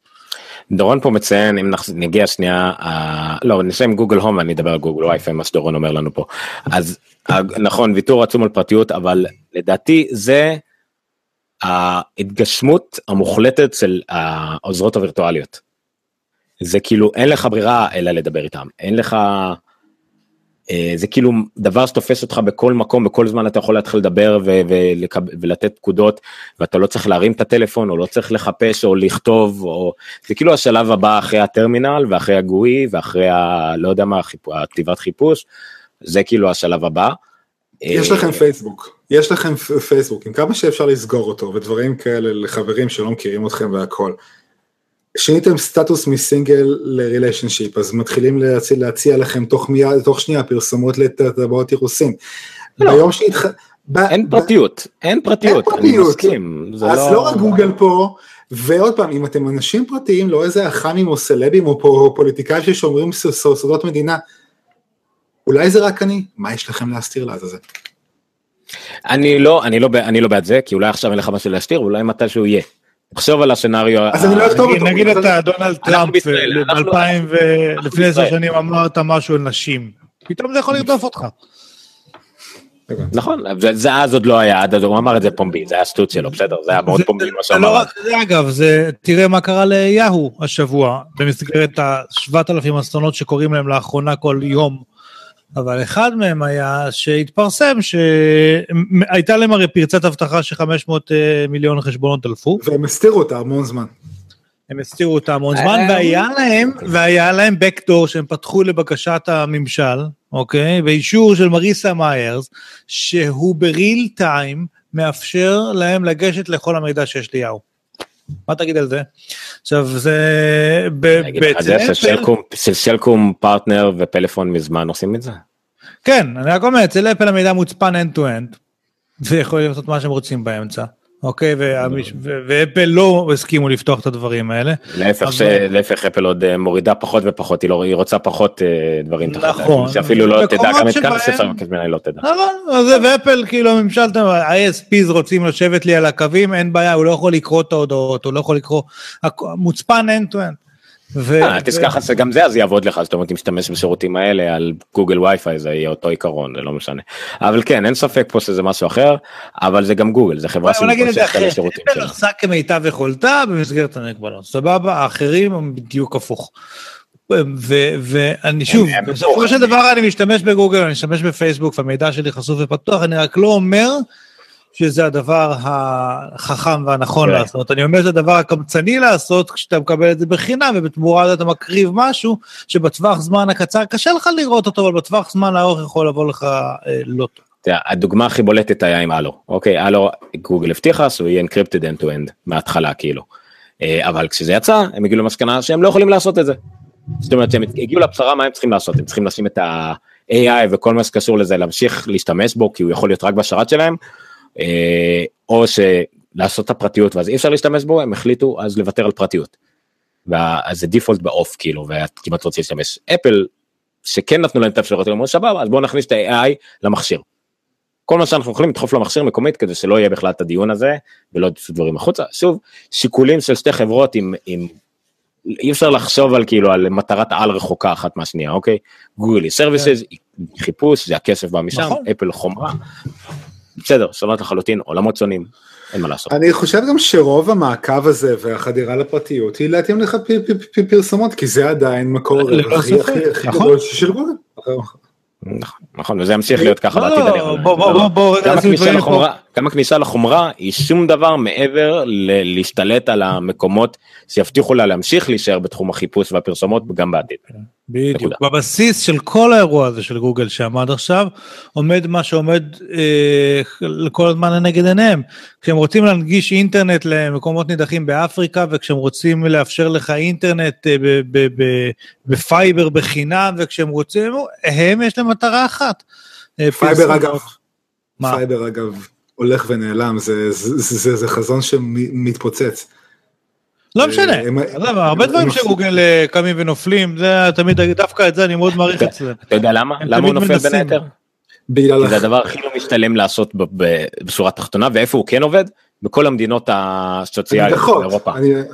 דורון פה מציין אם נגיע שנייה אה, לא נסיים Google Home ואני אדבר על Google Wifi מה שדורון אומר לנו פה אז אה, נכון ויתור עצום על פרטיות אבל לדעתי זה ההתגשמות המוחלטת של העוזרות הווירטואליות. זה כאילו אין לך ברירה אלא לדבר איתם אין לך אה, זה כאילו דבר שתופס אותך בכל מקום בכל זמן אתה יכול להתחיל לדבר ו- ולקב- ולתת פקודות ואתה לא צריך להרים את הטלפון או לא צריך לחפש או לכתוב או זה כאילו השלב הבא אחרי הטרמינל ואחרי הגוי ואחרי ה... לא יודע מה. הכתיבת חיפוש זה כאילו השלב הבא. יש לכם פייסבוק, יש לכם פייסבוק, עם כמה שאפשר לסגור אותו ודברים כאלה לחברים שלא מכירים אתכם והכל. שיניתם סטטוס מסינגל לריליישנשיפ, אז מתחילים להציע, להציע לכם תוך, מיד, תוך שנייה פרסומות לטבעות אירוסין. לא. ביום שהתח... ב- אין פרטיות אין פרטיות אין אני פרטיות. מסכים אז לא רק גוגל פה, ועוד פעם, אם אתם אנשים פרטיים, לא איזה אח"מים או סלבים או פו- פוליטיקאים ששומרים סודות מדינה, אולי זה רק אני, מה יש לכם להסתיר לעזאזל? אני לא אני לא אני לא בעד זה כי אולי עכשיו אין לך משהו להשתיר אולי מתישהו יהיה. תחשוב על השנריו. אז אני לא אכתוב נגיד- אותו. נגיד אתה דונלד טראמפ, בישראל, אנחנו- ב-2000 אנחנו ולפני עשר. שנים אמרת משהו על נשים. פתאום זה יכול לרדוף אותך. נכון זה, אז עוד לא היה עד אז הוא אמר את זה פומבי זה היה שטות שלו בסדר זה היה מאוד פומבי מה זה לא שאמר. רק זה אגב, זה, תראה מה קרה ליהו השבוע, במסגרת ה-7,000 אסונות שקורים להם לאחרונה כל יום. אבל אחד מהם היה שהתפרסם שהייתה להם הרי פרצת אבטחה ש-500 מיליון חשבונות דלפו, והם הסתירו אותה המון זמן. הם הסתירו אותה המון זמן, אה. והיה להם, והיה להם backdoor שהם פתחו לבקשת הממשל, אוקיי? באישור של מריסה מאיירס, שהוא בריל טיים מאפשר להם לגשת לכל המידע שיש ליהו. מה תגיד על זה? עכשיו זה... בעצם אפל- ששלקום פרטנר ופלאפון מזמן עושים את זה. כן, אני רק אומר, אצל אפל המידע מוצפן end to end, ויכולים לעשות מה שהם רוצים באמצע, אוקיי? והמיש- ו- ואפל לא הסכימו לפתוח את הדברים האלה. להפך, ש... אבל- להפך אפל עוד אה, מורידה פחות ופחות היא, לא... היא רוצה פחות אה, דברים תחת נכון. שאפילו לא תדע גם את כמה לבקש ממנה היא לא תדע. נכון, אז זה ואפל כאילו הממשל, ה-ISPs רוצים לשבת לי על הקווים, אין בעיה, הוא לא יכול לקרוא את ההודעות, הוא לא יכול לקרוא, מוצפן end to end. אה, תזכח שגם זה אז יעבוד לך זאת אומרת אם תשתמש בשירותים האלה על גוגל וי-פיי זה יהיה אותו עיקרון זה לא משנה אבל כן אין ספק פה שזה משהו אחר אבל זה גם גוגל זה חברה שמתפשטת על השירותים אפל שלה. עושה כמיטב יכולתה במסגרת המגבלות, סבבה, האחרים הם בדיוק הפוך. ואני שוב, בסופו של דבר אני משתמש בגוגל, אני משתמש בפייסבוק והמידע שלי חשוף ופתוח, אני רק לא אומר שזה הדבר החכם והנכון כן. לעשות, אני אומר שזה הדבר הקמצני לעשות כשאתה מקבל את זה בחינם ובתמורה לזה אתה מקריב משהו שבטווח זמן הקצר קשה לך לראות אותו, אבל בטווח זמן הארוך יכול לבוא לך אה, לא טוב. תראה, הדוגמה הכי בולטת היה עם הלו אוקיי הלו גוגל הבטיחה שהוא יהיה encrypted end to end מההתחלה כאילו אה, אבל כשזה יצא הם הגיעו למסקנה שהם לא יכולים לעשות את זה. זאת אומרת שהם הגיעו לבשרה מה הם צריכים לעשות הם צריכים לשים את ה-AI וכל מה שקשור לזה להמשיך להשתמש בו כי הוא יכול להיות רק בשרת שלהם או שלעשות את הפרטיות ואז אי אפשר להשתמש בו הם החליטו אז לוותר על פרטיות. אז זה default ב-off כאילו ואתה כמעט רוצה להשתמש אפל שכן נתנו להם את האפשרות אמרו סבבה אז בואו נכניס את ה-AI למכשיר. כל מה שאנחנו יכולים לדחוף למכשיר מקומית כדי שלא יהיה בכלל את הדיון הזה ולא יצאו דברים החוצה שוב שיקולים של שתי חברות עם, עם אי אפשר לחשוב על כאילו על מטרת על רחוקה אחת מהשנייה אוקיי גוגל היא services חיפוש זה הכסף בא משם נכון. אפל חומרה. בסדר שונות לחלוטין עולמות שונים אין מה לעשות. אני חושב גם שרוב המעקב הזה והחדירה לפרטיות היא להתאים לך פרסומות, כי זה עדיין מקור הכי נכון. גדול של גוגל. נכון, נכון וזה ימשיך להיות ככה לא, בעתיד. לא. בוא, בוא, בוא, בוא, רגע גם הכניסה לחומרה, גם הכניסה לחומרה היא שום דבר מעבר ל- להשתלט על המקומות שיבטיחו לה להמשיך להישאר בתחום החיפוש והפרסומות גם בעתיד. בדיוק. נקודה. בבסיס של כל האירוע הזה של גוגל שעמד עכשיו, עומד מה שעומד אה, כל הזמן לנגד עיניהם. כשהם רוצים להנגיש אינטרנט למקומות נידחים באפריקה, וכשהם רוצים לאפשר לך אינטרנט אה, ב- ב- ב- ב-Fiber בחינם, וכשהם רוצים, הם יש להם מטרה אחת. אה, Fiber פרסומות. אגב, מה? Fiber אגב הולך ונעלם, זה- זה זה- זה חזון שמתפוצץ. לא משנה, הם- עזוב, הרבה הם- דברים שגוגל אה, קמים ונופלים, זה תמיד, דווקא את זה אני מאוד מעריך אצלם. אתה יודע למה? למה הוא נופל בין. היתר? בגלל... כי זה הדבר הכי לא משתלם לעשות ב- ב- בשורה התחתונה, ואיפה הוא כן עובד? בכל המדינות הסוציאליות. באירופה. אני- אני-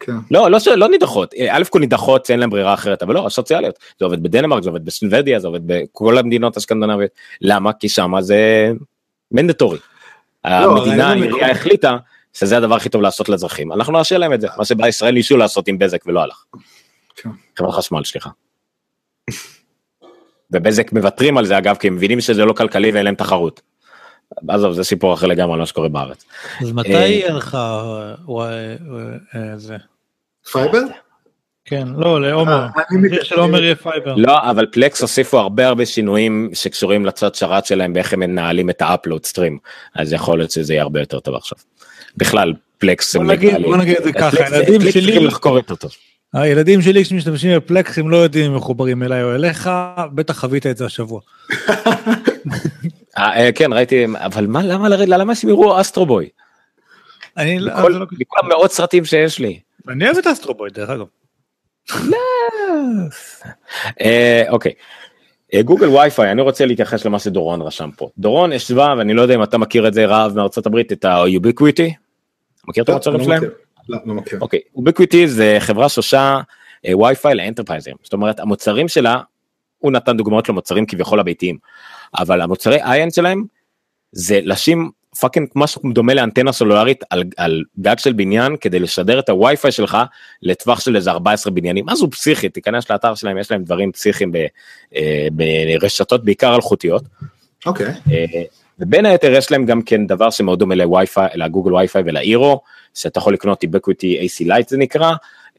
כן. לא, לא, לא נידחות, א' כל נידחות אין להם ברירה אחרת, אבל לא, הסוציאליות, זה עובד בדנמרק, זה עובד בסנוודיה, זה עובד בכל המדינות הסקנדינביות, למה? כי שמה זה מנדטורי. המדינה, הרעיון העירייה החליטה שזה הדבר הכי טוב לעשות לאזרחים, אנחנו נאשר להם את זה, מה שבישראל ניסו לעשות עם בזק ולא הלך. כן. חברת חשמל, סליחה. ובזק מוותרים על זה אגב, כי הם מבינים שזה לא כלכלי ואין להם תחרות. עזוב, זה סיפור אחר לגמרי על מה שקורה בארץ. אז מתי אה, יהיה לך אה, אה, זה? fiber? כן, לא, לעומר. אה, צריך שלעומר יהיה fiber. לא, אבל Plex הוסיפו הרבה הרבה שינויים שקשורים לצד שרת שלהם באיך הם מנהלים את ה upload stream, אז יכול להיות שזה יהיה הרבה יותר טוב עכשיו. בכלל, פלקס הם מנהלים. בוא נגיד את זה ככה, הילדים פלקס שלי- צריכים לחקור את אותו. הילדים שלי כשמשתמשים בפלקס הם לא יודעים אם מחוברים אליי או אליך, בטח חווית את זה השבוע. אה, אה, כן ראיתי אבל מה למה לרדת למה שהם יראו אסטרובוי אני לא- כל זה לא- מכל המאות סרטים שיש לי. אני אוהב את אסטרובוי דרך אגב. אה, אוקיי. אה, גוגל וי-פיי אני רוצה להתייחס למה שדורון רשם פה דורון ישבה ואני לא יודע אם אתה מכיר את זה רב מארצות הברית את ה-ubiquity. מכיר את לא, לא שלהם? מכיר. לא, לא מכיר. אוקיי, Ubiquiti זה חברה שעושה אה, וי-פיי ל enterprise ים, זאת אומרת המוצרים שלה, הוא נתן דוגמאות למוצרים כביכול הביתיים, אבל המוצרי high-end שלהם זה לשים פאקינג משהו דומה לאנטנה סלולרית על, על גג של בניין כדי לשדר את הווי-פיי שלך לטווח של איזה 14 בניינים, משהו פסיכי, תיכנס לאתר שלהם, יש להם דברים פסיכיים ב, אה, ברשתות בעיקר אלחוטיות. אוקיי. אה, ובין היתר יש להם גם כן דבר שמאוד דומה לווי-פיי, לגוגל ווי-פיי ולאירו, שאתה יכול לקנות איבקוויטי AC Lite זה נקרא,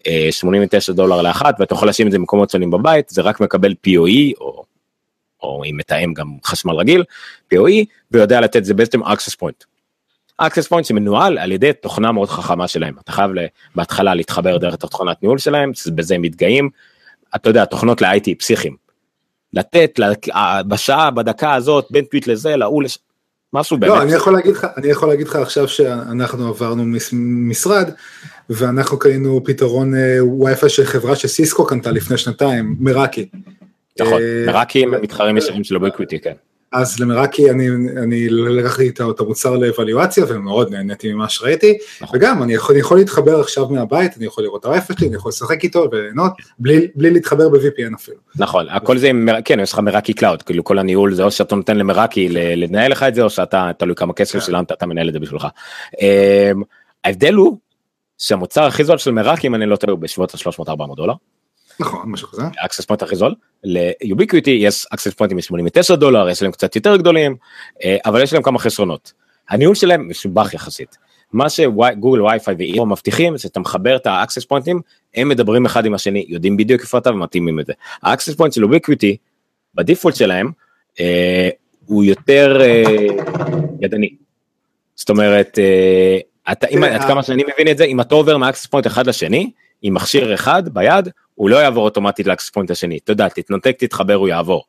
אה, 89 דולר לאחת ואתה יכול לשים את זה במקומות שונים בבית, זה רק מקבל POE או, או אם מתאם גם חשמל רגיל, POE, ויודע לתת זה בעצם access point. access point שמנוהל על ידי תוכנה מאוד חכמה שלהם, אתה חייב בהתחלה להתחבר דרך התוכנת ניהול שלהם, בזה הם מתגאים, אתה יודע, תוכנות ל-IT פסיכיים. לתת אה, בשעה, בדקה הזאת, בין טוויט לזה, להוא לש... משהו באמת. לא, אני יכול להגיד לך, אני יכול להגיד לך עכשיו שאנחנו עברנו משרד, ואנחנו קנינו פתרון אה, וי-פיי של חברה שסיסקו קנתה לפני שנתיים, Meraki. נכון, אה, Meraki הם מתחרים ישירים של Ubiquiti, כן. אז ל Meraki אני, אני לקחתי את המוצר לאבליואציה ומאוד נהניתי ממה שראיתי, נכון. וגם אני יכול, אני יכול להתחבר עכשיו מהבית, אני יכול לראות את הווי-פיי שלי, אני יכול לשחק איתו וליהנות, בלי, בלי להתחבר ב-VPN אפילו. נכון, הכל זה עם, כן, יש לך Meraki cloud, כאילו כל הניהול זה או שאתה נותן ל Meraki ל- לנהל לך את זה, או שאתה, תלוי כמה כסף כן. שילמת, אתה מנהל את זה בשבילך. אמ, ההבדל הוא שהמוצר הכי זול של Meraki, אם אני לא טועה, הוא בסביבות ה-300-400 דולר. נכון, משהו כזה. access point הכי זול, ל Ubiquiti יש access point ים מ-89 דולר, יש להם קצת יותר גדולים, אה, אבל יש להם כמה חסרונות. הניהול שלהם משובח יחסית. מה שגוגל וי-פיי ו Eero מבטיחים זה שאתה מחבר את ה access point ים, הם מדברים אחד עם השני, יודעים בדיוק איפה אתה ומתאימים את זה. ה access point של Ubiquiti, ב default שלהם, אה, הוא יותר אה, ידני. זאת אומרת, אה, אתה, אם, עד כמה שאני מבין את זה, אם אתה עובר מ access point אחד לשני, עם מכשיר אחד ביד, הוא לא יעבור אוטומטית ל access point השני. אתה יודע, תתנתק, תתחבר, הוא יעבור.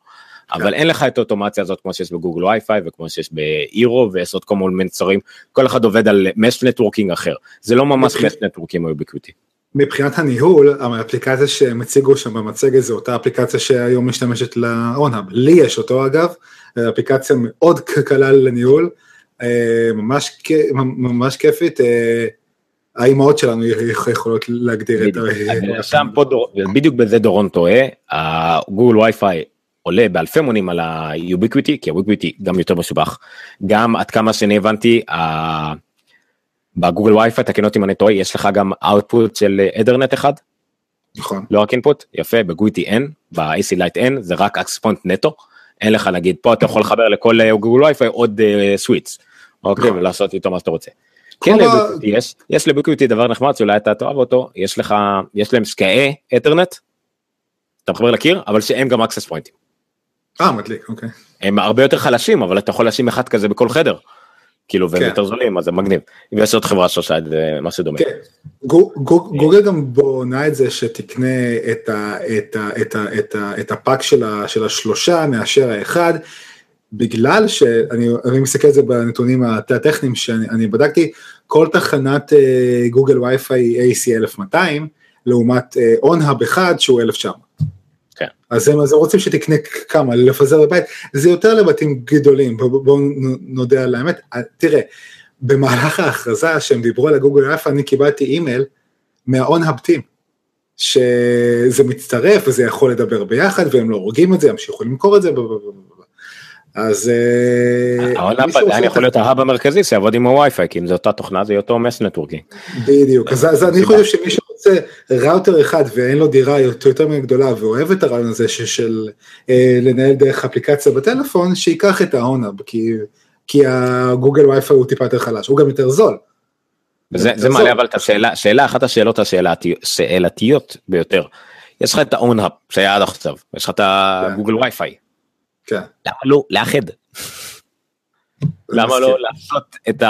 אבל אין לך את האוטומציה הזאת כמו שיש בגוגל וי-פיי וכמו שיש ב Eero ויש עוד כל מיני מוצרים, כל אחד עובד על mesh networking אחר. זה לא ממש. mesh networking Ubiquiti. מבחינת הניהול, האפליקציה שהם הציגו שם במצגת זו אותה אפליקציה שהיום משתמשת ל OnHub. לי יש אותו אגב, אפליקציה מאוד קלה לניהול, אה, ממש, ממש כיפית, אה, האימהות שלנו יכולות להגדיר את ה... שם פה דור, בדיוק בזה דורון טועה, הגוגל וי-פיי עולה באלפי מונים על ה Ubiquiti, כי ה Ubiquiti גם יותר משובח. גם עד כמה שאני הבנתי, בגוגל וי-פיי, תקן אותי אם אני טועה, יש לך גם output של אתרנט אחד, נכון. לא רק input, יפה, בגוויטי אין, ב-AC Lite אין, זה רק access point נטו, אין לך נגיד, פה אתה יכול לחבר לכל אה, גוגל וי-פיי עוד switch, אוקיי, נכון. ולעשות איתו מה שאתה רוצה. כן, ל Ubiquiti יש, יש ל Ubiquiti דבר נחמד שאולי אתה תאהב אותו, יש לך, יש להם סקאי אתרנט, אתה מחבר לקיר, אבל שהם גם access point ים. אה, מדליק, אוקיי. הם הרבה יותר חלשים, אבל אתה יכול לשים אחד כזה בכל חדר. כאילו, והם כן. יותר זולים, אז זה מגניב. ויש עוד חברה שעושה את זה, משהו דומה. כן, גו- גו- גוגל גם בונה את זה שתקנה את, הפאק של השלושה מאשר האחד. בגלל שאני מסתכל על זה בנתונים הטכניים שאני בדקתי, כל תחנת אה, גוגל וי-פיי AC 1200 לעומת OnHub אחד שהוא 1900. כן. אז הם, אז הם רוצים שתקנה כמה, לפזר בבית, זה יותר לבתים גדולים, בואו בוא נודה על האמת, תראה, במהלך ההכרזה שהם דיברו על הגוגל וי-פיי, אני קיבלתי אימייל מה OnHub team, שזה מצטרף וזה יכול לדבר ביחד והם לא הורגים את זה, ימשיכו למכור את זה, אז העולם עדיין יכול להיות ה hub המרכזי שיעבוד עם הווי-פיי כי אם זו אותה תוכנה זה אותו mesh networking. בדיוק אז אני חושב שמי שרוצה ראוטר אחד ואין לו דירה יותר גדולה ואוהב את הרעיון הזה של לנהל דרך אפליקציה בטלפון שייקח את ההונאב כי הגוגל וי-פיי הוא טיפה יותר חלש הוא גם יותר זול. זה מעלה אבל את השאלה שאלה אחת השאלות השאלתיות ביותר. יש לך את ההונאב שהיה עד עכשיו יש לך את הגוגל וי-פיי. כן. למה לא לאחד? למה לא לעשות את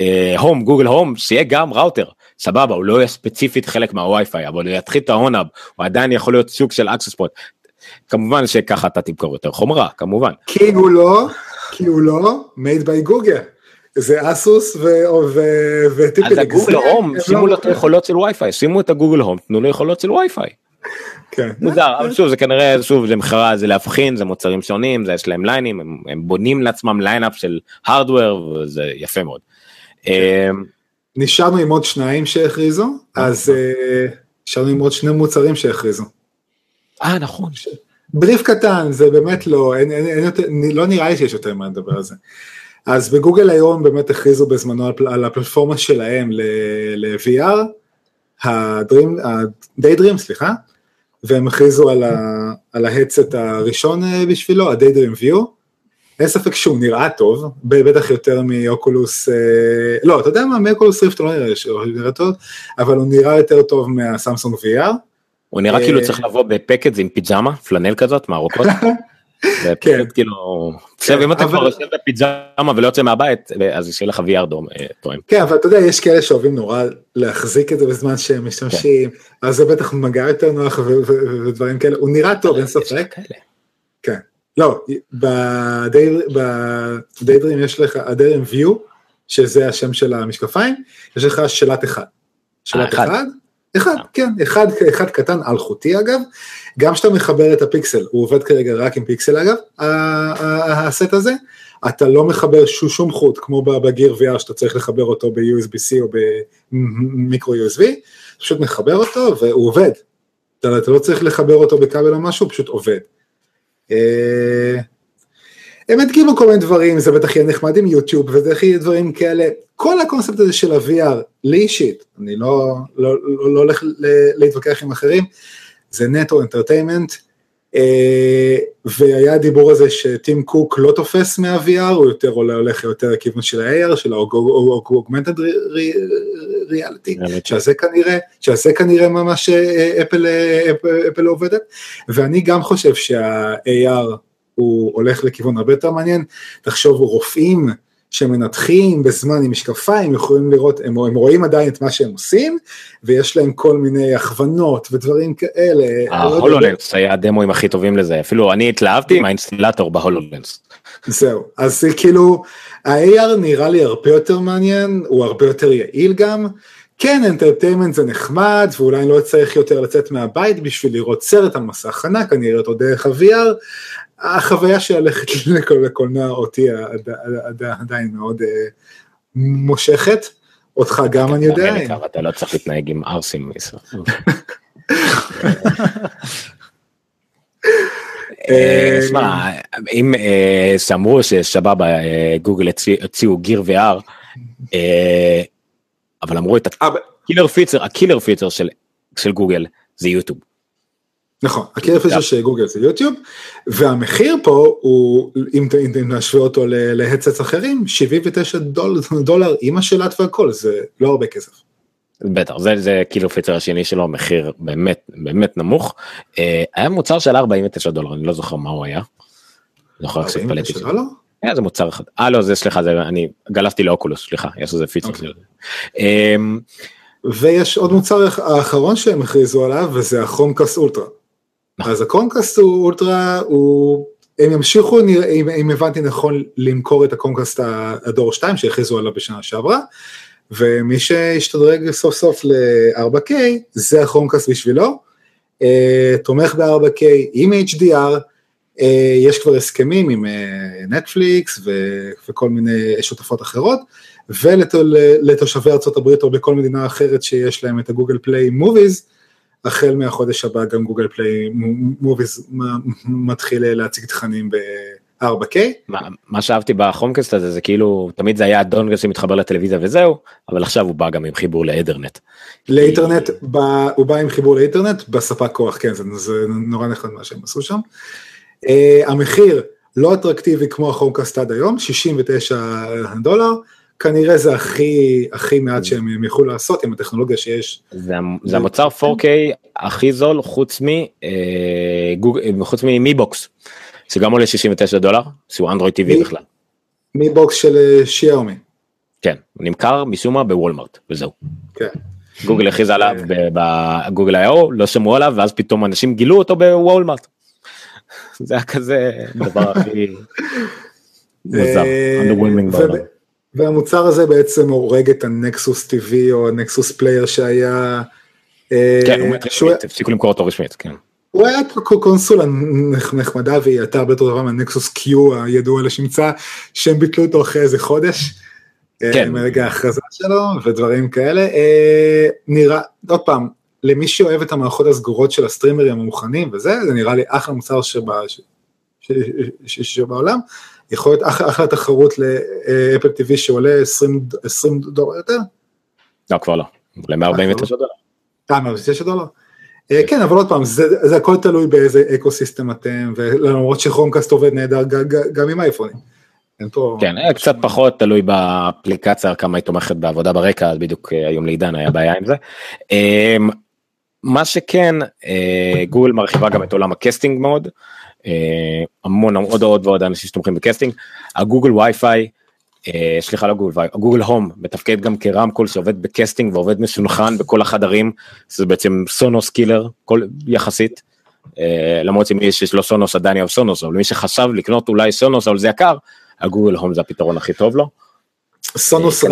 ההום גוגל הום שיהיה גם ראוטר סבבה הוא לא יהיה ספציפית חלק מהווי-פיי אבל הוא יתחיל את ה OnHub הוא עדיין יכול להיות סוג של access point. כמובן שככה אתה תמכור יותר חומרה כמובן. כי הוא לא כי הוא לא made by google. זה אסוס ו TP. אז הגוגל הום שימו לו את היכולות של וי-פיי שימו את הגוגל הום תנו לו יכולות של וי-פיי. כן. מוזר אבל שוב זה כנראה שוב זה מכירה זה להבחין זה מוצרים שונים זה יש להם line ים הם, הם בונים לעצמם lineup של הארדוור וזה יפה מאוד. נשארנו עם עוד שניים שהכריזו אז נשארנו עם עוד שני מוצרים שהכריזו. אה נכון. בריף קטן זה באמת לא אין, אין, אין יותר, לא נראה לי שיש יותר מה לדבר על זה. אז בגוגל היום באמת הכריזו בזמנו על, על הפלטפורמה שלהם ל-VR, ה-Daydream, סליחה, והם הכריזו על, ה, על ההדסט הראשון בשבילו, ה-Daydream View. אין ספק שהוא נראה טוב, בטח יותר מאוקולוס, לא, אתה יודע מה, מאוקולוס ריפט הוא לא נראה שהוא נראה טוב, אבל הוא נראה יותר טוב מהסמסונג VR. הוא נראה כאילו צריך לבוא בפקט עם פיג'מה, פלנל כזאת, מהרוקות. כן. כאילו, עכשיו אם אתה כבר יושב בפיג'מה ולא יוצא מהבית, אז שיהיה לך VR דום תואם. כן, אבל אתה יודע, יש כאלה שאוהבים נורא להחזיק את זה בזמן שהם משתמשים, אז זה בטח מגע יותר נוח ודברים כאלה, הוא נראה טוב, אין ספק. כן. לא, בדיידרים יש לך, הדיידרים view, שזה השם של המשקפיים, יש לך שאלת אחד. שאלת אחד? אחד, כן, אחד, אחד קטן אלחוטי אגב, גם כשאתה מחבר את הפיקסל, הוא עובד כרגע רק עם פיקסל אגב, הסט הזה, אתה לא מחבר שום חוט, כמו בגיר VR שאתה צריך לחבר אותו ב-USB-C או במיקרו USB, פשוט מחבר אותו והוא עובד. אתה, אתה לא צריך לחבר אותו בכבל או משהו, הוא פשוט עובד. הם הדגימו כל מיני דברים, זה בטח יהיה נחמד עם יוטיוב, וזה יהיה דברים כאלה, כל הקונספט הזה של ה-VR, לי אישית, אני לא, לא, לא, לא הולך להתווכח עם אחרים, זה נטו אנטרטיימנט, והיה דיבור הזה שטים קוק לא תופס מה-VR, הוא יותר עולה הולך יותר לכיוון של ה-AR, של ה-Augmented Reality, שזה כנראה, שזה כנראה ממש אפל, אפל עובדת, ואני גם חושב שה-AR הוא הולך לכיוון הרבה יותר מעניין, תחשוב רופאים שמנתחים בזמן עם משקפיים, יכולים לראות, הם, הם רואים עדיין את מה שהם עושים, ויש להם כל מיני הכוונות ודברים כאלה. ההולולנס היה הדמוים הכי טובים לזה, אפילו אני התלהבתי עם האינסטלטור בהולולנס. זהו, אז כאילו, ה-AR נראה לי הרבה יותר מעניין, הוא הרבה יותר יעיל גם. כן, אנטרטיימנט זה נחמד, ואולי אני לא צריך יותר לצאת מהבית בשביל לראות סרט על מסך ענק, אני אראה אותו דרך ה-VR, החוויה של ללכת לקולנוע אותי עדיין מאוד מושכת, אותך גם אני יודע. אתה לא צריך להתנהג עם ערסים בישראל. שמע, אם שאמרו שסבבה גוגל הציעו Gear VR, אבל אמרו את ה killer feature, ה killer feature של גוגל זה יוטיוב. נכון, ה killer feature של גוגל זה יוטיוב, והמחיר פה הוא, אם נשווה אותו ל headsets אחרים, 79 דולר עם השלט והכל, זה לא הרבה כסף. בטח, זה, זה כאילו פיצ'ר השני שלו, מחיר באמת באמת נמוך. אה, היה מוצר של 49 דולר, אני לא זוכר מה הוא היה. זוכר איך שהתפלאתי. היה איזה מוצר אחד. אה לא, זה סליחה, זה אני גלפתי לאוקולוס, סליחה, יש איזה פיצ'ר. Okay. אמ, ויש עוד מוצר האחרון שהם הכריזו עליו, וזה הכרומקאסט אולטרה. אז הקרומקאסט הוא אולטרה הוא הם ימשיכו, אם, אם הבנתי נכון, למכור את הקומקאסט הדור 2 שהכריזו עליו בשנה שעברה, ומי שהשתדרג סוף סוף ל-4K, זה הקומקאסט בשבילו, אה, תומך ב-4K עם HDR, אה, יש כבר הסכמים עם אה, נטפליקס ו- וכל מיני שותפות אחרות, ולתושבי ארצות הברית או בכל מדינה אחרת שיש להם את הגוגל פליי מוביז, החל מהחודש הבא גם גוגל פליי מוביז מתחיל להציג תכנים ב-4K. מה, מה שאהבתי בחומקאסט הזה זה כאילו תמיד זה היה דונגל שמתחבר לטלוויזיה וזהו אבל עכשיו הוא בא גם עם חיבור. לאינטרנט, ב- הוא בא עם חיבור לאינטרנט בספק כוח, כן, זה, זה נורא נחמד מה שהם עשו שם. Uh, המחיר לא אטרקטיבי כמו החומקאסט עד היום, 69 דולר, כנראה זה הכי, הכי מעט שהם יכולו לעשות עם הטכנולוגיה שיש. זה, זה המוצר 4K הכי זול חוץ מ... אה, ממיבוקס שגם עולה 69 דולר שהוא אנדרואיד TV מי? בכלל. Mi Box של אה, שיאומי. כן הוא נמכר משום מה בוולמרט וזהו. כן. גוגל הכריז עליו בגוגל איי.או לא שמעו עליו ואז פתאום אנשים גילו אותו בוולמרט. זה היה כזה דבר הכי מוזר. אה, underwhelming בעולם. והמוצר הזה בעצם הורג את הנקסוס TV או הנקסוס פלייר שהיה. אה, כן, הוא מת רשמית, הפסיקו למכור אותו רשמית, כן. הוא היה קונסולה נח- נחמדה והיא הייתה הרבה יותר טובה מהנקסוס Q הידוע לשמצה שהם ביטלו אותו אחרי איזה חודש. אה, כן. מרגע ההכרזה שלו ודברים כאלה. אה, נראה, עוד פעם, למי שאוהב את המערכות הסגורות של הסטרימרים המוכנים וזה, זה נראה לי אחלה מוצר שבעולם. יכול להיות אחלה, אחלה תחרות לאפל TV שעולה 20, 20 דולר יותר. לא, כבר לא. אולי 149 דולר. אה, 109 דולר? אה, כן, אבל עוד פעם, זה, זה הכל תלוי באיזה ecosystem אתם, ולמרות שכרומקאסט עובד נהדר ג- ג- גם עם אייפונים. כן, אה, קצת פחות תלוי באפליקציה, כמה היא תומכת בעבודה ברקע, אז בדיוק אה, היום לעידן היה בעיה עם זה. מה שכן, גוגל מרחיבה גם את עולם ה casting מאוד. אה, המון עוד עוד ועוד אנשים שתומכים ב casting. הגוגל וי-פיי, אה, סליחה לא גוגל וי, גוגל הום מתפקד גם כרמקול שעובד ב casting ועובד מסונכרן בכל החדרים, זה בעצם Sonos killer, זול יחסית. אה, למרות שמי שיש לו Sonos עדיין יאהב Sonos, אבל מי שחשב לקנות אולי Sonos אבל זה יקר, ה Google Home זה הפתרון הכי טוב לו. סונוס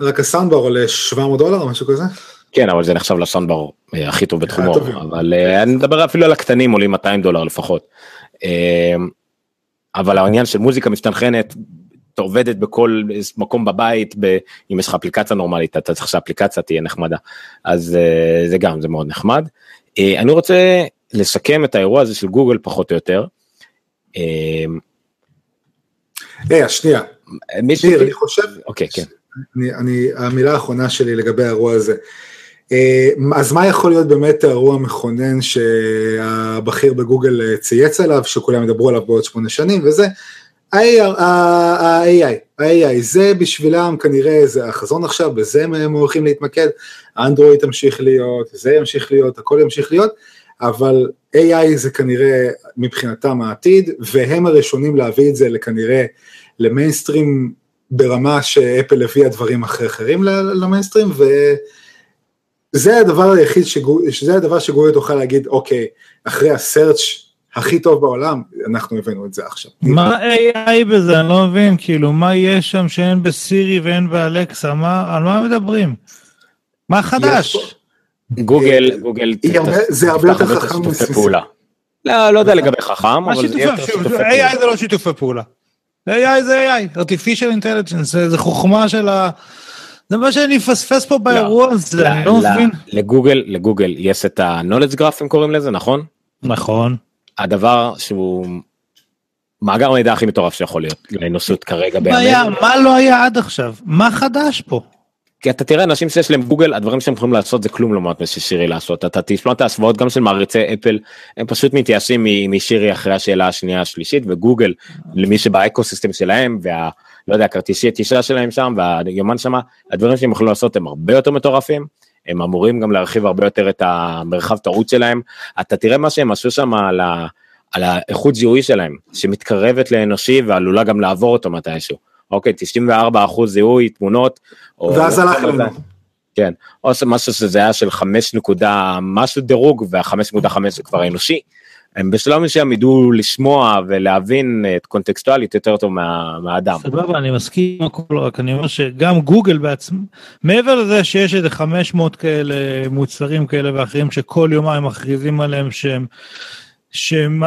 רק הסאונדבר עולה 700 דולר או משהו כזה? כן אבל זה נחשב ל soundbar אה, הכי טוב בתחומו הטובים. אבל אה, אני מדבר אפילו על הקטנים עולים 200 דולר לפחות. אה, אבל העניין של מוזיקה מסתנכרנת עובדת בכל מקום בבית ב, אם יש לך אפליקציה נורמלית אתה צריך שהאפליקציה תהיה נחמדה אז אה, זה גם זה מאוד נחמד. אה, אני רוצה לסכם את האירוע הזה של גוגל פחות או יותר. אה, היי, שנייה, מישהו אני חושב, אוקיי כן אני, אני, המילה האחרונה שלי לגבי האירוע הזה. אה, אז מה יכול להיות באמת האירוע המכונן שהבכיר בגוגל אה, צייץ עליו, שכולם ידברו עליו בעוד שמונה שנים וזה? ה-AI, ה-AI, זה בשבילם כנראה זה החזון עכשיו, בזה הם הולכים להתמקד, אנדרואיד תמשיך להיות, זה ימשיך להיות, הכל ימשיך להיות, אבל AI זה כנראה מבחינתם העתיד, והם הראשונים להביא את זה לכנראה למיינסטרים ברמה שאפל הביאה דברים אחרי אחרים למיינסטרים, וזה הדבר היחיד, שגו- שזה הדבר שגוגל תוכל להגיד, אוקיי, אחרי הסרצ' הכי טוב בעולם, אנחנו הבאנו את זה עכשיו. מה AI בזה? אני לא מבין, כאילו, מה יש שם שאין בסירי ואין באלקסה? מה, על מה מדברים? מה חדש? גוגל גוגל היא הרבה- זה הרבה יותר חכם. פעולה. לא לא יודע לגבי חכם אבל זה יהיה יותר שיתופי פעולה. AI זה לא שיתופי פעולה. AI זה AI, artificial intelligence, זה זה חוכמה של ה... זה מה שאני מפספס פה באירוע הזה, לא, אני לא לא, מבין. לגוגל לגוגל יש את ה-knowledge graph הם קוראים לזה נכון? נכון. הדבר שהוא מאגר מידע הכי מטורף שיכול להיות לאנושות כרגע מה היה. מה לא היה עד עכשיו? מה חדש פה? כי אתה תראה אנשים שיש להם גוגל הדברים שהם יכולים לעשות זה כלום לעומת מה ששירי לעשות אתה תשמע את ההשוואות גם של מעריצי אפל הם פשוט מתייאשים משירי אחרי השאלה השנייה השלישית וגוגל למי שבאקוסיסטם שלהם וה... לא יודע כרטיסי טיסה שלהם שם והיומן שם הדברים שהם יכולים לעשות הם הרבה יותר מטורפים הם אמורים גם להרחיב הרבה יותר את המרחב טעות שלהם אתה תראה מה שהם עשו שם על, ה... על האיכות זיהוי שלהם שמתקרבת לאנושי ועלולה גם לעבור אותו מתישהו. אוקיי 94 אחוז זיהוי תמונות. ואז הלך לנו. כן, או משהו שזה היה של 5 נקודה משהו דירוג וה-5.5 זה כבר אנושי. הם בשלב מסוים ידעו לשמוע ולהבין את קונטקסטואלית יותר טוב מה, מהאדם. סבבה, אני מסכים עם הכל, רק אני אומר שגם גוגל בעצם, מעבר לזה שיש איזה 500 כאלה מוצרים כאלה ואחרים שכל יומיים מכריזים עליהם שהם שהם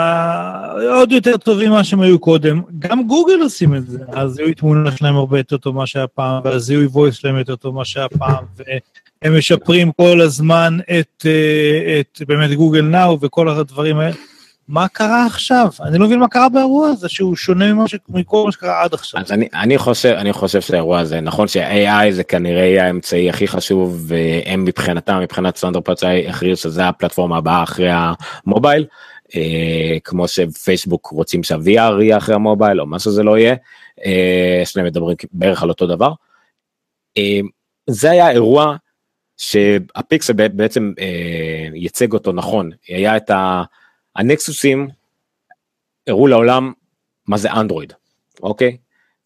עוד יותר טובים ממה שהם היו קודם, גם גוגל עושים את זה, הזיהוי תמונה שלהם הרבה יותר טוב ממה שהיה פעם, והזיהוי voice שלהם יותר טוב ממה שהיה פעם, והם משפרים כל הזמן את, אה, את באמת גוגל נאו וכל הדברים האלה. מה קרה עכשיו? אני לא מבין מה קרה באירוע הזה שהוא שונה ממה ש... מכל מה שקרה עד עכשיו. אז אני, אני חושב אני חושב שהאירוע הזה נכון ש-AI זה כנראה יהיה האמצעי הכי חשוב והם מבחינתם מבחינת סטנדרט פצעי הכריז שזה הפלטפורמה הבאה אחרי המובייל. אה, כמו שפייסבוק רוצים שה-VR יהיה אחרי המובייל או מה שזה לא יהיה, אה, שניהם מדברים בערך על אותו דבר. אה, זה היה אירוע שהפיקסל בעצם אה, ייצג אותו נכון, היה את הנקסוסים, הראו לעולם מה זה אנדרואיד, אוקיי?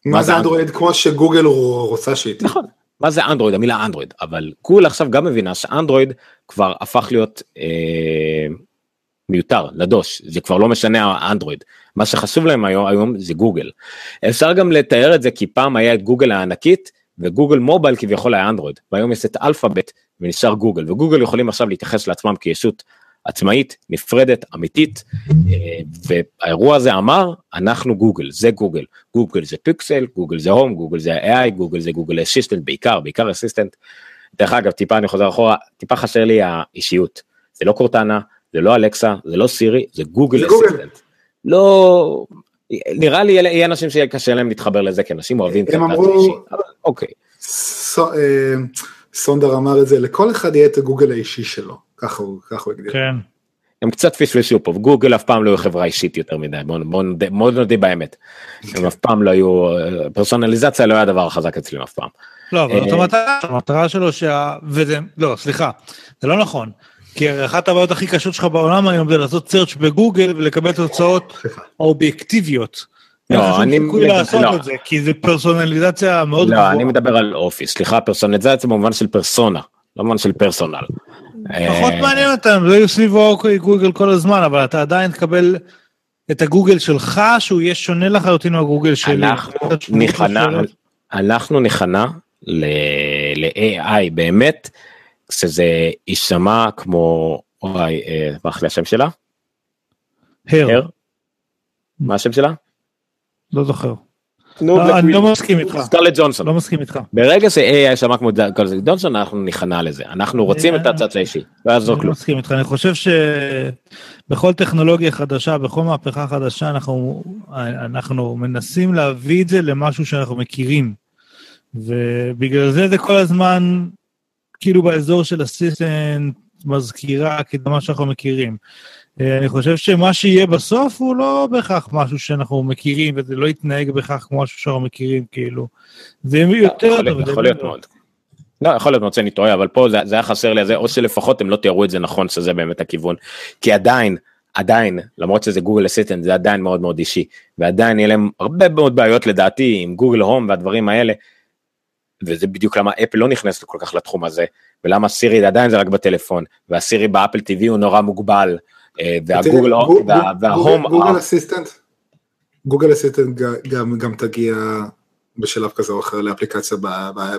מה זה אנדרואיד? כמו שגוגל רוצה שהיא נכון. מה זה אנדרואיד? המילה אנדרואיד. אבל גוגל עכשיו גם מבינה שאנדרואיד כבר הפך להיות אה, מיותר לדוש זה כבר לא משנה האנדרואיד. מה שחשוב להם היום היום זה גוגל. אפשר גם לתאר את זה כי פעם היה את גוגל הענקית ו Google Mobile כביכול היה אנדרואיד. והיום יש את Alphabet ונשאר גוגל וגוגל יכולים עכשיו להתייחס לעצמם כישות עצמאית נפרדת אמיתית והאירוע הזה אמר אנחנו גוגל זה גוגל גוגל זה פיקסל גוגל זה Home גוגל זה AI גוגל זה Google Assistant בעיקר בעיקר Assistant. דרך אגב טיפה אני חוזר אחורה טיפה חסר לי האישיות זה לא קורטנה זה לא אלכסה, זה לא סירי, זה Google Assistant. לא, נראה לי יהיה אנשים שיהיה קשה להם להתחבר לזה, כי אנשים אוהבים הם אמרו, אוקיי. אה, סונדר אמר את זה, לכל אחד יהיה את הגוגל האישי שלו, ככה הוא הגדיר. כן. הם קצת פספסו פה, גוגל אף פעם לא היו חברה אישית יותר מדי, בוא נודה באמת. הם אף פעם לא היו, פרסונליזציה לא היה הדבר החזק אצלם אף פעם. לא, אבל זאת המטרה, המטרה שלו שה... וזה, לא, סליחה, זה לא נכון. כי אחת הבעיות הכי קשות שלך בעולם היום זה לעשות search בגוגל ולקבל תוצאות אובייקטיביות. לא, אני... לעשות לא. את זה, כי זה פרסונליזציה מאוד גבוהה. לא, אני מדבר על אופי, סליחה, פרסונליזציה במובן של פרסונה, לא במובן של פרסונל. פחות אה, מעניין אותם, זה יהיו סביב גוגל כל הזמן, אבל אתה עדיין תקבל את הגוגל שלך, שהוא יהיה שונה לחלוטין מהגוגל שלי. אנחנו נכנע ל-AI באמת. שזה יישמע כמו, אוי, ברח לי השם שלה? הר. מה השם שלה? לא זוכר. לא, אני לא מסכים איתך. סקרלט ג'ונסון. לא מסכים איתך. ברגע ש-AI שמע כמו סקרלט ג'ונסון אנחנו ניכנע לזה. אנחנו רוצים את הצד האישי. לא יעזור כלום. אני לא מסכים איתך. אני חושב שבכל טכנולוגיה חדשה, בכל מהפכה חדשה, אנחנו, אנחנו מנסים להביא את זה למשהו שאנחנו מכירים. ובגלל זה זה כל הזמן כאילו באזור של אסיסטנט, מזכירה, כאילו מה שאנחנו מכירים. אה, אני חושב שמה שיהיה בסוף הוא לא בהכרח משהו שאנחנו מכירים, וזה לא יתנהג בהכרח כמו משהו שאנחנו מכירים, כאילו. זה יהיה יותר טוב. יכול להיות מאוד. לא, יכול להיות מאוד שאני טועה, אבל פה זה, זה היה חסר לי, או שלפחות הם לא תיארו את זה נכון, שזה באמת הכיוון. כי עדיין, עדיין, למרות שזה גוגל אסיסטנט, זה עדיין מאוד מאוד אישי, ועדיין יהיה להם הרבה מאוד בעיות לדעתי עם גוגל הום והדברים האלה, וזה בדיוק למה אפל לא נכנסת כל כך לתחום הזה, ולמה סירי עדיין זה רק בטלפון, והסירי באפל TV הוא נורא מוגבל, והגוגל, וההום... גוגל אסיסטנט, גוגל אסיסטנט גם תגיע בשלב כזה או אחר לאפליקציה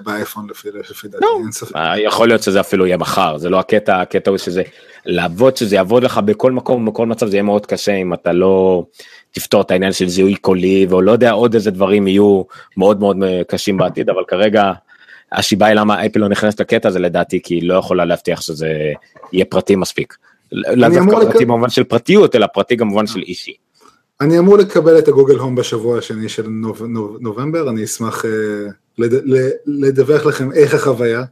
באייפון לפי דעתי, לא. אין ספק. אה, יכול להיות שזה אפילו יהיה מחר, זה לא הקטע, הקטע הוא שזה לעבוד, שזה יעבוד לך בכל מקום, בכל מצב, זה יהיה מאוד קשה אם אתה לא תפתור את העניין של זיהוי קולי, או לא יודע, עוד איזה דברים יהיו מאוד מאוד קשים בעתיד, אבל כרגע השיבה היא למה אפל לא נכנסת לקטע הזה לדעתי, כי היא לא יכולה להבטיח שזה יהיה פרטי מספיק. לאו דווקא פרטי במובן של פרטיות, אלא פרטי במובן של אישי. אני אמור לקבל את הגוגל הום בשבוע השני של נוב, נוב, נובמבר, אני אשמח uh, לד, לדווח לכם איך החוויה.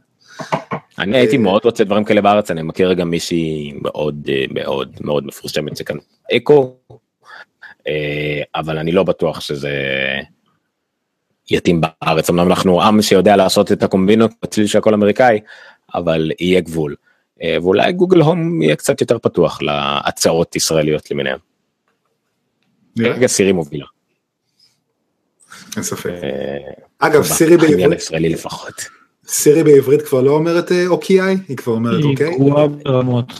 אני הייתי מאוד רוצה דברים כאלה בארץ, אני מכיר גם מישהי מאוד אה, מאוד מאוד מפורשמת שכאן אקו, אה, אבל אני לא בטוח שזה יתאים בארץ, אמנם אנחנו עם שיודע לעשות את הקומבינות בצליל של הכל אמריקאי, אבל יהיה גבול. ואולי גוגל הום יהיה קצת יותר פתוח להצעות ישראליות למיניהם. כרגע סירי מובילה. אין ספק. אה, אגב, סירי בעברית, ישראלי לפחות. סירי בעברית כבר לא אומרת אוקיי, היא כבר אומרת אוקיי. היא גרועה ברמות.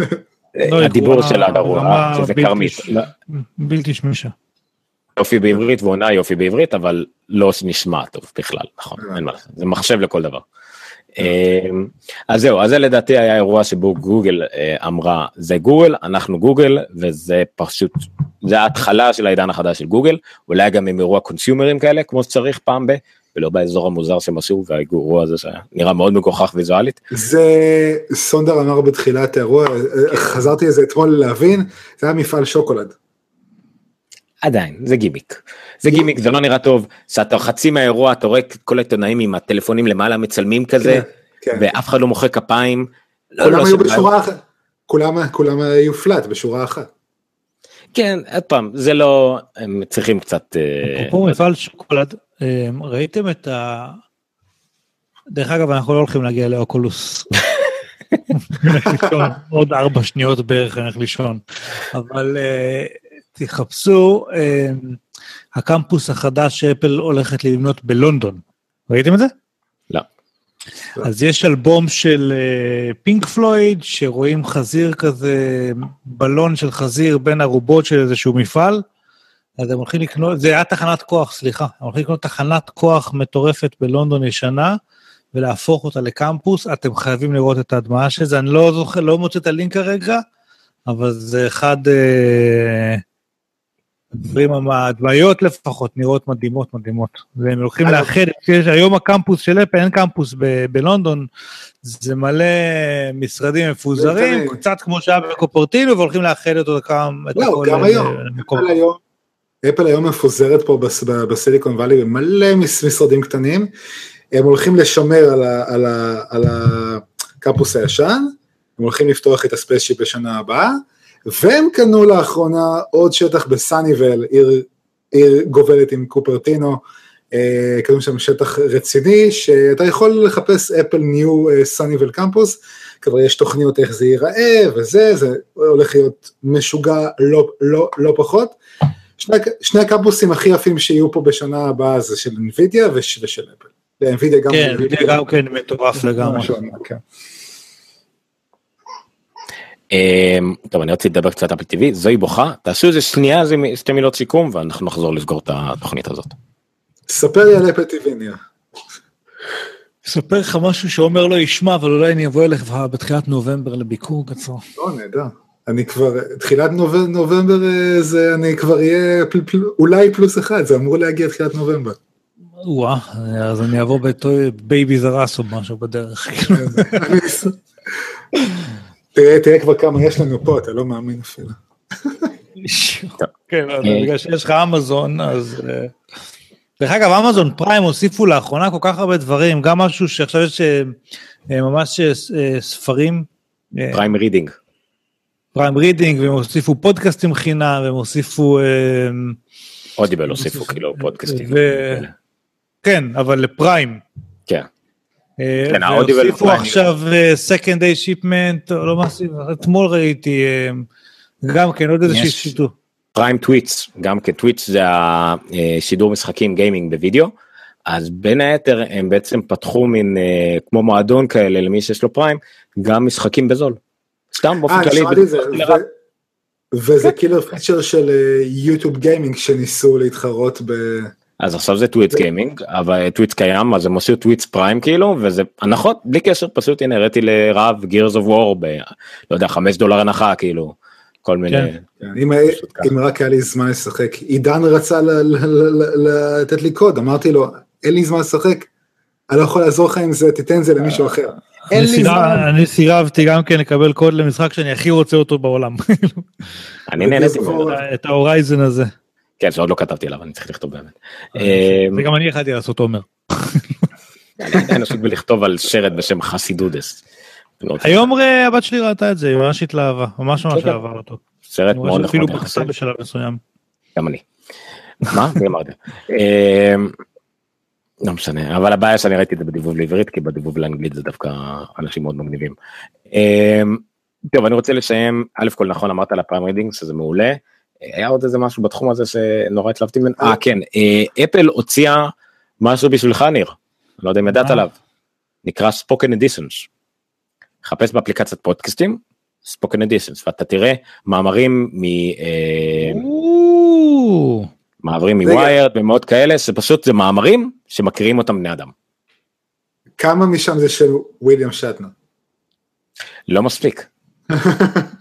לא, הדיבור שלה גרוע, שזה כרמית. בלתי שמישה. יופי בעברית ועונה יופי בעברית, אבל לא נשמע טוב בכלל, נכון, אין מה לעשות, זה מחשב לכל דבר. אמ, אז זהו, אז זה לדעתי היה אירוע שבו גוגל אה, אמרה זה גוגל, אנחנו גוגל, וזה פשוט, זה ההתחלה של העידן החדש של גוגל, אולי גם עם אירוע קונסיומרים כאלה כמו שצריך פעם ב... ולא באזור המוזר שהם עשו, והאירוע הזה שנראה מאוד מגוחך ויזואלית. זה סונדר אמר בתחילת האירוע, חזרתי לזה אתמול להבין, זה היה מפעל שוקולד. עדיין זה גימיק זה גימיק זה לא נראה טוב שאתה חצי מהאירוע אתה רואה את כל העיתונאים עם הטלפונים למעלה מצלמים כזה כן. ואף אחד לא מוחא כפיים. לא, כולם לא, היו שבא- בשורה אחת, כולם כולם היו פלאט בשורה אחת. כן עוד פעם זה לא הם צריכים קצת אה, אפרופו מפעל שוקולד, אה, ראיתם את ה... דרך אגב, אנחנו לא הולכים להגיע לאוקולוס. עוד ארבע שניות בערך נלך לישון. אבל אה, תחפשו, אה, הקמפוס החדש שאפל הולכת לבנות בלונדון. ראיתם את זה? לא. אז יש אלבום של אה, פינק פלויד, שרואים חזיר כזה, בלון של חזיר בין ארובות של איזשהו מפעל. אז הם הולכים לקנות, זה היה תחנת כוח, סליחה, הם הולכים לקנות תחנת כוח מטורפת בלונדון ישנה, ולהפוך אותה לקמפוס, אתם חייבים לראות את ההדמיה של זה, אני לא זוכר, לא מוצא את הלינק כרגע, אבל זה אחד, אה, הדברים, ההדמיות לפחות נראות מדהימות מדהימות, והם הולכים לאחד, יש היום הקמפוס של אפל, אין קמפוס ב- בלונדון, זה מלא משרדים מפוזרים, קצת כמו שהיה בקופרטינו, והולכים לאחד אותו כמה, את לא, הכל גם ל- היום. אפל היום, מפוזרת פה בסיליקון וואלי במלא משרדים קטנים, הם הולכים לשמר על הקמפוס הישן, הם הולכים לפתוח את ה spaceship בשנה הבאה, והם קנו לאחרונה עוד שטח ב Sunnyvale, עיר, עיר גובלת עם קופרטינו, אה, קנו שם שטח רציני, שאתה יכול לחפש Apple new Sunnyvale campus, כבר יש תוכניות איך זה ייראה וזה, זה הולך להיות משוגע לא, לא, לא פחות. שני, שני הקמפוסים הכי יפים שיהיו פה בשנה הבאה זה של NVIDIA וש, ושל אפל. NVIDIA גם, כן, NVIDIA גם כן מטורף לגמרי. כן. אמ, טוב אני רציתי לדבר קצת על אפל TV זוהי בוכה תעשו איזה שנייה מ- שתי מילות סיכום ואנחנו נחזור לסגור את התוכנית הזאת. ספר לי על אפל TV ניר. אספר לך משהו שעומר לא ישמע, אבל אולי אני אבוא אליך בתחילת נובמבר לביקור קצר. לא, נהדר. אני כבר, תחילת נובמבר, נובמבר אה, זה, אני כבר אהיה פל, פל, אולי פלוס אחד, זה אמור להגיע תחילת נובמבר. וואה, אז אני אבוא בבייבי זרס או משהו בדרך. תראה, תראה כבר כמה יש לנו פה, אתה לא מאמין אפילו. כן, בגלל שיש לך אמזון, אז... אה, דרך אגב, אמזון פריים הוסיפו לאחרונה כל כך הרבה דברים, גם משהו שעכשיו יש אה, אה, ממש ספרים, Prime Reading. Prime Reading, והם הוסיפו פודקאסטים חינם, והם הוסיפו... Audible הוסיפו כאילו פודקאסטים. כן, אבל ל Prime. כן. אה, כן, ה Audible והוסיפו. עכשיו אה, second day shipment, או לא עשינו, אתמול ראיתי אה, גם כן עוד איזשהו יש. שידור. Prime Twitch גם כן Twitch זה השידור משחקים gaming בווידאו אז בין היתר הם בעצם פתחו מין אה, כמו מועדון כאלה למי שיש לו Prime גם משחקים בזול. סתם באופן אה, כללי. וזה killer feature של YouTube Gaming שניסו להתחרות ב... אז עכשיו זה Twitch gaming אבל Twitch קיים אז הם עשו Twitch Prime כאילו וזה הנחות בלי קשר פשוט הנה הראיתי לרב Gears of War ב... לא יודע 5 דולר הנחה כאילו כל מיני. כן. כן, אם, רק היה לי זמן לשחק, עידן רצה לתת לי קוד, אמרתי לו, אין לי זמן לשחק, אני לא יכול לעזור לך עם זה, תיתן זה למישהו אחר. אין אני לי זמן. אני סירבתי גם כן לקבל קוד למשחק שאני הכי רוצה אותו בעולם. אני נהניתי. את ההורייזן הזה. כן שעוד לא כתבתי עליו אני צריך לכתוב באמת. אה, אה, וגם אני יכלתי לעשות עומר. אני עדיין עסוק בלכתוב על שרת בשם חסידודס. היום הבת שלי ראתה את זה, היא ממש התלהבה, ממש ממש כן. אהבה אותו. סרט מאוד נחמד בכתה יחסית. בשלב מסוים. גם אני. מה? מי אמרתי? אמ, לא משנה אבל הבעיה שאני ראיתי את זה בדיבוב לעברית כי בדיבוב לאנגלית זה דווקא אנשים מאוד מגניבים. אמ, טוב אני רוצה לסיים א' כל נכון אמרת על ה Prime Reading שזה מעולה. היה עוד איזה משהו בתחום הזה שנורא התלהבתי ממנו. אה כן אה, אפל הוציאה משהו בשבילך ניר. אני לא יודע אם ידעת? עליו. נקרא ספוקן אדיסנס. חפש באפליקציית פודקאסטים ספוקן אדישנס ואתה תראה מאמרים מ... אה, מעברים. מוויירד ומאוד כאלה שפשוט זה מאמרים שמכירים אותם בני אדם. כמה משם זה של וויליאם שטנר? לא מספיק.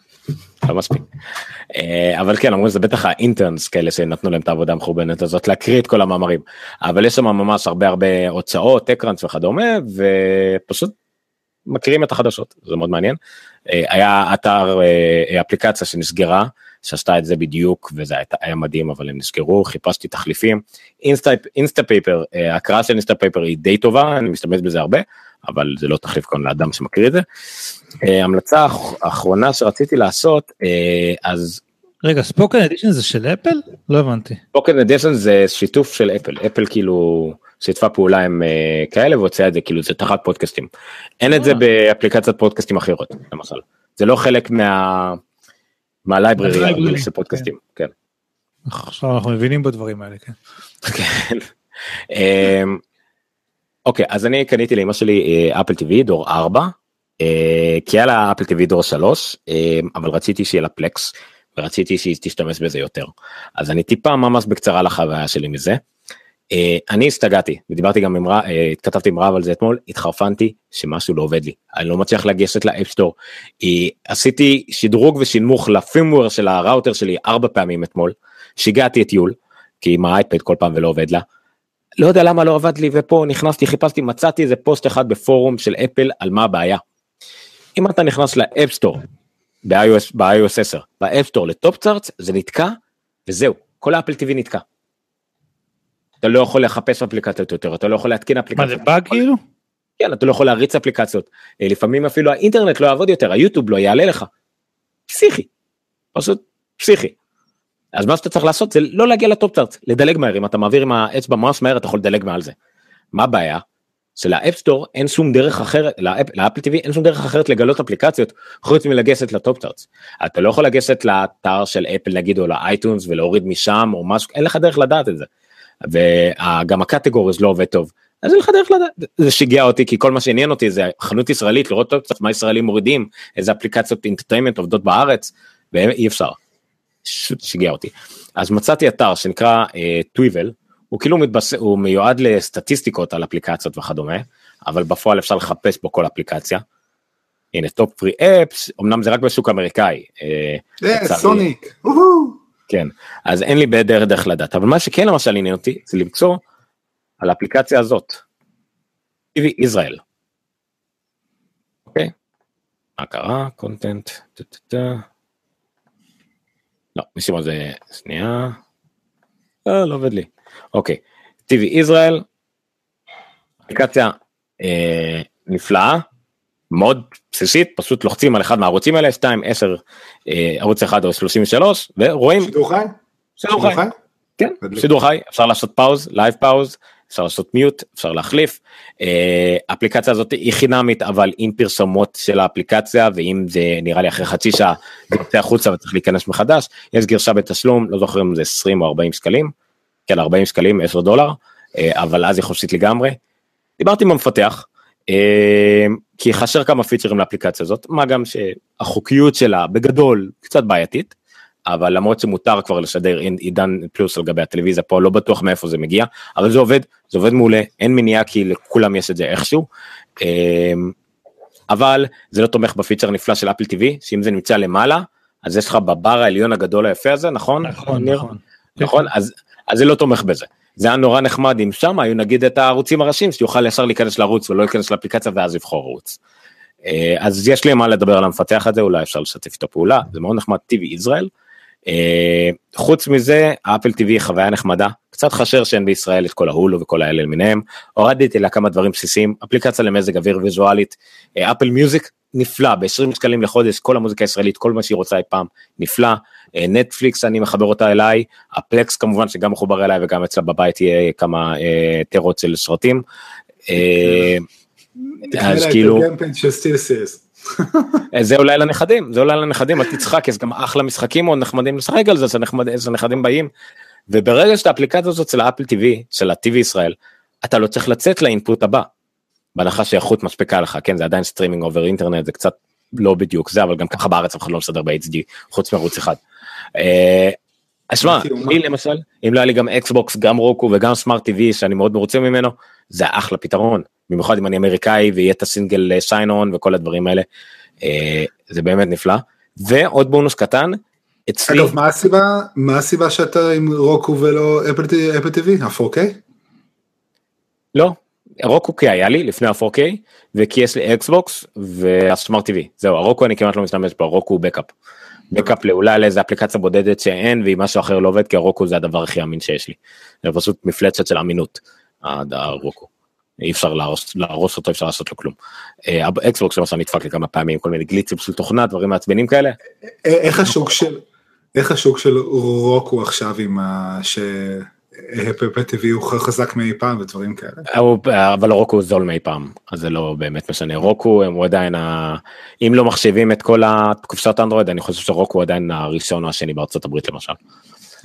לא מספיק. אה, אבל כן אמרו זה בטח האינטרנס כאלה שנתנו להם את העבודה המחורבנת הזאת להקריא את כל המאמרים אבל יש שם ממש הרבה הרבה הוצאות TechCrunch וכדומה ופשוט מכירים את החדשות זה מאוד מעניין. אה, היה אתר אה, אפליקציה שנסגרה שעשתה את זה בדיוק וזה היה, מדהים אבל הם נסגרו חיפשתי תחליפים Instapaper ההקראה של Instapaper היא די טובה אני משתמש בזה הרבה אבל זה לא תחליף כאן לאדם שמקריא את זה. אה, המלצה האח- האחרונה שרציתי לעשות אה, אז רגע, ספוקן אדישן זה של אפל? לא הבנתי. פוקן אדישן זה שיתוף של אפל אפל כאילו שיתפה פעולה עם אה, כאלה והוציאה את זה כאילו זה תחת פודקאסטים. אין את זה באפליקציית פודקאסטים אחרות למשל זה לא חלק מה מהלייבררי של פודקאסטים כן. עכשיו אנחנו מבינים בדברים האלה, כן. אוקיי אז אני קניתי לאמא שלי אפל טיווי דור 4 אה, כי היה לה Apple TV דור 3 אה, אבל רציתי שיהיה לה Plex ורציתי שהיא תשתמש בזה יותר אז אני טיפה ממש בקצרה לחוויה שלי מזה. אה, אני השתגעתי ודיברתי גם עם אה, התכתבתי עם רב על זה אתמול התחרפנתי שמשהו לא עובד לי אני לא מצליח לגשת ל App Store. עשיתי שדרוג ושנמוך ל firmware של הראוטר שלי ארבע פעמים אתמול שיגעתי את יול כי עם האייפד כל פעם ולא עובד לה. לא יודע למה לא עבד לי ופה נכנסתי חיפשתי מצאתי איזה פוסט אחד בפורום של אפל על מה הבעיה. אם אתה נכנס ל App Store ב-iOS ב-iOS 10 ב App Store ל top charts זה נתקע וזהו כל ה Apple TV נתקע. אתה לא יכול לחפש אפליקציות יותר אתה לא יכול להתקין אפליקציות. זה באג כאילו? כן אתה לא יכול להריץ אפליקציות אה, לפעמים אפילו האינטרנט לא יעבוד יותר היוטיוב לא יעלה לך. פסיכי. פשוט פסיכי. אז מה שאתה צריך לעשות זה לא להגיע ל top chart לדלג מהר אם אתה מעביר עם האצבע ממש מהר אתה יכול לדלג מעל זה. מה הבעיה? של App Store אין שום דרך אחרת לאפ- ל Apple TV אין שום דרך אחרת לגלות אפליקציות חוץ מלגשת ל top chart. אתה לא יכול לגשת לאתר של אפל נגיד או ל iTunes ולהוריד משם או משהו אין לך דרך לדעת את זה. וגם ה categories לא עובד טוב. אז אין לך דרך לדעת, זה שיגע אותי כי כל מה שעניין אותי זה חנות ישראלית לראות טוב קצת מה ישראלים מורידים איזה אפליקציות entertainment עובדות בארץ ואי אפשר. שיגע אותי. אז מצאתי אתר שנקרא טוויבל הוא כאילו מתבס... הוא מיועד לסטטיסטיקות על אפליקציות וכדומה אבל בפועל אפשר לחפש בו כל אפליקציה. הנה top free apps אמנם זה רק בשוק אמריקאי. אה, אה, לצערי. סוניק. כן אז אין לי בדרך דרך לדעת אבל מה שכן למשל עניין אותי זה למצוא על האפליקציה הזאת. TV ישראל. אוקיי. מה קרה? content. לא מה זה שנייה. לא, לא עובד לי. אוקיי. TV ישראל. אפליקציה אה, נפלאה. מאוד בסיסית פשוט לוחצים על אחד מהערוצים האלה 2 10 אה, ערוץ 1 או 33 ורואים שידור חי? שידור חי. כן. שידור חי, אפשר לעשות pause, live pause, אפשר לעשות mute, אפשר להחליף. אה, האפליקציה הזאת היא חינמית אבל עם פרסומות של האפליקציה ואם זה נראה לי אחרי חצי שעה זה יוצא החוצה וצריך להיכנס מחדש, יש גרשה בתשלום, לא זוכר אם זה 20 או 40 שקלים, כן 40 שקלים 10 דולר, אה, אבל אז היא חופשית לגמרי. דיברתי עם המפתח, אה, כי חסר כמה פיצ'רים לאפליקציה הזאת, מה גם שהחוקיות שלה בגדול קצת בעייתית. אבל למרות שמותר כבר לשדר עידן פלוס על גבי הטלוויזיה פה לא בטוח מאיפה זה מגיע אבל זה עובד זה עובד מעולה אין מניעה כי לכולם יש את זה איכשהו. אמ, אבל זה לא תומך בפיצ'ר הנפלא של אפל טיווי שאם זה נמצא למעלה אז יש לך בבר העליון הגדול היפה הזה נכון נכון, ניר? נכון. נכון אז אז זה לא תומך בזה. זה היה נורא נחמד אם שם היו נגיד את הערוצים הראשיים שיוכל ישר להיכנס לערוץ ולא להיכנס לאפליקציה ואז לבחור ערוץ. אה, אז יש לי מה לדבר על המפתח הזה אולי אפשר לשתף איתו פעולה זה מאוד נחמד TV ישראל. אה, חוץ מזה אפל TV היא חוויה נחמדה. קצת חשר שאין בישראל את כל ההולו וכל האלה למיניהם הורדתי לה כמה דברים בסיסיים. אפליקציה למזג אוויר ויזואלית. אה, אפל מיוזיק נפלא. ב-20 שקלים לחודש כל המוזיקה הישראלית כל מה שהיא רוצה אי פעם נפלא. אה, נטפליקס אני מחבר אותה אליי. הפלקס כמובן שגם מחובר אליי וגם אצלה בבית יהיה כמה אה, טרות של סרטים. אה, אז כאילו אה, זה אולי לנכדים זה אולי לנכדים אל תצחק יש גם אחלה משחקים מאוד נחמדים לשחק על זה זה נחמד איזה נכדים באים. וברגע שאת האפליקציה הזאת של ה-Apple TV של ה-TV ישראל אתה לא צריך לצאת ל input הבא. בהנחה שאיכות מספיקה לך כן זה עדיין streaming over internet זה קצת לא בדיוק זה, אבל גם ככה בארץ אף אחד לא משדר ב-HD, חוץ מערוץ אחד. אה, אז שמע, לי למשל, אם לא היה לי גם Xbox, גם Roku וגם smart TV שאני מאוד מרוצה ממנו, זה אחלה פתרון. במיוחד אם אני אמריקאי ויהיה את ה single sign on וכל הדברים האלה. אה, זה באמת נפלא. ועוד בונוס קטן, אצלי... אגב, מה הסיבה, מה הסיבה שאתה עם Roku ולא Apple TV, ה-4K? לא, Roku כי היה לי לפני ה-4K, וכי יש לי Xbox וה smart TV. זהו, ה Roku אני כמעט לא משתמש בו, ה Roku הוא backup. backup לאולי על איזה אפליקציה בודדת שאין והיא משהו אחר לא עובד כי ה Roku זה הדבר הכי אמין שיש לי. זה פשוט מפלצת של אמינות, ה Roku. אי אפשר להרוס, להרוס אותו, אפשר לעשות לו כלום. אקסבוקס למשל נדפק לי כמה פעמים, כל מיני גליצים של תוכנה, דברים מעצבנים כאלה. איך השוק של, איך השוק של רוקו עכשיו עם ה... ש... טבעי הוא חזק מאי פעם ודברים כאלה. אבל רוקו הוא זול מאי פעם אז זה לא באמת משנה רוקו הוא עדיין ה... אם לא מחשיבים את כל הקופסאות אנדרואיד אני חושב שרוקו הוא עדיין הראשון או השני בארצות הברית למשל.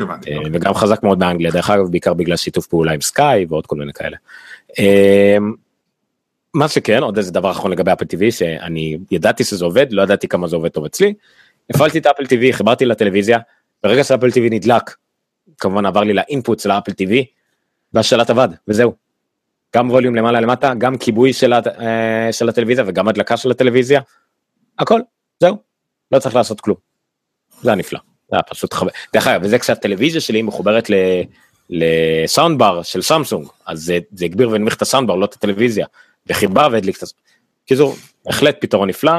אה, וגם חזק מאוד באנגליה דרך אגב בעיקר בגלל שיתוף פעולה עם סקאי ועוד כל מיני כאלה. אה, מה שכן עוד איזה דבר אחרון לגבי אפל טיווי שאני ידעתי שזה עובד לא ידעתי כמה זה עובד טוב אצלי. הפעלתי את אפל טיווי חיברתי לטלוויזיה ברגע שאפל טיווי נדלק כמובן עבר לי לאינפוט של האפל TV והשלט עבד וזהו. גם ווליום למעלה למטה גם כיבוי של, הת... אה, של הטלוויזיה וגם הדלקה של הטלוויזיה. הכל זהו לא צריך לעשות כלום. זה היה נפלא. זה היה פשוט חבר. דרך אגב וזה כשהטלוויזיה שלי מחוברת ל... ל sound bar של סמסונג אז זה, זה הגביר והנמיך את ה sound bar לא את הטלוויזיה וכיבה והדליק את הסאונד. קיצור בהחלט פתרון נפלא.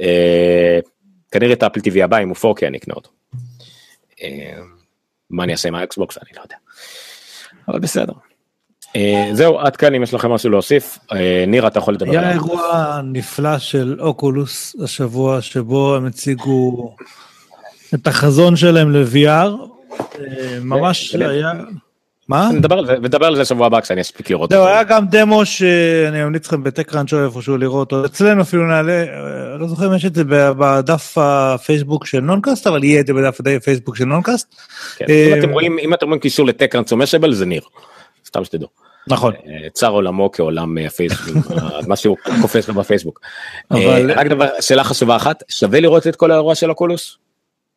אה, כנראה את ה Apple TV הבא אם הוא 4K אני אקנה אותו. אה, מה אני אעשה עם ה Xbox אני לא יודע. אבל בסדר. אה, זהו עד כאן אם יש לכם משהו להוסיף אה, ניר אתה יכול לדבר. היה אירוע נפלא של אוקולוס השבוע שבו הם הציגו את החזון שלהם ל-VR. אה, ממש היה. מה? נדבר על זה, נדבר על זה שבוע הבא כשאני אספיק לראות. זהו, היה גם דמו שאני ממליץ לכם בטקראנצ'ו איפשהו לראות. אצלנו אפילו נעלה, לא זוכר אם יש את זה בדף הפייסבוק של נונקאסט, אבל יהיה את זה בדף הפייסבוק של נונקאסט. כן, אם אתם רואים, אם אתם רואים קישור לטקראנצ'ו משאבל זה ניר. סתם שתדעו. נכון. צר עולמו כעולם הפייסבוק, מה שהוא קופץ לו בפייסבוק. רק דבר, שאלה חשובה אחת, שווה לראות את כל האירוע של הקולוס?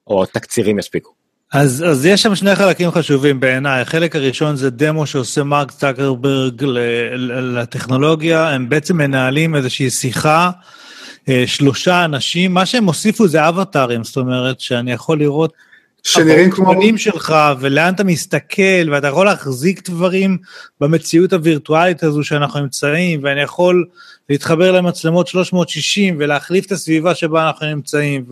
או תקצירים יספיקו? אז, אז יש שם שני חלקים חשובים בעיניי, החלק הראשון זה דמו שעושה מרק צקרברג לטכנולוגיה, הם בעצם מנהלים איזושהי שיחה, אה, שלושה אנשים, מה שהם הוסיפו זה אבטארים, זאת אומרת שאני יכול לראות שנראים כמו... שלך ולאן אתה מסתכל ואתה יכול להחזיק דברים במציאות הווירטואלית הזו שאנחנו נמצאים ואני יכול להתחבר למצלמות 360 ולהחליף את הסביבה שבה אנחנו נמצאים.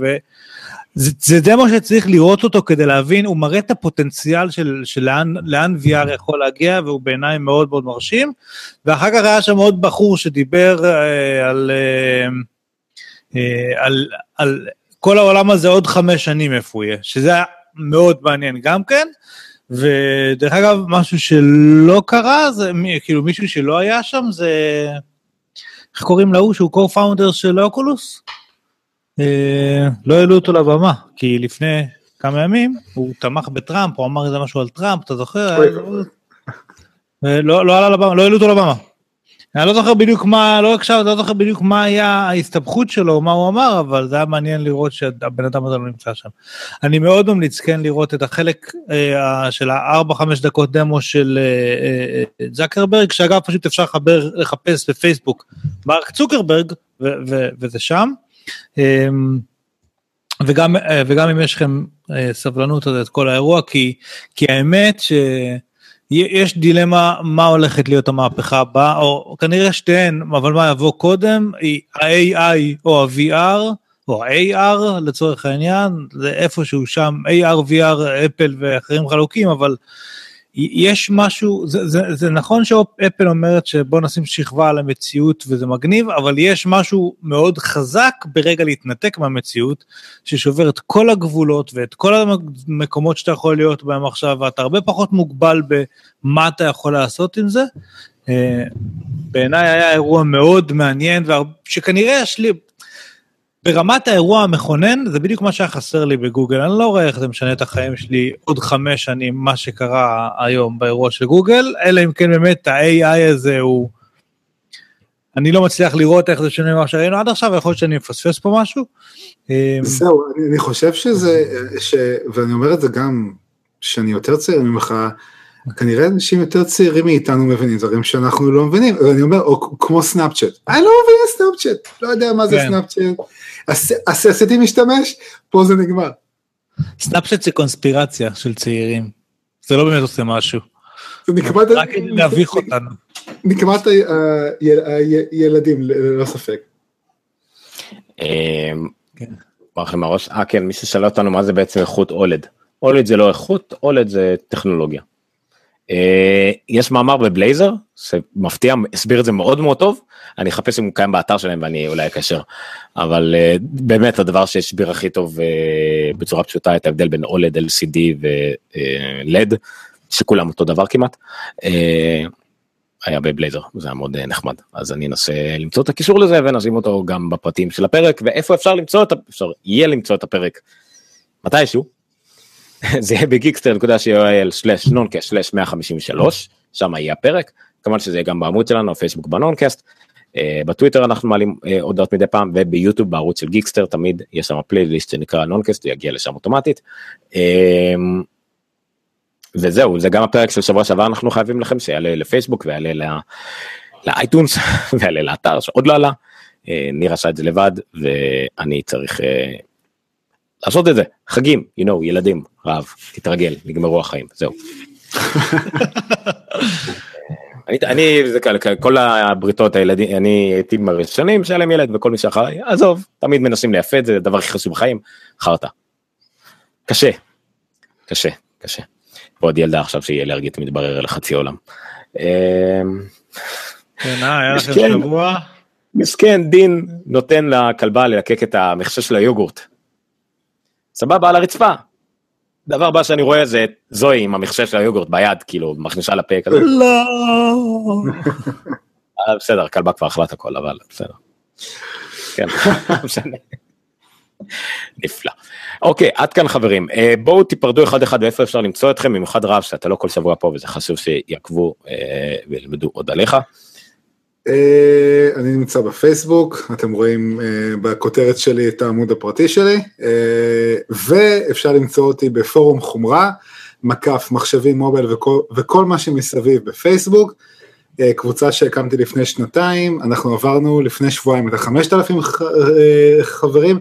זה, זה דמו שצריך לראות אותו כדי להבין, הוא מראה את הפוטנציאל של, של לאן, לאן VR יכול להגיע, והוא בעיניי מאוד מאוד מרשים. ואחר כך היה שם עוד בחור שדיבר אה, על, אה, אה, על, על כל העולם הזה עוד חמש שנים איפה הוא יהיה, שזה היה מאוד מעניין גם כן. ודרך אגב, משהו שלא קרה, זה כאילו מישהו שלא היה שם, זה... איך קוראים להוא שהוא co-founder של אוקולוס? אה, לא העלו אותו לבמה, כי לפני כמה ימים הוא תמך בטראמפ, הוא אמר איזה משהו על טראמפ, אתה זוכר? אה, לא, לא עלה לבמה, לא העלו אותו לבמה. אני לא זוכר בדיוק מה, לא הקשבת, לא זוכר בדיוק מה היה ההסתבכות שלו, מה הוא אמר, אבל זה היה מעניין לראות שהבן אדם הזה לא נמצא שם. אני מאוד ממליץ כן לראות את החלק אה, של ה-4-5 דקות דמו של אה, אה, זקרברג, שאגב פשוט אפשר לחבר, לחפש בפייסבוק מרק צוקרברג, וזה שם. אמ, וגם, אה, וגם אם יש לכם אה, סבלנות אז את כל האירוע, כי, כי האמת שיש דילמה מה הולכת להיות המהפכה הבאה, או כנראה שתיהן, אבל מה יבוא קודם, ה-AI או ה-VR, או ה-AR לצורך העניין, זה איפשהו שם, AR, VR, אפל ואחרים חלוקים, אבל יש משהו, זה, זה, זה נכון שאפל אומרת שבוא נשים שכבה על המציאות וזה מגניב, אבל יש משהו מאוד חזק ברגע להתנתק מהמציאות, ששובר את כל הגבולות ואת כל המקומות שאתה יכול להיות בהם עכשיו, ואתה הרבה פחות מוגבל במה אתה יכול לעשות עם זה. אה, בעיניי היה אירוע מאוד מעניין, שכנראה יש לי, ברמת האירוע המכונן, זה בדיוק מה שהיה חסר לי בגוגל, אני לא רואה איך זה משנה את החיים שלי עוד חמש שנים, מה שקרה היום באירוע של גוגל, אלא אם כן באמת ה-AI הזה הוא... אני לא מצליח לראות איך זה שונה ממה שראינו עד עכשיו, יכול להיות שאני מפספס פה משהו. אה, זהו, אני, אני חושב שזה, ש, ואני אומר את זה גם, שאני יותר צעיר ממך, כנראה אנשים יותר צעירים מאיתנו מבינים דברים שאנחנו לא מבינים, ואני אומר, או כמו סנאפצ'אט, אני לא מבין סנאפצ'אט, לא יודע מה זה כן. סנאפצ'אט, עש- עשיתי משתמש, פה זה נגמר. סנאפצ'אט זה קונספירציה של צעירים. זה לא באמת עושה משהו. זה נקמת, רק כדי להביך אותנו. נקמת הילדים, ללא ספק. אה, כן. ברח לי מהראש, אה כן, מי ששאל אותנו מה זה בעצם איכות אולד. אולד זה לא איכות, אולד זה טכנולוגיה. אה, יש מאמר בבלייזר, שמפתיע, הסביר את זה מאוד מאוד טוב, אני אחפש אם הוא קיים באתר שלהם ואני אולי אקשר. אבל אה, באמת הדבר שהסביר הכי טוב אה, בצורה פשוטה את ההבדל בין אולד, LCD ו-LED, שכולם אותו דבר כמעט. אה, היה בבלייזר זה היה מאוד אה, נחמד אז אני אנסה למצוא את הקישור לזה ונשים אותו גם בפרטים של הפרק ואיפה אפשר למצוא את אפשר יהיה למצוא את הפרק מתישהו. זה יהיה ב geekster.co.il/nuncast/153 שם יהיה הפרק כמובן שזה יהיה גם בעמוד שלנו הפייסבוק בנונקאסט. אה, בטוויטר אנחנו מעלים אה, הודעות מדי פעם וביוטיוב בערוץ של גיקסטר תמיד יש שם פלייליסט שנקרא נונקאסט יגיע לשם אוטומטית. אה, וזהו זה גם הפרק של שבוע שעבר אנחנו חייבים לכם שיעלה לפייסבוק ויעלה לאייטונס ויעלה לאתר שעוד לא עלה. ניר עשה את זה לבד ואני צריך לעשות את זה חגים you know ילדים רעב תתרגל נגמרו החיים זהו. אני, אני זה כאלה, כל הבריתות הילדים אני הייתי מהראשונים שהיה להם ילד וכל מי שאחריי עזוב תמיד מנסים לייפה את זה הדבר הכי חשוב בחיים חרטא. קשה קשה קשה. ועוד ילדה עכשיו שהיא אלרגית מתברר לחצי עולם. אמ, כן, אה. מסכן דין נותן לכלבה ללקק את המכסה של היוגורט. סבבה על הרצפה. דבר הבא שאני רואה זה את זוהי עם המכסה של היוגורט ביד כאילו מכניסה לפה כזה. לא. אה, בסדר הכלבה כבר אכלה את הכל אבל בסדר. כן. משנה. נפלא. אוקיי עד כאן חברים אה, בואו תיפרדו אחד אחד ואיפה אפשר למצוא אתכם במיוחד רב שאתה לא כל שבוע פה וזה חשוב שיעקבו אה, וילמדו עוד עליך. אה, אני נמצא בפייסבוק, אתם רואים אה, בכותרת שלי את העמוד הפרטי שלי, אה, ואפשר למצוא אותי בפורום חומרה, מקף מחשבים מובייל וכל, וכל מה שמסביב בפייסבוק, קבוצה שהקמתי לפני שנתיים, אנחנו עברנו לפני שבועיים את החמשת אלפים חברים,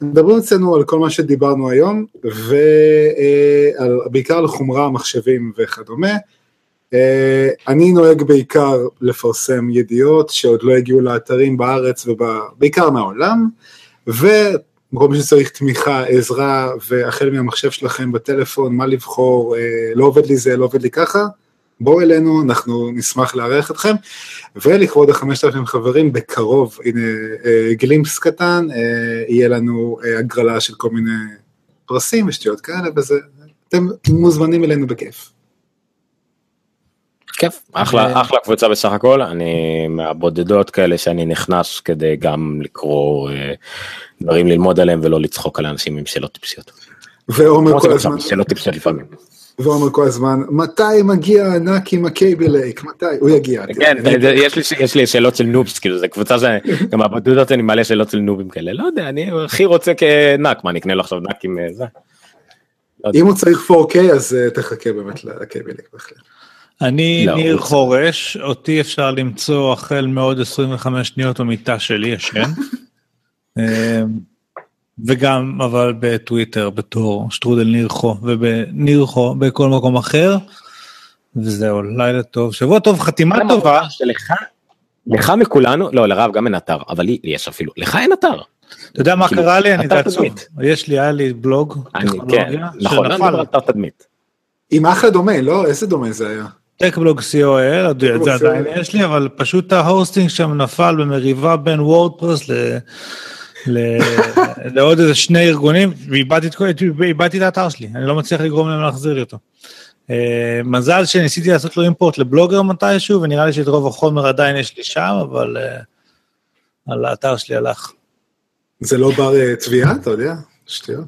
מדברים אצלנו על כל מה שדיברנו היום, ובעיקר על חומרה, מחשבים וכדומה. אה, אני נוהג בעיקר לפרסם ידיעות שעוד לא הגיעו לאתרים בארץ ובעיקר מהעולם, וכל מי שצריך תמיכה, עזרה, והחל מהמחשב שלכם בטלפון, מה לבחור, אה, לא עובד לי זה, לא עובד לי ככה, בואו אלינו, אנחנו נשמח לארח אתכם, ולכבוד החמשת אלפים חברים, בקרוב, הנה אה, גלימפס קטן, יהיה לנו הגרלה של כל מיני פרסים ושטויות כאלה, וזה, אתם מוזמנים אלינו בכיף. כיף אחלה אחלה קבוצה בסך הכל אני מהבודדות כאלה שאני נכנס כדי גם לקרוא אה, דברים ללמוד עליהם ולא לצחוק על אנשים עם שאלות טיפשיות. ועומר כל הזמן, שאלות טיפשיות לפעמים. ועומר כל הזמן, מתי מגיע הענק עם הקייבל לייק? מתי? הוא יגיע. כן יש לי יש לי שאלות של נובס כאילו זה קבוצה שגם הבודדות אני מעלה שאלות של נובים כאלה לא יודע אני הכי רוצה כנק מה נקנה לו עכשיו נק עם אה, זה. אם הוא צריך 4K אז אה, תחכה באמת לקייבל לייק בהחלט. אני לא, ניר חורש, אותי אפשר למצוא החל מעוד 25 שניות במיטה שלי ישן. אמ, וגם אבל בטוויטר בתור שטרודל ניר חו ובניר חו בכל מקום אחר. וזהו לילה טוב שבוע טוב חתימה טובה שלך לך מכולנו לא לרב גם אין אתר אבל לי לי יש אפילו לך אין אתר. אתה יודע מה כאילו, קרה לי אני אתר זה עצוב תדמית. יש לי היה לי בלוג אני כן נכון על אתר תדמית. עם אחלה דומה, לא? איזה דומה זה היה? טקבלוג co.il, את זה עדיין. יש לי, אבל פשוט ההוסטינג שם נפל במריבה בין וורדפרס ל... לעוד איזה שני ארגונים, ואיבדתי את האתר שלי, אני לא מצליח לגרום להם להחזיר לי אותו. אה, מזל שניסיתי לעשות לו אימפורט לבלוגר מתישהו, ונראה לי שאת רוב החומר עדיין יש לי שם, אבל אה, על האתר שלי הלך. זה לא בר אה, תביעה, אתה יודע? שטויות.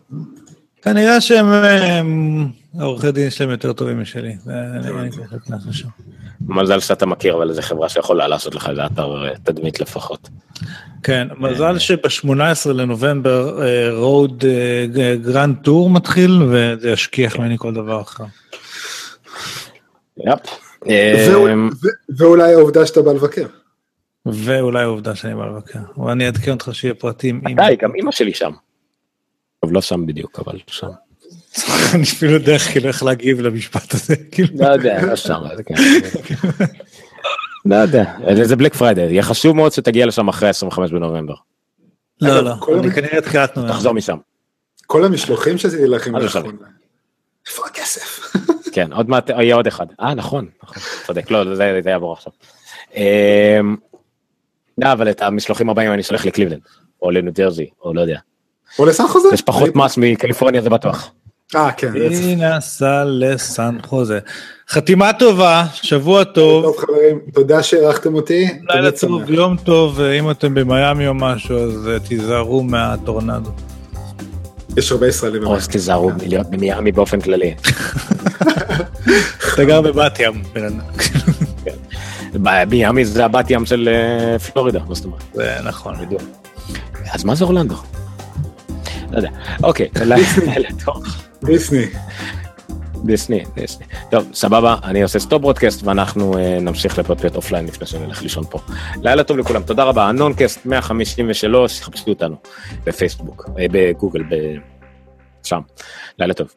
כנראה שהם, אה, עורכי דין שלהם יותר טובים משלי. מזל שאתה מכיר אבל איזה חברה שיכולה לעשות לך איזה אתר אה, תדמית לפחות. כן, מזל שב-18 לנובמבר Road Grand Tour מתחיל וזה ישכיח ממני כל דבר אחר. yep. אמ, ואולי העובדה שאתה בא לבקר. ואולי העובדה שאני בא לבקר. אבל אני אעדכן אותך שיהיה פרטים. די, גם אמא שלי שם. טוב, לא שם בדיוק, אבל שם. אני אפילו יודע איך כאילו איך להגיב למשפט הזה. כאילו. לא יודע, לא שם. זה כן. לא יודע, זה בלק פריידי, יהיה חשוב מאוד שתגיע לשם אחרי 25 בנובמבר. לא, לא, כל אני כנראה תחילת נובמבר. תחזור משם. כל המשלוחים שעשיתי לכם מה זה שווה? לאחרונה. איפה הכסף? כן, עוד מעט יהיה עוד אחד. אה, נכון, נכון, צודק, לא, זה זה יעבור עכשיו. אמ, לא, אבל את המשלוחים הבאים אני שולח לקליבלנד, או לניו ג'רזי, או לא יודע. או לסן חוזה? יש פחות מס מקליפורניה זה בטוח. אה, כן. היא נסעה לסן חוזה. חתימה טובה, שבוע טוב, טוב חברים, תודה שהערכתם אותי. לילה. טוב, יום טוב, אם אתם במיאמי או משהו אז אה, תיזהרו מהטורנדו. יש הרבה ישראלים. או אז תיזהרו מלהיות במיאמי באופן כללי. אתה גר בבת ים, בן אדם. מיאמי זה הבת ים של אה, פלורידה, מה זאת אומרת? זה נכון. בדיוק. אז מה זה אורלנדו? לא יודע. אוקיי, לילה טוב. דיסני. דיסני, דיסני. טוב, סבבה, אני עושה stop broadcast ואנחנו אה, נמשיך לפרפיות offline לפני שנלך לישון פה. לילה טוב לכולם, תודה רבה. הנונקאסט 153, חפשו אותנו בפייסבוק, אה, בגוגל, ב... שם. לילה טוב.